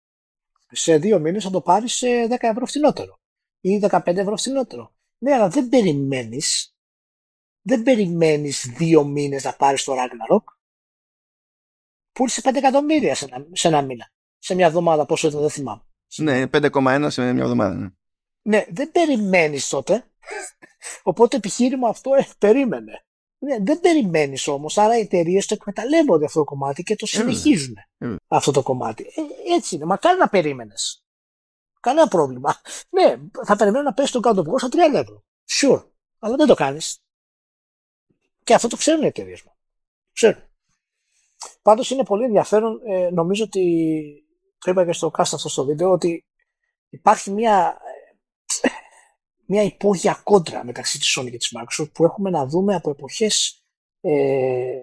[SPEAKER 2] σε δύο μήνες θα το πάρεις σε 10 ευρώ φθηνότερο ή 15 ευρώ φθηνότερο. Ναι, αλλά δεν περιμένεις. Δεν περιμένεις δύο μήνες να πάρεις το Ragnarok; Πούλησε 5 εκατομμύρια σε ένα, σε ένα μήνα. Σε μια εβδομάδα, πόσο ήταν, δεν θυμάμαι.
[SPEAKER 1] Ναι, 5,1 σε μια εβδομάδα. Ναι,
[SPEAKER 2] ναι δεν περιμένεις τότε. Οπότε επιχείρημα αυτό ε, περίμενε. Ναι, δεν περιμένεις όμως, άρα οι εταιρείες το εκμεταλλεύονται αυτό το κομμάτι και το συνεχίζουν αυτό το κομμάτι. Ε, έτσι είναι. Μακάρι να περίμενες. Κανένα πρόβλημα. Ναι, θα περιμένω να πέσει τον κάτω από στα 30 ευρώ. Sure. Αλλά δεν το κάνεις. Και αυτό το ξέρουν οι εταιρείες μου. Ξέρουν. Πάντως είναι πολύ ενδιαφέρον. Ε, νομίζω ότι το είπα και στο cast αυτό στο βίντεο ότι υπάρχει μια μια υπόγεια κόντρα μεταξύ της Sony και της Microsoft που έχουμε να δούμε από εποχές ε,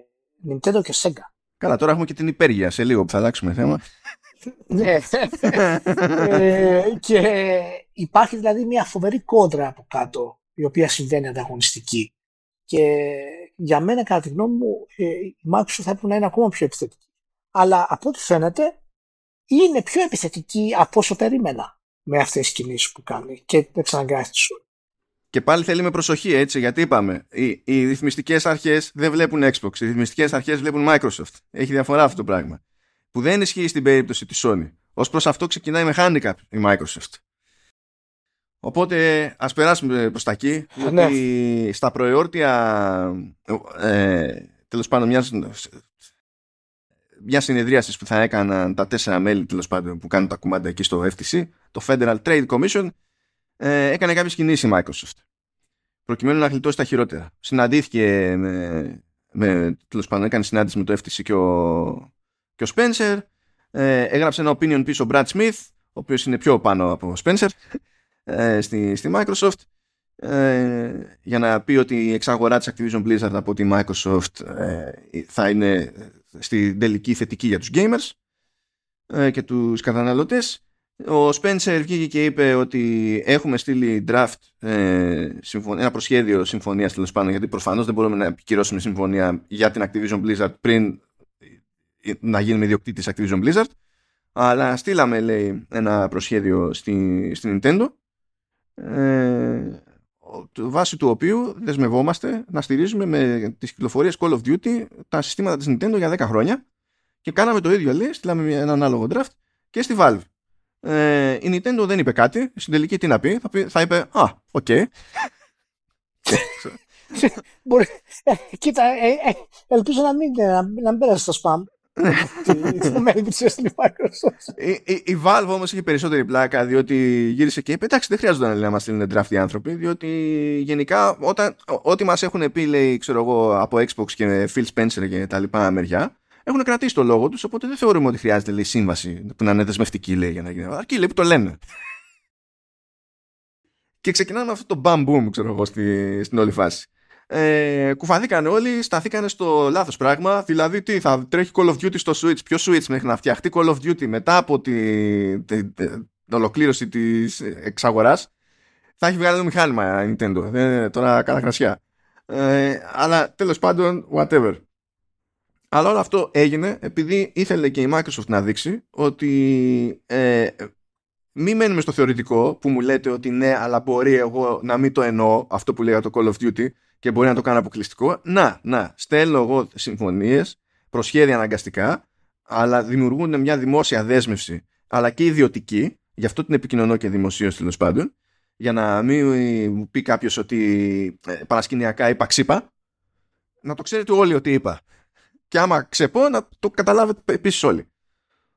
[SPEAKER 2] Nintendo και Sega.
[SPEAKER 1] Καλά, τώρα έχουμε και την υπέργεια σε λίγο που θα αλλάξουμε θέμα.
[SPEAKER 2] ναι. ε, και υπάρχει δηλαδή μια φοβερή κόντρα από κάτω η οποία συμβαίνει ανταγωνιστική. Και για μένα, κατά τη γνώμη μου, ε, η Microsoft θα έπρεπε να είναι ακόμα πιο επιθετική. Αλλά από ό,τι φαίνεται, είναι πιο επιθετική από όσο περίμενα με αυτές τις κινήσεις που κάνει και εξαναγκάζει της
[SPEAKER 1] Και πάλι θέλει με προσοχή έτσι, γιατί είπαμε, οι, οι ρυθμιστικές αρχές δεν βλέπουν Xbox, οι ρυθμιστικές αρχές βλέπουν Microsoft. Έχει διαφορά αυτό το πράγμα. Που δεν ισχύει στην περίπτωση της Sony. Ως προς αυτό ξεκινάει με handicap η Microsoft. Οπότε ας περάσουμε προς τα εκεί, ναι. στα προεόρτια ε, τέλος πάντων μιας μιας συνεδρίασης που θα έκαναν τα τέσσερα μέλη τέλος πάντων που κάνουν τα κουμάντα εκεί στο FTC, το Federal Trade Commission, ε, έκανε κάποιε κινήσει η Microsoft. Προκειμένου να γλιτώσει τα χειρότερα. Συναντήθηκε με, με τέλος πάντων, έκανε συνάντηση με το FTC και ο, και ο Spencer. Ε, έγραψε ένα opinion πίσω ο Brad Smith, ο οποίος είναι πιο πάνω από ο Spencer, ε, στη, στη Microsoft. Ε, για να πει ότι η εξαγορά της Activision Blizzard από τη Microsoft ε, θα είναι στην τελική θετική για τους gamers ε, και τους καταναλωτές. Ο Spencer βγήκε και είπε ότι έχουμε στείλει draft ε, ένα προσχέδιο συμφωνίας τέλος πάντων γιατί προφανώς δεν μπορούμε να επικυρώσουμε συμφωνία για την Activision Blizzard πριν να γίνουμε ιδιοκτήτης Activision Blizzard αλλά στείλαμε λέει ένα προσχέδιο στη, στη Nintendo ε, βάσει του οποίου δεσμευόμαστε να στηρίζουμε με τις κυκλοφορίες Call of Duty τα συστήματα της Nintendo για 10 χρόνια και κάναμε το ίδιο λέει, στείλαμε ένα ανάλογο draft και στη Valve. Ε, η Nintendo δεν είπε κάτι, στην τελική τι να πει, θα, πει, θα είπε «Α, OK». Okay.
[SPEAKER 2] Μπορεί, ε, κοίτα, ε, ε, ελπίζω να μην, να, να μην πέρασε στο spam. Τι μένει τη Microsoft.
[SPEAKER 1] Η Valve όμως είχε περισσότερη πλάκα διότι γύρισε και είπε: Εντάξει, δεν χρειάζονταν να μας στείλουν draft οι άνθρωποι, διότι γενικά όταν, ό,τι μας έχουν πει, λέει, ξέρω εγώ, από Xbox και Phil Spencer και τα λοιπά μεριά, έχουν κρατήσει το λόγο τους, οπότε δεν θεωρούμε ότι χρειάζεται λέει, σύμβαση που να είναι δεσμευτική λέει, για να γίνει. Αρκεί λέει που το λένε. και ξεκινάμε αυτό το bam boom, ξέρω εγώ, στη, στην όλη φάση ε, κουφαθήκαν όλοι, σταθήκαν στο λάθος πράγμα. Δηλαδή, τι θα τρέχει Call of Duty στο Switch. Ποιο Switch μέχρι να φτιαχτεί Call of Duty μετά από την τη, τη, ολοκλήρωση της εξαγοράς θα έχει βγάλει το μηχάνημα Nintendo. Δεν τώρα κατακρασιά. Ε, αλλά τέλος πάντων, whatever. Αλλά όλο αυτό έγινε επειδή ήθελε και η Microsoft να δείξει ότι ε, μην μένουμε στο θεωρητικό που μου λέτε ότι ναι, αλλά μπορεί εγώ να μην το εννοώ αυτό που λέγα το Call of Duty και μπορεί να το κάνω αποκλειστικό. Να, να, στέλνω εγώ συμφωνίες, προσχέδια αναγκαστικά, αλλά δημιουργούν μια δημόσια δέσμευση, αλλά και ιδιωτική, γι' αυτό την επικοινωνώ και δημοσίως τέλος πάντων, για να μην μου πει κάποιος ότι ε, παρασκηνιακά είπα ξύπα, να το ξέρετε όλοι ότι είπα. Και άμα ξεπώ, να το καταλάβετε επίσης όλοι.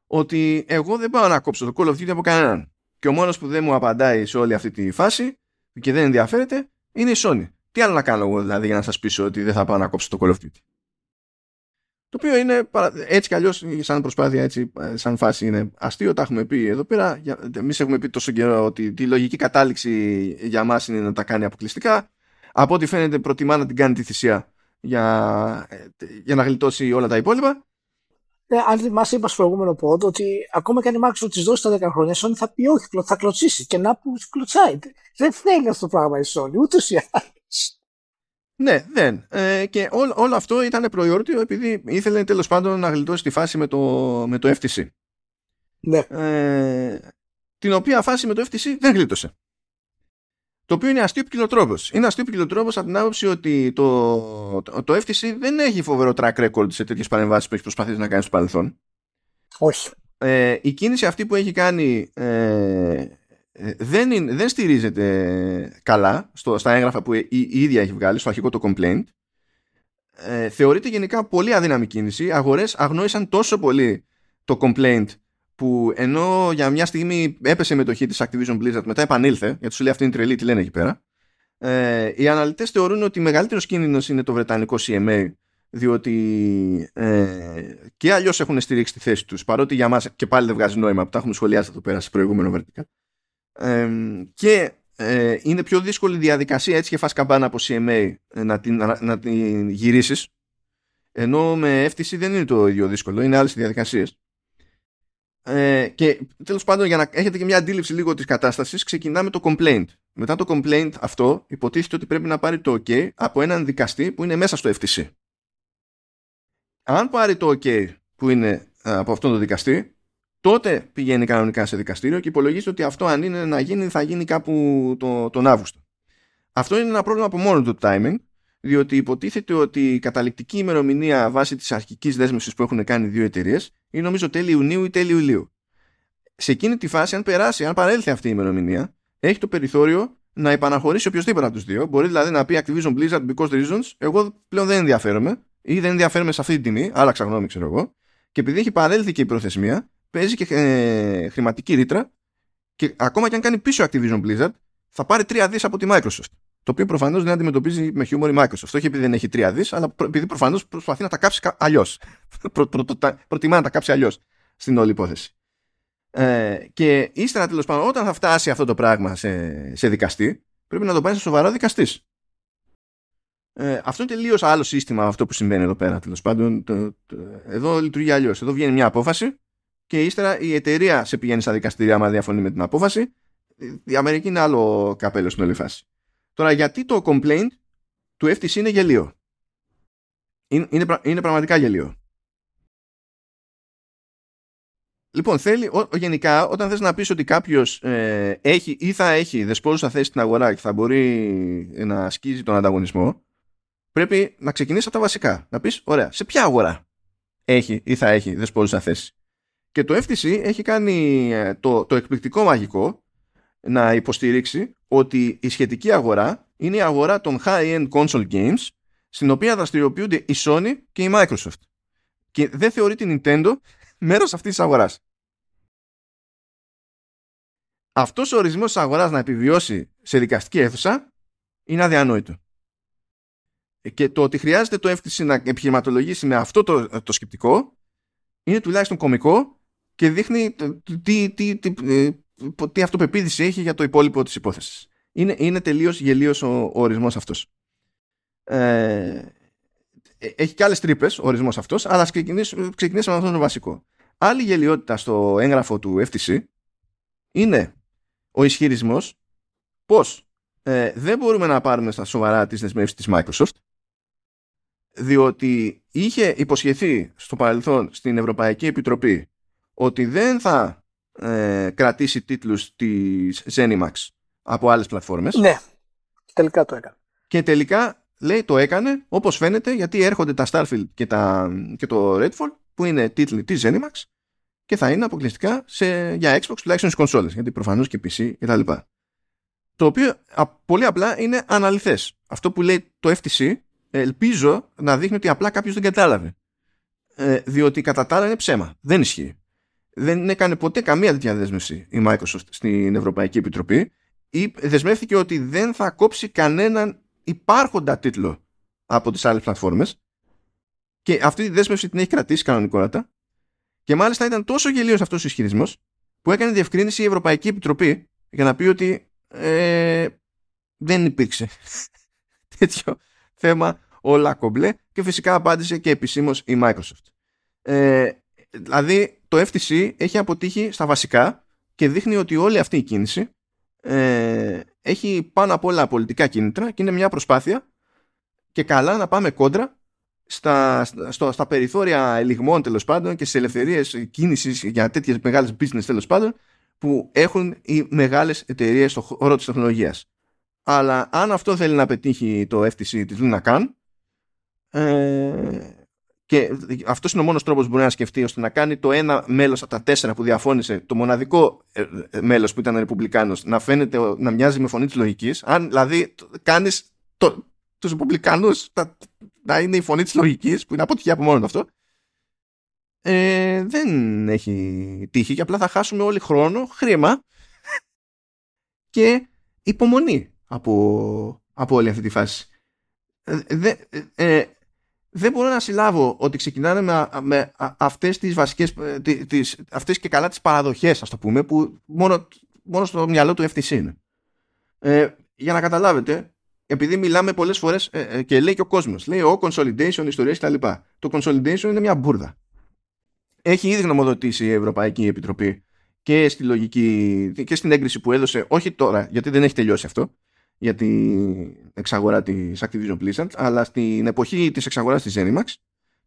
[SPEAKER 1] Ότι εγώ δεν πάω να κόψω το Call of Duty από κανέναν. Και ο μόνος που δεν μου απαντάει σε όλη αυτή τη φάση και δεν ενδιαφέρεται είναι η Sony. Τι άλλο να κάνω εγώ δηλαδή για να σας πείσω ότι δεν θα πάω να κόψω το Call of Duty; Το οποίο είναι έτσι κι αλλιώς, σαν προσπάθεια, έτσι, σαν φάση είναι αστείο. Τα έχουμε πει εδώ πέρα. Εμείς έχουμε πει τόσο καιρό ότι τη λογική κατάληξη για μας είναι να τα κάνει αποκλειστικά. Από ό,τι φαίνεται, προτιμά να την κάνει τη θυσία για, για να γλιτώσει όλα τα υπόλοιπα.
[SPEAKER 2] Ναι, αν θυμάσαι, είπα στο προηγούμενο πόντο ότι ακόμα και αν η Microsoft της δώσει τα 10 χρόνια, η Sony θα πει όχι, θα κλωτσίσει. Και να που κλωτσάει. Δεν θέλει αυτό το πράγμα η Sony, ούτως ή άλλως.
[SPEAKER 1] Ναι, δεν. Ε, και ό, όλο αυτό ήταν προϊόντιο επειδή ήθελε τέλος πάντων να γλιτώσει τη φάση με το, με το FTC.
[SPEAKER 2] Ναι.
[SPEAKER 1] Ε, την οποία φάση με το FTC δεν γλίτωσε. Το οποίο είναι αστείο ποικιλοτρόπο. Είναι αστείο ποικιλοτρόπο από την άποψη ότι το, το, το FTC δεν έχει φοβερό track record σε τέτοιες παρεμβάσεις που έχεις προσπαθήσει να κάνεις στο παρελθόν.
[SPEAKER 2] Όχι.
[SPEAKER 1] Ε, η κίνηση αυτή που έχει κάνει ε, ε, δεν, είναι, δεν στηρίζεται καλά στο, στα έγγραφα που η, η, ίδια έχει βγάλει, στο αρχικό το complaint. Ε, θεωρείται γενικά πολύ αδύναμη κίνηση. Αγορές αγνόησαν τόσο πολύ το complaint που ενώ για μια στιγμή έπεσε μετοχή της Activision Blizzard μετά επανήλθε, γιατί σου λέει αυτή είναι τρελή, τι λένε εκεί πέρα. Ε, οι αναλυτές θεωρούν ότι μεγαλύτερος κίνδυνος είναι το βρετανικό CMA διότι ε, και αλλιώς έχουν στηρίξει τη θέση τους παρότι για μας και πάλι δεν βγάζει νόημα που τα έχουμε σχολιάσει εδώ πέρα σε προηγούμενο vertical και ε, είναι πιο δύσκολη διαδικασία έτσι και φας καμπάνα από CMA ε, να την, να, να την γυρίσεις. Ενώ με FTC δεν είναι το ίδιο δύσκολο είναι άλλες διαδικασίες. Ε, και τέλος πάντων για να έχετε και μια αντίληψη λίγο της κατάστασης ξεκινάμε το complaint. Μετά το complaint αυτό υποτίθεται ότι πρέπει να πάρει το OK από έναν δικαστή που είναι μέσα στο FTC αν πάρει το OK που είναι ε, από αυτόν τον δικαστή τότε πηγαίνει κανονικά σε δικαστήριο και υπολογίζει ότι αυτό αν είναι να γίνει θα γίνει κάπου το, τον Αύγουστο. Αυτό είναι ένα πρόβλημα από μόνο του timing, διότι υποτίθεται ότι η καταληκτική ημερομηνία βάσει της αρχικής δέσμευσης που έχουν κάνει δύο εταιρείες είναι νομίζω τέλη Ιουνίου ή τέλη Ιουλίου. Σε εκείνη τη φάση, αν περάσει, αν παρέλθει αυτή η ημερομηνία, έχει το περιθώριο να επαναχωρήσει οποιοδήποτε από τους δύο. Μπορεί δηλαδή να πει Activision Blizzard because reasons, εγώ πλέον δεν ενδιαφέρομαι ή δεν ενδιαφέρομαι σε αυτή την τιμή, άλλαξα γνώμη, ξέρω εγώ. Και επειδή έχει παρέλθει και η προθεσμία, παίζει και ε, χρηματική ρήτρα και ακόμα και αν κάνει πίσω Activision Blizzard θα πάρει 3 δις από τη Microsoft. Το οποίο προφανώς δεν αντιμετωπίζει με χιούμορ η Microsoft. Όχι επειδή δεν έχει 3 δις, αλλά επειδή προφανώς προσπαθεί να τα κάψει αλλιώς. Προ, προ, προτιμά να τα κάψει αλλιώς στην όλη υπόθεση. Ε, και ύστερα τέλος πάντων, όταν θα φτάσει αυτό το πράγμα σε, σε δικαστή, πρέπει να το πάει σε σοβαρό δικαστής. Ε, αυτό είναι τελείως άλλο σύστημα αυτό που συμβαίνει εδώ πέρα. Τέλος πάντων, το, το, εδώ λειτουργεί αλλιώς. Εδώ βγαίνει μια απόφαση και ύστερα η εταιρεία σε πηγαίνει στα δικαστήρια άμα διαφωνεί με την απόφαση. Η Αμερική είναι άλλο καπέλο στην όλη φάση. Τώρα, γιατί το complaint του FTC είναι γελίο; Είναι, είναι, είναι πραγματικά γελίο. Λοιπόν, θέλει, ο, γενικά, όταν θες να πεις ότι κάποιος ε, έχει ή θα έχει δεσπόζουσα θέση στην αγορά και θα μπορεί να ασκήσει τον ανταγωνισμό, πρέπει να ξεκινήσεις από τα βασικά. Να πεις, ωραία, σε ποια αγορά έχει ή θα έχει δεσπόζουσα θέση; Και το FTC έχει κάνει ε, το, το εκπληκτικό μαγικό να υποστηρίξει ότι η σχετική αγορά είναι η αγορά των high-end console games στην οποία δραστηριοποιούνται η Sony και η Microsoft. και δεν θεωρεί την Nintendo μέρος αυτής της αγοράς. Αυτός ο ορισμός της αγοράς να επιβιώσει σε δικαστική αίθουσα είναι αδιανόητο. Και το ότι χρειάζεται το FTC να επιχειρηματολογήσει με αυτό το, το σκεπτικό είναι τουλάχιστον κομικό και δείχνει τι, τι, τι, ε, τι αυτοπεποίθηση έχει για το υπόλοιπο της υπόθεσης. Είναι, είναι τελείως γελίος ο, ο ορισμός αυτός. Ε, έχει και άλλες τρύπες ο ορισμός αυτός, αλλά ξεκινήσουμε, ξεκινήσουμε με αυτό το βασικό. Άλλη γελιότητα στο έγγραφο του FTC είναι ο ισχυρισμός πως ε, δεν μπορούμε να πάρουμε στα σοβαρά τις δεσμεύσεις της Microsoft διότι είχε υποσχεθεί στο παρελθόν στην Ευρωπαϊκή Επιτροπή ότι δεν θα ε, κρατήσει τίτλους της Zenimax από άλλες πλατφόρμες.
[SPEAKER 2] Ναι, τελικά το έκανε.
[SPEAKER 1] Και τελικά λέει το έκανε όπως φαίνεται γιατί έρχονται τα Starfield και, τα, και το Redfall που είναι τίτλοι της Zenimax και θα είναι αποκλειστικά σε, για Xbox τουλάχιστον στις κονσόλες γιατί προφανώς και PC και τα λοιπά. Το οποίο πολύ απλά είναι αναλυθές. Αυτό που λέει το FTC ελπίζω να δείχνει ότι απλά κάποιος δεν κατάλαβε. Ε, διότι κατά τα άλλα είναι ψέμα. Δεν ισχύει. Δεν έκανε ποτέ καμία τέτοια δέσμευση η Microsoft στην Ευρωπαϊκή Επιτροπή. Ή δεσμεύτηκε ότι δεν θα κόψει κανέναν υπάρχοντα τίτλο από τις άλλες πλατφόρμες. Και αυτή τη δέσμευση την έχει κρατήσει κανονικότατα. Και μάλιστα ήταν τόσο γελίος αυτός ο ισχυρισμός που έκανε διευκρίνηση η Ευρωπαϊκή Επιτροπή για να πει ότι ε, δεν υπήρξε τέτοιο θέμα όλα κομπλέ. Και φυσικά απάντησε και επισήμως η Microsoft. Ε, δηλαδή το FTC έχει αποτύχει στα βασικά και δείχνει ότι όλη αυτή η κίνηση ε, έχει πάνω απ' όλα πολιτικά κίνητρα και είναι μια προσπάθεια και καλά να πάμε κόντρα στα, στα, στα περιθώρια ελιγμών τέλος πάντων και σε ελευθερίες κίνησης για τέτοιες μεγάλες business τέλος πάντων που έχουν οι μεγάλες εταιρείες στον χώρο της τεχνολογίας. Αλλά αν αυτό θέλει να πετύχει το FTC της Luna Khan ε, και αυτός είναι ο μόνος τρόπος που μπορεί να σκεφτεί ώστε να κάνει το ένα μέλος από τα τέσσερα που διαφώνησε, το μοναδικό ε, ε, μέλος που ήταν ρεπουμπλικάνος, να φαίνεται να μοιάζει με φωνή της λογικής. Αν δηλαδή κάνεις το, τους ρεπουμπλικάνους να είναι η φωνή της λογικής, που είναι αποτυχία από μόνο αυτό, ε, δεν έχει τύχη και απλά θα χάσουμε όλοι χρόνο, χρήμα και υπομονή από, από όλη αυτή τη φάση. Ε, ε, δεν μπορώ να συλλάβω ότι ξεκινάνε με, με αυτές τις βασικές ε, τις, αυτές και καλά τις παραδοχές ας το πούμε που μόνο, μόνο στο μυαλό του FTC είναι. Ε, για να καταλάβετε επειδή μιλάμε πολλές φορές ε, ε, και λέει και ο κόσμος λέει ο consolidation, ιστορίες κτλ το consolidation είναι μια μπουρδα. Έχει ήδη γνωμοδοτήσει η Ευρωπαϊκή Επιτροπή και στη λογική και στην έγκριση που έδωσε όχι τώρα γιατί δεν έχει τελειώσει αυτό για την εξαγορά της Activision Blizzard, αλλά στην εποχή της εξαγοράς της Zenimax,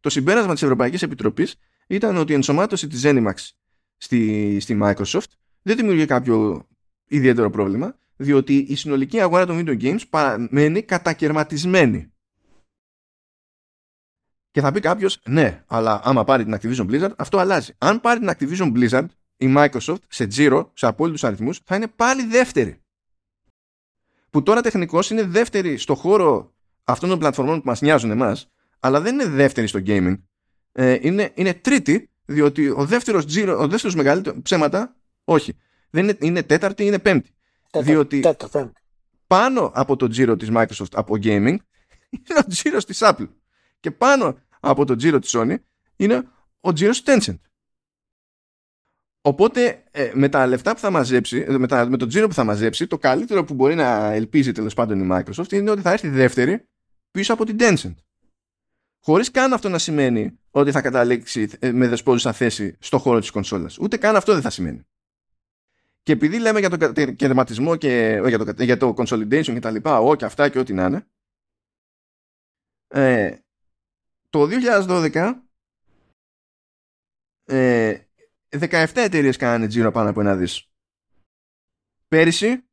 [SPEAKER 1] το συμπέρασμα της Ευρωπαϊκής Επιτροπής ήταν ότι η ενσωμάτωση της Zenimax στη, στη Microsoft δεν δημιουργεί κάποιο ιδιαίτερο πρόβλημα, διότι η συνολική αγορά των video games παραμένει κατακαιρματισμένη. Και θα πει κάποιος, ναι, αλλά άμα πάρει την Activision Blizzard, αυτό αλλάζει. Αν πάρει την Activision Blizzard, η Microsoft σε τζίρο, σε απόλυτους αριθμούς, θα είναι πάλι δεύτερη που τώρα τεχνικώ είναι δεύτερη στο χώρο αυτών των πλατφορμών που μας νοιάζουν εμάς, αλλά δεν είναι δεύτερη στο gaming. Ε, είναι, είναι τρίτη, διότι ο δεύτερος τζίρο, ο δεύτερος μεγαλύτερο, ψέματα, όχι. Δεν είναι, είναι τέταρτη, είναι πέμπτη.
[SPEAKER 2] Τέταρτη,
[SPEAKER 1] διότι
[SPEAKER 2] τέταρτη.
[SPEAKER 1] πάνω από το τζίρο της Microsoft από gaming είναι ο τζίρος της Apple. Και πάνω από το τζίρο της Sony είναι ο τζίρος της Tencent. Οπότε ε, με τα λεφτά που θα μαζέψει, ε, με, τα, με το τζίρο που θα μαζέψει, το καλύτερο που μπορεί να ελπίζει τέλος πάντων η Microsoft είναι ότι θα έρθει δεύτερη πίσω από την Tencent. Χωρίς καν αυτό να σημαίνει ότι θα καταλήξει ε, με δεσπόζουσα θέση στο χώρο της κονσόλας. Ούτε καν αυτό δεν θα σημαίνει. Και επειδή λέμε για τον κατερματισμό και για το, για το consolidation και τα λοιπά, ό, και αυτά και ό,τι να είναι, ε, το 2012 ε, 17 εταιρείες κάνανε τζίρο πάνω από ένα δις. Πέρυσι,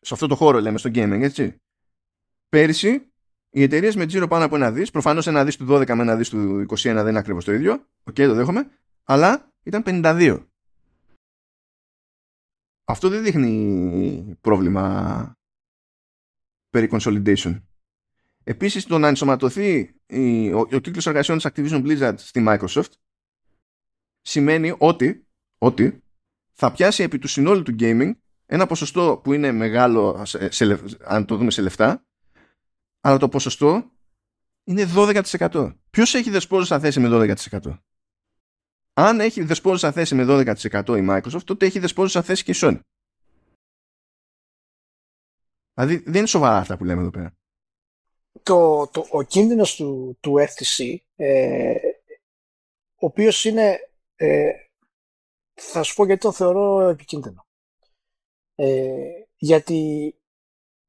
[SPEAKER 1] σε αυτό το χώρο λέμε στο gaming, έτσι. Πέρυσι, οι εταιρείες με τζίρο πάνω από ένα δις, προφανώς ένα δις του 12 με ένα δις του 21 δεν είναι ακριβώς το ίδιο. Οκ, το δέχομαι. Αλλά ήταν 52. Αυτό δεν δείχνει πρόβλημα περί consolidation. Επίσης το να ενσωματωθεί η, ο, ο κύκλος εργασιών της Activision Blizzard στη Microsoft σημαίνει ότι, ότι θα πιάσει επί του συνόλου του gaming ένα ποσοστό που είναι μεγάλο σε, αν το δούμε σε λεφτά αλλά το ποσοστό είναι 12%. Ποιος έχει δεσπόζουσα θέση με 12%? Αν έχει δεσπόζουσα θέση με 12% η Microsoft, τότε έχει δεσπόζουσα θέση και η Sony. Δηλαδή δεν είναι σοβαρά αυτά που λέμε εδώ πέρα.
[SPEAKER 2] Το, το, ο κίνδυνος του, του FTC, ε, ο οποίος είναι, ε, θα σου πω γιατί το θεωρώ επικίνδυνο. Ε, γιατί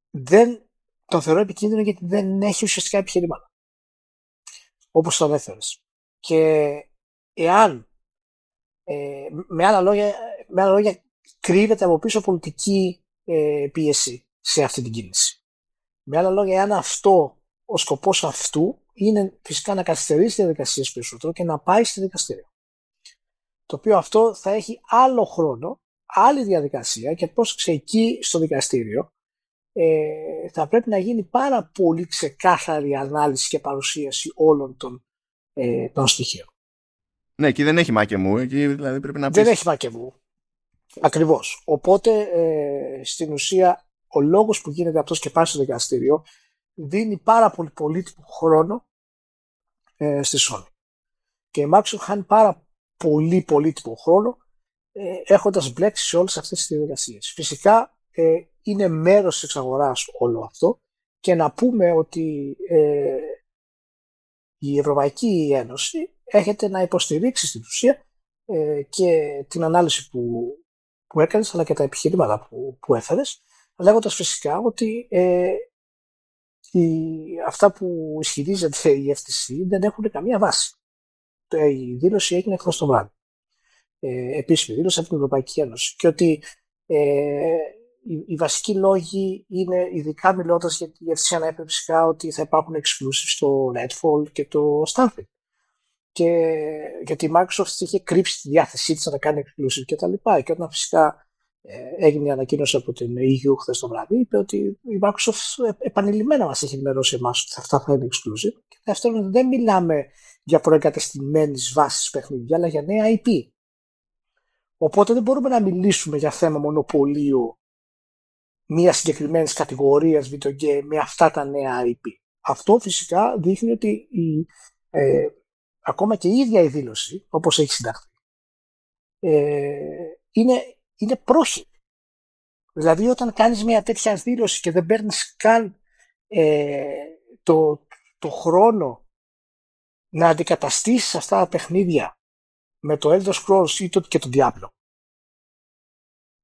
[SPEAKER 2] δεν το θεωρώ επικίνδυνο γιατί δεν έχει ουσιαστικά επιχειρήματα. Όπως το ανέφερες. Και εάν ε, με, άλλα λόγια, με άλλα λόγια κρύβεται από πίσω πολιτική ε, πίεση σε αυτή την κίνηση. Με άλλα λόγια, εάν αυτό, ο σκοπός αυτού είναι φυσικά να καθυστερήσει τη διαδικασία περισσότερο και να πάει στη δικαστήριο. Το οποίο αυτό θα έχει άλλο χρόνο, άλλη διαδικασία και πώς εκεί στο δικαστήριο ε, θα πρέπει να γίνει πάρα πολύ ξεκάθαρη ανάλυση και παρουσίαση όλων των, ε, των στοιχείων.
[SPEAKER 1] Ναι, εκεί δεν έχει μάκεμου. Εκεί δηλαδή πρέπει να
[SPEAKER 2] πεις... Δεν έχει μάκεμου. Ακριβώς. Οπότε ε, στην ουσία ο λόγος που γίνεται αυτός και πάει στο δικαστήριο δίνει πάρα πολύ πολύτιμο χρόνο ε, στη Sony. Και η Microsoft χάνει πάρα πολύ πολύτιμο χρόνο ε, έχοντας μπλέξει σε όλες αυτές τις διαδικασίες. Φυσικά ε, είναι μέρος της εξαγοράς όλο αυτό και να πούμε ότι ε, η Ευρωπαϊκή Ένωση έχετε να υποστηρίξει στην ουσία ε, και την ανάλυση που, που έκανες αλλά και τα επιχειρήματα που, που έφερες λέγοντας φυσικά ότι ε, αυτά που ισχυρίζεται η FTC δεν έχουν καμία βάση. Η δήλωση έγινε χθες το βράδυ. Ε, επίσημη δήλωση από την Ευρωπαϊκή Ένωση και ότι ε, οι, οι βασικοί λόγοι είναι ειδικά μιλώντας για τη FTC ανέφερε φυσικά ότι θα υπάρχουν exclusives στο Redfall και το Starfield και γιατί η Microsoft είχε κρύψει τη διάθεσή της να τα κάνει exclusive και τα λοιπά και όταν φυσικά ε, έγινε η ανακοίνωση από την EU χθες το βράδυ, είπε ότι η Microsoft επανειλημμένα μας έχει ενημερώσει εμάς ότι αυτά θα είναι exclusive. Και δεύτερον, δεν μιλάμε για προεγκατεστημένε βάσει παιχνίδια, αλλά για νέα IP. Οπότε δεν μπορούμε να μιλήσουμε για θέμα μονοπωλίου μιας συγκεκριμένης κατηγορίας video game με αυτά τα νέα IP. Αυτό φυσικά δείχνει ότι η, ε, ακόμα και η ίδια η δήλωση, όπως έχει συνταχθεί, ε, είναι είναι πρόχειρη. Δηλαδή όταν κάνεις μια τέτοια δήλωση και δεν παίρνεις καν ε, το, το χρόνο να αντικαταστήσεις αυτά τα παιχνίδια με το Elder Scrolls ή το, και το Diablo.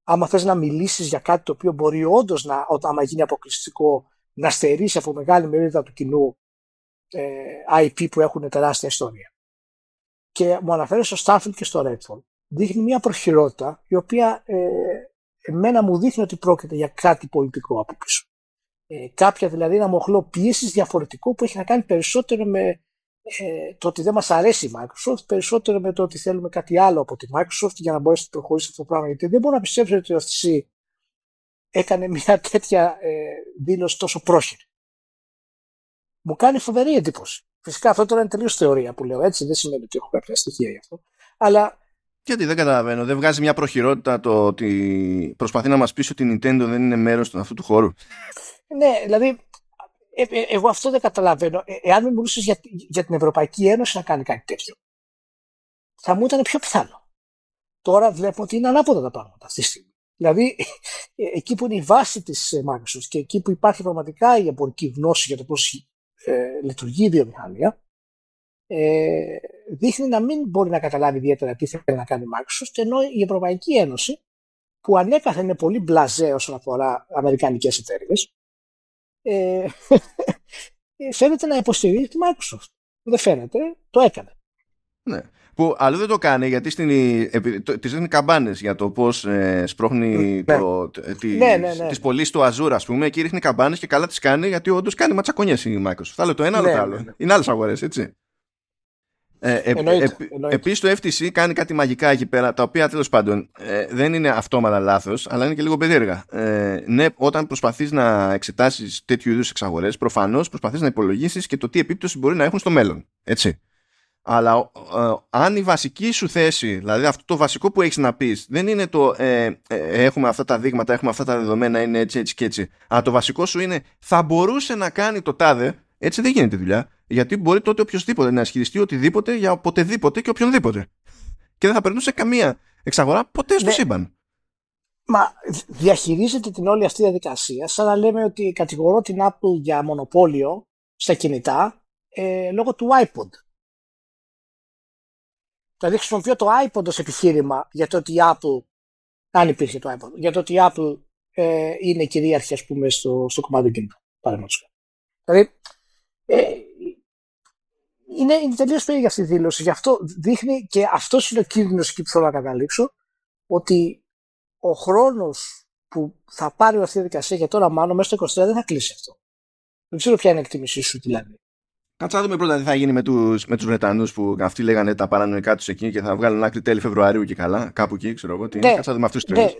[SPEAKER 2] Άμα θες να μιλήσεις για κάτι το οποίο μπορεί όντως να, άμα γίνει αποκλειστικό, να στερήσει από μεγάλη μερίδα του κοινού ε, IP που έχουν τεράστια ιστορία. Και μου αναφέρει στο Starfield και στο Redfall δείχνει μια προχειρότητα η οποία ε, εμένα μου δείχνει ότι πρόκειται για κάτι πολιτικό από πίσω. Ε, κάποια δηλαδή ένα μοχλό πίεσης διαφορετικό που έχει να κάνει περισσότερο με ε, το ότι δεν μας αρέσει η Microsoft, περισσότερο με το ότι θέλουμε κάτι άλλο από τη Microsoft για να μπορέσει να προχωρήσει αυτό το πράγμα. Γιατί δεν μπορώ να πιστέψω ότι ο FTC έκανε μια τέτοια ε, δήλωση τόσο πρόχειρη. Μου κάνει φοβερή εντύπωση. Φυσικά αυτό τώρα είναι τελείως θεωρία που λέω έτσι, δεν σημαίνει ότι έχω κάποια στοιχεία γι' αυτό. Αλλά
[SPEAKER 1] γιατί δεν καταλαβαίνω, δεν βγάζει μια προχειρότητα το ότι προσπαθεί να μας πείσει ότι η Nintendo δεν είναι μέρος αυτού του χώρου.
[SPEAKER 2] Ναι, δηλαδή, ε, ε, εγώ αυτό δεν καταλαβαίνω. Ε, εάν με μιλούσε για, για την Ευρωπαϊκή Ένωση να κάνει κάτι τέτοιο, θα μου ήταν πιο πιθανό. Τώρα βλέπω ότι είναι ανάποδα τα πράγματα αυτή τη στιγμή. Δηλαδή, εκεί που είναι η βάση της Microsoft και εκεί που υπάρχει πραγματικά η εμπορική γνώση για το πώς ε, λειτουργεί η βιομηχανία, ε, δείχνει να μην μπορεί να καταλάβει ιδιαίτερα τι θέλει να κάνει η Microsoft, ενώ η Ευρωπαϊκή Ένωση, που ανέκαθεν είναι πολύ μπλαζέ όσον αφορά αμερικανικές εταιρείες, ε, φαίνεται να υποστηρίζει τη Microsoft. Δεν φαίνεται, το έκανε.
[SPEAKER 1] Ναι. Που αλλού δεν το κάνει γιατί στην, τις δίνει καμπάνες για το πώς ε, σπρώχνει ναι. το, τις, ναι, ναι, ναι. τις πωλήσεις του Azure ας πούμε. Εκεί ρίχνει καμπάνες και καλά τις κάνει γιατί όντως κάνει ματσακονιές η Microsoft. Άλλο το ένα, άλλο ναι, το άλλο. Ναι, ναι. Είναι άλλες αγορές, έτσι. Ε, ε,
[SPEAKER 2] εννοείται,
[SPEAKER 1] ε, Επίσης το FTC κάνει κάτι μαγικά εκεί πέρα, τα οποία τέλος πάντων ε, δεν είναι αυτόματα λάθος, αλλά είναι και λίγο περίεργα. Ε, ναι, όταν προσπαθείς να εξετάσεις τέτοιου είδους εξαγορές, προφανώς προσπαθείς να υπολογίσεις και το τι επίπτωση μπορεί να έχουν στο μέλλον. Έτσι. Αλλά ε, αν η βασική σου θέση, δηλαδή αυτό το βασικό που έχεις να πεις δεν είναι το ε, ε, έχουμε αυτά τα δείγματα, έχουμε αυτά τα δεδομένα, είναι έτσι έτσι και έτσι. Αλλά το βασικό σου είναι θα μπορούσε να κάνει το τάδε, έτσι δεν γίνεται δουλειά. Γιατί μπορεί τότε οποιοδήποτε να ισχυριστεί οτιδήποτε για οποτεδήποτε και οποιονδήποτε. Και δεν θα περνούσε καμία εξαγορά ποτέ στο ναι. σύμπαν.
[SPEAKER 2] Μα διαχειρίζεται την όλη αυτή διαδικασία σαν να λέμε ότι κατηγορώ την Apple για μονοπόλιο στα κινητά ε, λόγω του iPod. Δηλαδή χρησιμοποιώ το iPod ως επιχείρημα για το ότι η Apple, αν υπήρχε το iPod, για το ότι η Apple ε, είναι κυρίαρχη ας πούμε στο, στο κομμάτι του κινητού. Παραδείγματος. Δηλαδή ε, είναι, είναι τελείως περίεργη αυτή η δήλωση. Γι' αυτό δείχνει και αυτός είναι ο κίνδυνος εκεί που θέλω να καταλήξω, ότι ο χρόνος που θα πάρει αυτή η διαδικασία για τώρα, μάλλον μέσα στο 23 δεν θα κλείσει αυτό. Δεν ξέρω ποια είναι η εκτίμησή σου δηλαδή.
[SPEAKER 1] Κάτσε να δούμε πρώτα τι θα γίνει με τους με τους Βρετανούς που αυτοί λέγανε τα παρανοϊκά τους εκεί και θα βγάλουν άκρη τέλη Φεβρουαρίου και καλά. Κάπου εκεί, ξέρω εγώ. Τι ναι, Κάτσε να δούμε αυτούς τους ναι,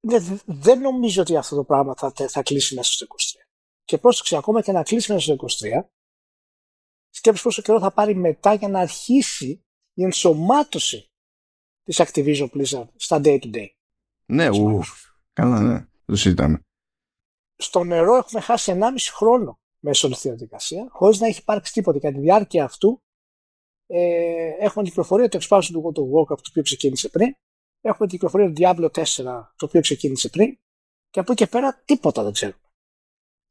[SPEAKER 2] ναι, δεν νομίζω ότι αυτό το πράγμα θα, θα κλείσει μέσα στο 23. Και πρόσεξε, ακόμα και να κλείσει μέσα στο 23, σκέψου πόσο καιρό θα πάρει μετά για να αρχίσει η ενσωμάτωση της Activision Blizzard στα day-to-day.
[SPEAKER 1] Ναι, ουφ. Καλά, ναι. Το συζητάμε.
[SPEAKER 2] Στο νερό έχουμε χάσει 1,5 χρόνο μέσω της διαδικασίας, χωρίς να έχει υπάρξει τίποτα. Κατά τη διάρκεια αυτού ε, έχουμε την κυκλοφορία του expansion του World of Warcraft, το οποίο ξεκίνησε πριν. Έχουμε την κυκλοφορία του Diablo 4, το οποίο ξεκίνησε πριν. Και από εκεί και πέρα τίποτα δεν ξέρουμε.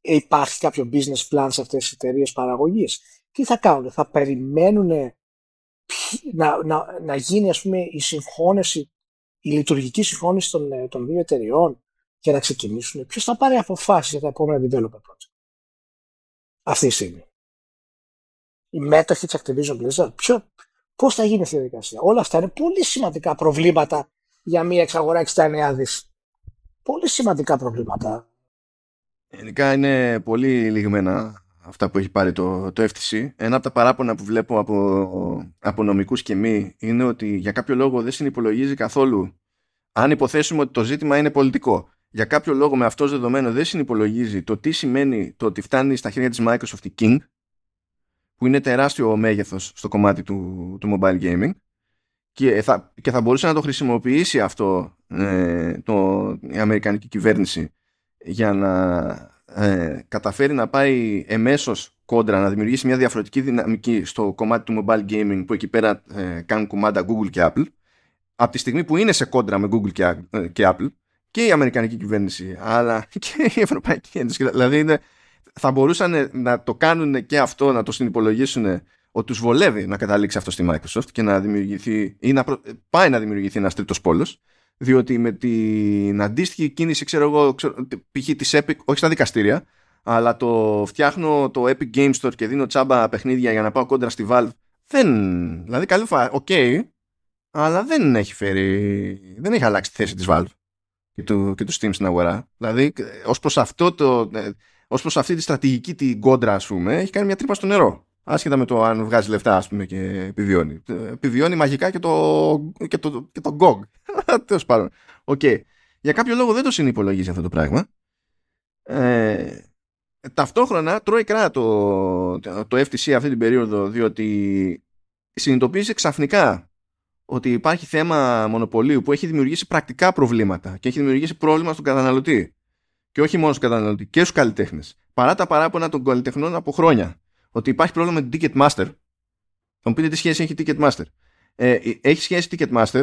[SPEAKER 2] Ε, υπάρχει κάποιο business plan σε αυτές τις εταιρείες παραγωγής τι θα κάνουν, θα περιμένουν να, να, να γίνει ας πούμε η συγχώνευση, η λειτουργική συγχώνευση των, ε, των δύο εταιριών για να ξεκινήσουν. Ποιος θα πάρει αποφάσεις για τα επόμενα developer project. Αυτή τη στιγμή; Η μέτοχη της Activision Blizzard; Ποιο, πώς θα γίνει αυτή η διαδικασία; Όλα αυτά είναι πολύ σημαντικά προβλήματα για μια εξαγορά 69 δις. Πολύ σημαντικά προβλήματα.
[SPEAKER 1] Γενικά είναι πολύ λιγμένα αυτά που έχει πάρει το, το FTC. Ένα από τα παράπονα που βλέπω από, από νομικούς και μη είναι ότι για κάποιο λόγο δεν συνυπολογίζει καθόλου αν υποθέσουμε ότι το ζήτημα είναι πολιτικό. Για κάποιο λόγο με αυτός δεδομένο δεν συνυπολογίζει το τι σημαίνει το ότι φτάνει στα χέρια της Microsoft η King που είναι τεράστιο μέγεθος στο κομμάτι του, του mobile gaming και θα, και θα μπορούσε να το χρησιμοποιήσει αυτό ε, το, η Αμερικανική κυβέρνηση για να ε, καταφέρει να πάει εμέσως κόντρα να δημιουργήσει μια διαφορετική δυναμική στο κομμάτι του mobile gaming που εκεί πέρα ε, κάνουν κουμάντα Google και Apple. Από τη στιγμή που είναι σε κόντρα με Google και, ε, και Apple και η Αμερικανική κυβέρνηση αλλά και η Ευρωπαϊκή Ένωση. Δηλαδή είναι, θα μπορούσαν να το κάνουν και αυτό να το συνυπολογίσουν ότι τους βολεύει να καταλήξει αυτό στη Microsoft και να δημιουργηθεί ή να πάει να δημιουργηθεί ένας τρίτος πόλος διότι με την αντίστοιχη κίνηση, ξέρω εγώ, π.χ. της Epic, όχι στα δικαστήρια, αλλά το φτιάχνω το Epic Game Store και δίνω τσάμπα παιχνίδια για να πάω κόντρα στη Valve, δεν, δηλαδή καλή φορά, OK, okay, αλλά δεν έχει φέρει, δεν έχει αλλάξει τη θέση της Valve και του, και του Steam στην αγορά. Δηλαδή, ως προς αυτό το, ε, ως προς αυτή τη στρατηγική την κόντρα, ας πούμε, έχει κάνει μια τρύπα στο νερό. Άσχετα με το αν βγάζει λεφτά, ας πούμε, και επιβιώνει. Επιβιώνει μαγικά και το, και το, και το GOG. Τέλος πάντων. Οκ. Για κάποιο λόγο δεν το συνυπολογίζει αυτό το πράγμα. Ε, ταυτόχρονα τρώει κρά το, το FTC αυτή την περίοδο διότι συνειδητοποίησε ξαφνικά ότι υπάρχει θέμα μονοπωλίου που έχει δημιουργήσει πρακτικά προβλήματα και έχει δημιουργήσει πρόβλημα στον καταναλωτή. Και όχι μόνο στον καταναλωτή, και στους καλλιτέχνες. Παρά τα παράπονα των καλλιτεχνών από χρόνια ότι υπάρχει πρόβλημα με την Ticketmaster. Θα μου πείτε τι σχέση έχει Ticketmaster. Ε, έχει σχέση Ticketmaster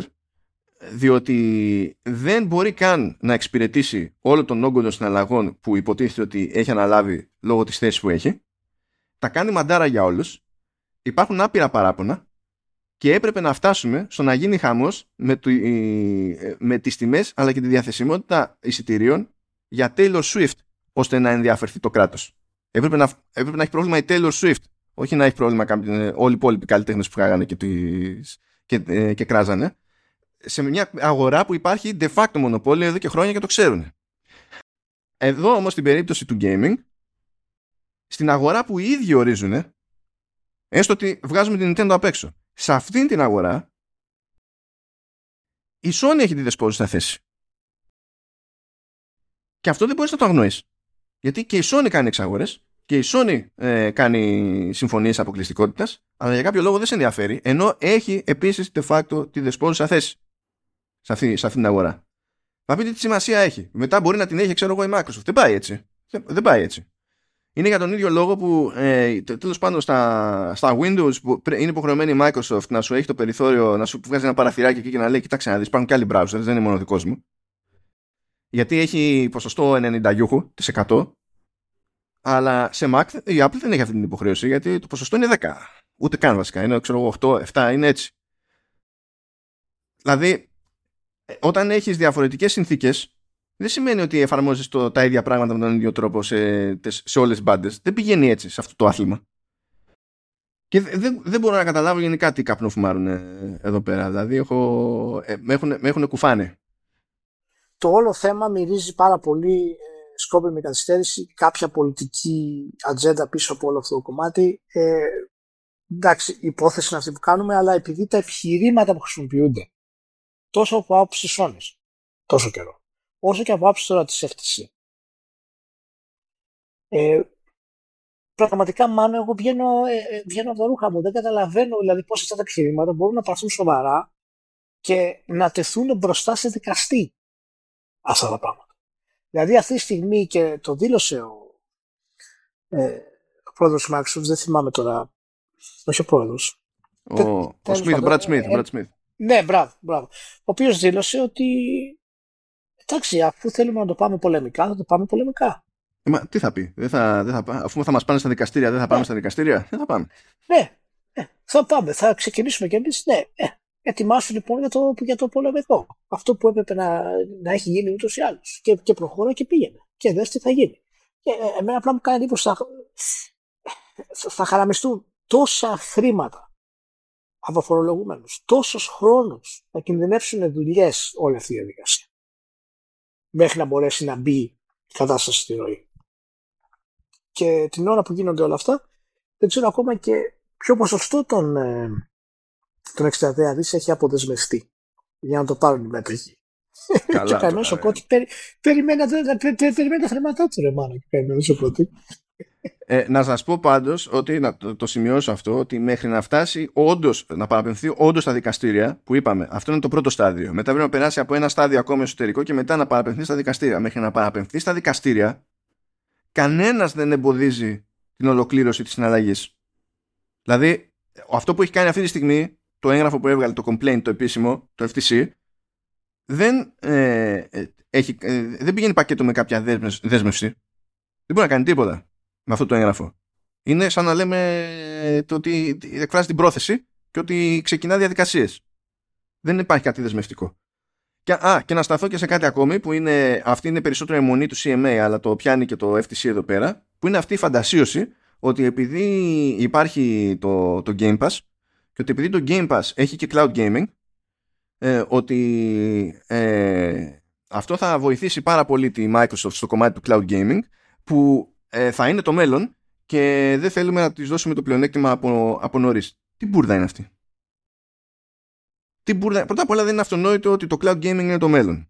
[SPEAKER 1] διότι δεν μπορεί καν να εξυπηρετήσει όλο τον όγκο των συναλλαγών που υποτίθεται ότι έχει αναλάβει λόγω της θέσης που έχει. Τα κάνει μαντάρα για όλους. Υπάρχουν άπειρα παράπονα και έπρεπε να φτάσουμε στο να γίνει χαμός με, το, με τις τιμές αλλά και τη διαθεσιμότητα εισιτηρίων για Taylor Swift ώστε να ενδιαφερθεί το κράτος. Έπρεπε να, έπρεπε να έχει πρόβλημα η Taylor Swift όχι να έχει πρόβλημα όλοι οι υπόλοιποι καλλιτέχνες που φάγανε και, και, ε, και κράζανε σε μια αγορά που υπάρχει de facto μονοπόλιο εδώ και χρόνια και το ξέρουν. Εδώ όμως στην περίπτωση του gaming, στην αγορά που οι ίδιοι ορίζουν, έστω ότι βγάζουμε την Nintendo απ' έξω, σε αυτήν την αγορά η Sony έχει τη δεσπόζουσα θέση. Και αυτό δεν μπορείς να το αγνοείς. Γιατί και η Sony κάνει εξαγορές και η Sony ε, κάνει συμφωνίες αποκλειστικότητας αλλά για κάποιο λόγο δεν σε ενδιαφέρει ενώ έχει επίσης de facto τη δεσπόζουσα θέση σε αυτή, σε αυτή την αγορά. Θα πείτε τι σημασία έχει. Μετά μπορεί να την έχει, ξέρω εγώ, η Microsoft. Δεν πάει έτσι. Δεν πάει έτσι. Είναι για τον ίδιο λόγο που ε, τέλος πάντων στα, στα Windows που είναι υποχρεωμένη η Microsoft να σου έχει το περιθώριο να σου βγάζει ένα παραθυράκι εκεί και να λέει: Κοιτάξτε να δεις, υπάρχουν και άλλοι browsers, δεν είναι μόνο δικός μου. Γιατί έχει ποσοστό 90 γιούχου, 100, αλλά σε Mac η Apple δεν έχει αυτή την υποχρέωση γιατί το ποσοστό είναι 10. Ούτε καν βασικά. Είναι ξέρω εγώ 8, 7, είναι έτσι. Δηλαδή, ε, όταν έχεις διαφορετικές συνθήκες δεν σημαίνει ότι εφαρμόζεις το, τα ίδια πράγματα με τον ίδιο τρόπο σε, σε όλες τις μπάντες. Δεν πηγαίνει έτσι σε αυτό το άθλημα. Και δεν, δεν μπορώ να καταλάβω γενικά τι καπνό φουμάρουν εδώ πέρα. Δηλαδή έχω, ε, με, έχουν, με έχουν κουφάνε.
[SPEAKER 2] Το όλο θέμα μυρίζει πάρα πολύ ε, σκόπη με καθυστέρηση κάποια πολιτική ατζέντα πίσω από όλο αυτό το κομμάτι. Ε, εντάξει, η υπόθεση είναι αυτή που κάνουμε, αλλά επειδή τα επιχειρήματα που χρησιμοποιούνται τόσο από άποψη Sony, τόσο καιρό, όσο και από άποψη τώρα της FTC. Ε, πραγματικά, μάλλον εγώ βγαίνω, ε, ε, βγαίνω από τα ρούχα μου. Δεν καταλαβαίνω δηλαδή πώς αυτά τα επιχειρήματα μπορούν να πάρθουν σοβαρά και να τεθούν μπροστά σε δικαστή αυτά τα πράγματα. Δηλαδή αυτή τη στιγμή και το δήλωσε ο, ε, ο πρόεδρος Microsoft, δεν θυμάμαι τώρα, όχι ο πρόεδρος.
[SPEAKER 1] Ο, ο Smith, ο Brad Smith. Ε, Brad Smith.
[SPEAKER 2] Ναι, μπράβο, μπράβο. Ο οποίος δήλωσε ότι εντάξει, αφού θέλουμε να το πάμε πολεμικά, θα το πάμε πολεμικά.
[SPEAKER 1] Ε, μα τι θα πει, δεν θα, δεν θα, αφού θα μας πάνε στα δικαστήρια, δεν θα πάμε ναι. στα δικαστήρια, δεν θα πάμε.
[SPEAKER 2] Ναι, ναι, θα πάμε, θα ξεκινήσουμε κι εμείς, ναι. ναι. Ετοιμάσου λοιπόν για το, για το πολεμικό. Αυτό που έπρεπε να, να έχει γίνει ούτως ή άλλως. Και, και προχώρα και πήγαινε. Και δες τι θα γίνει. Και ε, εμένα απλά μου κάνει εντύπωση θα, θα χαραμιστούν τόσα χρήματα από φορολογούμενου. Τόσος χρόνος να κινδυνεύσουν δουλειές όλη αυτή η διαδικασία. Μέχρι να μπορέσει να μπει η κατάσταση στη ροή. Και την ώρα που γίνονται όλα αυτά, δεν ξέρω ακόμα και ποιο ποσοστό των, ε, των 63 δις έχει αποδεσμευτεί για να το πάρουν οι μέτρικοι. Καλά, και κανένας ο Κώτη περιμένει τα χρήματά του, ρε μάνα, και περιμένει ο Κώτη.
[SPEAKER 1] Ε, να σας πω πάντως ότι να το, το, σημειώσω αυτό ότι μέχρι να φτάσει όντως να παραπεμφθεί όντως στα δικαστήρια που είπαμε αυτό είναι το πρώτο στάδιο μετά πρέπει να περάσει από ένα στάδιο ακόμη εσωτερικό και μετά να παραπεμφθεί στα δικαστήρια μέχρι να παραπεμφθεί στα δικαστήρια κανένας δεν εμποδίζει την ολοκλήρωση της συναλλαγής. δηλαδή αυτό που έχει κάνει αυτή τη στιγμή το έγγραφο που έβγαλε το complaint το επίσημο το FTC δεν, ε, ε, έχει, ε, δεν πηγαίνει πακέτο με κάποια δέσμευση δεν μπορεί να κάνει τίποτα με αυτό το έγγραφο. Είναι σαν να λέμε το ότι εκφράζει την πρόθεση και ότι ξεκινά διαδικασίες. Δεν υπάρχει κάτι δεσμευτικό. Και, α, και να σταθώ και σε κάτι ακόμη που είναι, αυτή είναι περισσότερο αιμονή του CMA αλλά το πιάνει και το FTC εδώ πέρα που είναι αυτή η φαντασίωση ότι επειδή υπάρχει το, το Game Pass και ότι επειδή το Game Pass έχει και cloud gaming ε, ότι ε, αυτό θα βοηθήσει πάρα πολύ τη Microsoft στο κομμάτι του cloud gaming που ε, θα είναι το μέλλον και δεν θέλουμε να της δώσουμε το πλεονέκτημα από, από νωρίς. Τι μπουρδα είναι αυτή; Τι μπουρδα... Πρώτα απ' όλα δεν είναι αυτονόητο ότι το cloud gaming είναι το μέλλον.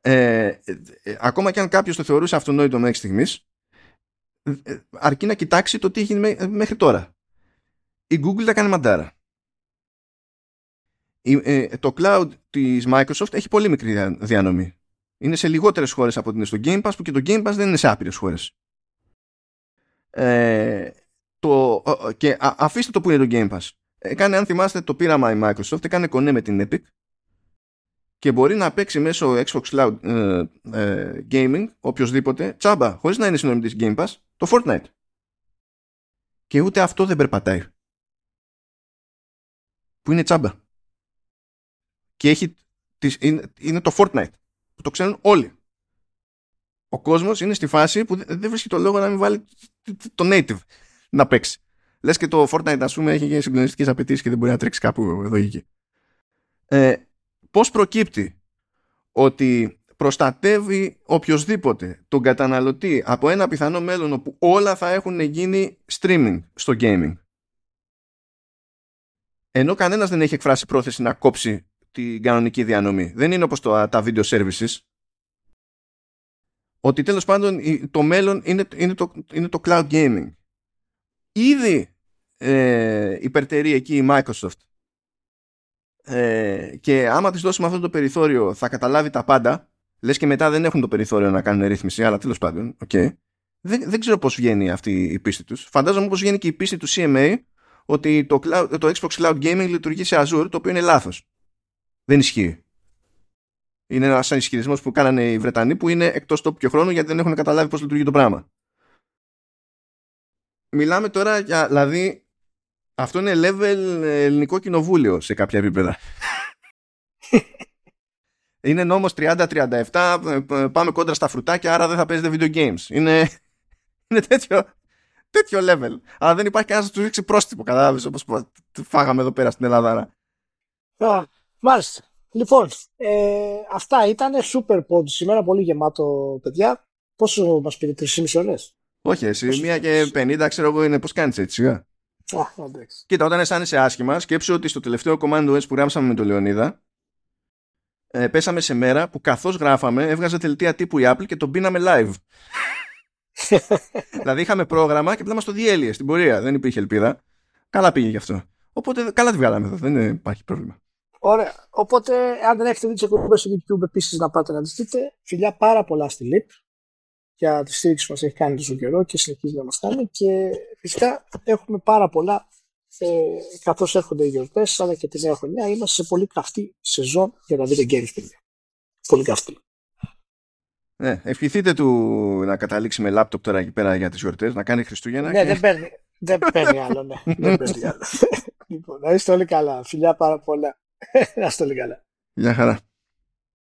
[SPEAKER 1] Ε, ε, ε ακόμα και αν κάποιος το θεωρούσε αυτονόητο μέχρι στιγμής, ε, αρκεί να κοιτάξει το τι έχει μέχρι τώρα. Η Google τα κάνει μαντάρα. Το cloud της Microsoft έχει πολύ μικρή διανομή. Είναι σε λιγότερες χώρες από ότι είναι στο Game Pass που και το Game Pass δεν είναι σε άπειρες χώρες. Ε, το, και αφήστε το που είναι το Game Pass. Έκανε, αν θυμάστε, το πείραμα η Microsoft, έκανε κονέ με την Epic και μπορεί να παίξει μέσω Xbox Cloud ε, ε, Gaming οποιοδήποτε τσάμπα, χωρίς να είναι συνομιλητής Game Pass, το Fortnite. Και ούτε αυτό δεν περπατάει. Που είναι τσάμπα. Και έχει, είναι, είναι το Fortnite. Που το ξέρουν όλοι ο κόσμος είναι στη φάση που δεν βρίσκει το λόγο να μην βάλει το native να παίξει. Λες και το Fortnite, ας πούμε, έχει συγκλονιστικές απαιτήσεις και δεν μπορεί να τρέξει κάπου εδώ ή εκεί. Ε, Πώς προκύπτει ότι προστατεύει οποιοδήποτε τον καταναλωτή από ένα πιθανό μέλλον όπου όλα θα έχουν γίνει streaming στο gaming; ενώ κανένας δεν έχει εκφράσει πρόθεση να κόψει την κανονική διανομή. Δεν είναι όπως το, τα video services. Ότι τέλος πάντων το μέλλον είναι, είναι, το, είναι το cloud gaming. Ήδη ε, υπερτερεί εκεί η Microsoft ε, και άμα της δώσουμε αυτό το περιθώριο θα καταλάβει τα πάντα λες και μετά δεν έχουν το περιθώριο να κάνουν ρύθμιση αλλά τέλος πάντων okay. δεν, δεν ξέρω πώς βγαίνει αυτή η πίστη τους φαντάζομαι πως βγαίνει και η πίστη του CMA ότι το, cloud, το Xbox Cloud Gaming λειτουργεί σε Azure το οποίο είναι λάθος δεν ισχύει είναι ένας ισχυρισμό που κάνανε οι Βρετανοί που είναι εκτός τόπου και χρόνου γιατί δεν έχουν καταλάβει πώς λειτουργεί το πράγμα μιλάμε τώρα για δηλαδή αυτό είναι level ελληνικό κοινοβούλιο σε κάποια επίπεδα. είναι νόμος 30-37, πάμε κόντρα στα φρουτάκια, άρα δεν θα παίζετε video games. Είναι, είναι τέτοιο, τέτοιο level. Αλλά δεν υπάρχει κανένας να τους ρίξει πρόστιμο, κατάλαβες, όπως φάγαμε εδώ πέρα στην Ελλάδα.
[SPEAKER 2] Α, μάλιστα. Λοιπόν, ε, αυτά ήταν super pod σήμερα, πολύ γεμάτο, παιδιά. Πόσο μας πήρε, 3,5 ώρες;
[SPEAKER 1] Όχι, εσύ, μία και 50, ξέρω εγώ, είναι πώς κάνεις έτσι, σιγά. Κοίτα, όταν αισθάνεσαι άσχημα, σκέψου ότι στο τελευταίο Command OS που γράψαμε με τον Λεωνίδα, ε, πέσαμε σε μέρα που καθώς γράφαμε έβγαζε τελετία τύπου η Apple και τον πίναμε live. δηλαδή είχαμε πρόγραμμα και απλά μας το διέλυε στην πορεία. Δεν υπήρχε ελπίδα. Καλά πήγε γι' αυτό. Οπότε καλά τη βγάλαμε εδώ. Δεν υπάρχει πρόβλημα.
[SPEAKER 2] Ωραία. Οπότε, αν δεν έχετε δει τις εκπομπές στο YouTube, επίσης να πάτε να τις δείτε. Φιλιά πάρα πολλά στη LIP για τη στήριξη που μας έχει κάνει τόσο καιρό και συνεχίζει να μας κάνει και φυσικά έχουμε πάρα πολλά ε, καθώς έρχονται οι γιορτές αλλά και τη νέα χρονιά είμαστε σε πολύ καυτή σεζόν για να δείτε games παιδιά. Πολύ καυτή.
[SPEAKER 1] Ναι, ευχηθείτε του να καταλήξει με λάπτοπ τώρα εκεί πέρα για τις γιορτές, να κάνει Χριστούγεννα.
[SPEAKER 2] Ναι, δεν παίρνει, δεν παίρνει άλλο, ναι. δεν παίρνει άλλο. λοιπόν, να είστε όλοι καλά. Φιλιά πάρα πολλά. Να είστε όλοι καλά.
[SPEAKER 1] Γεια χαρά.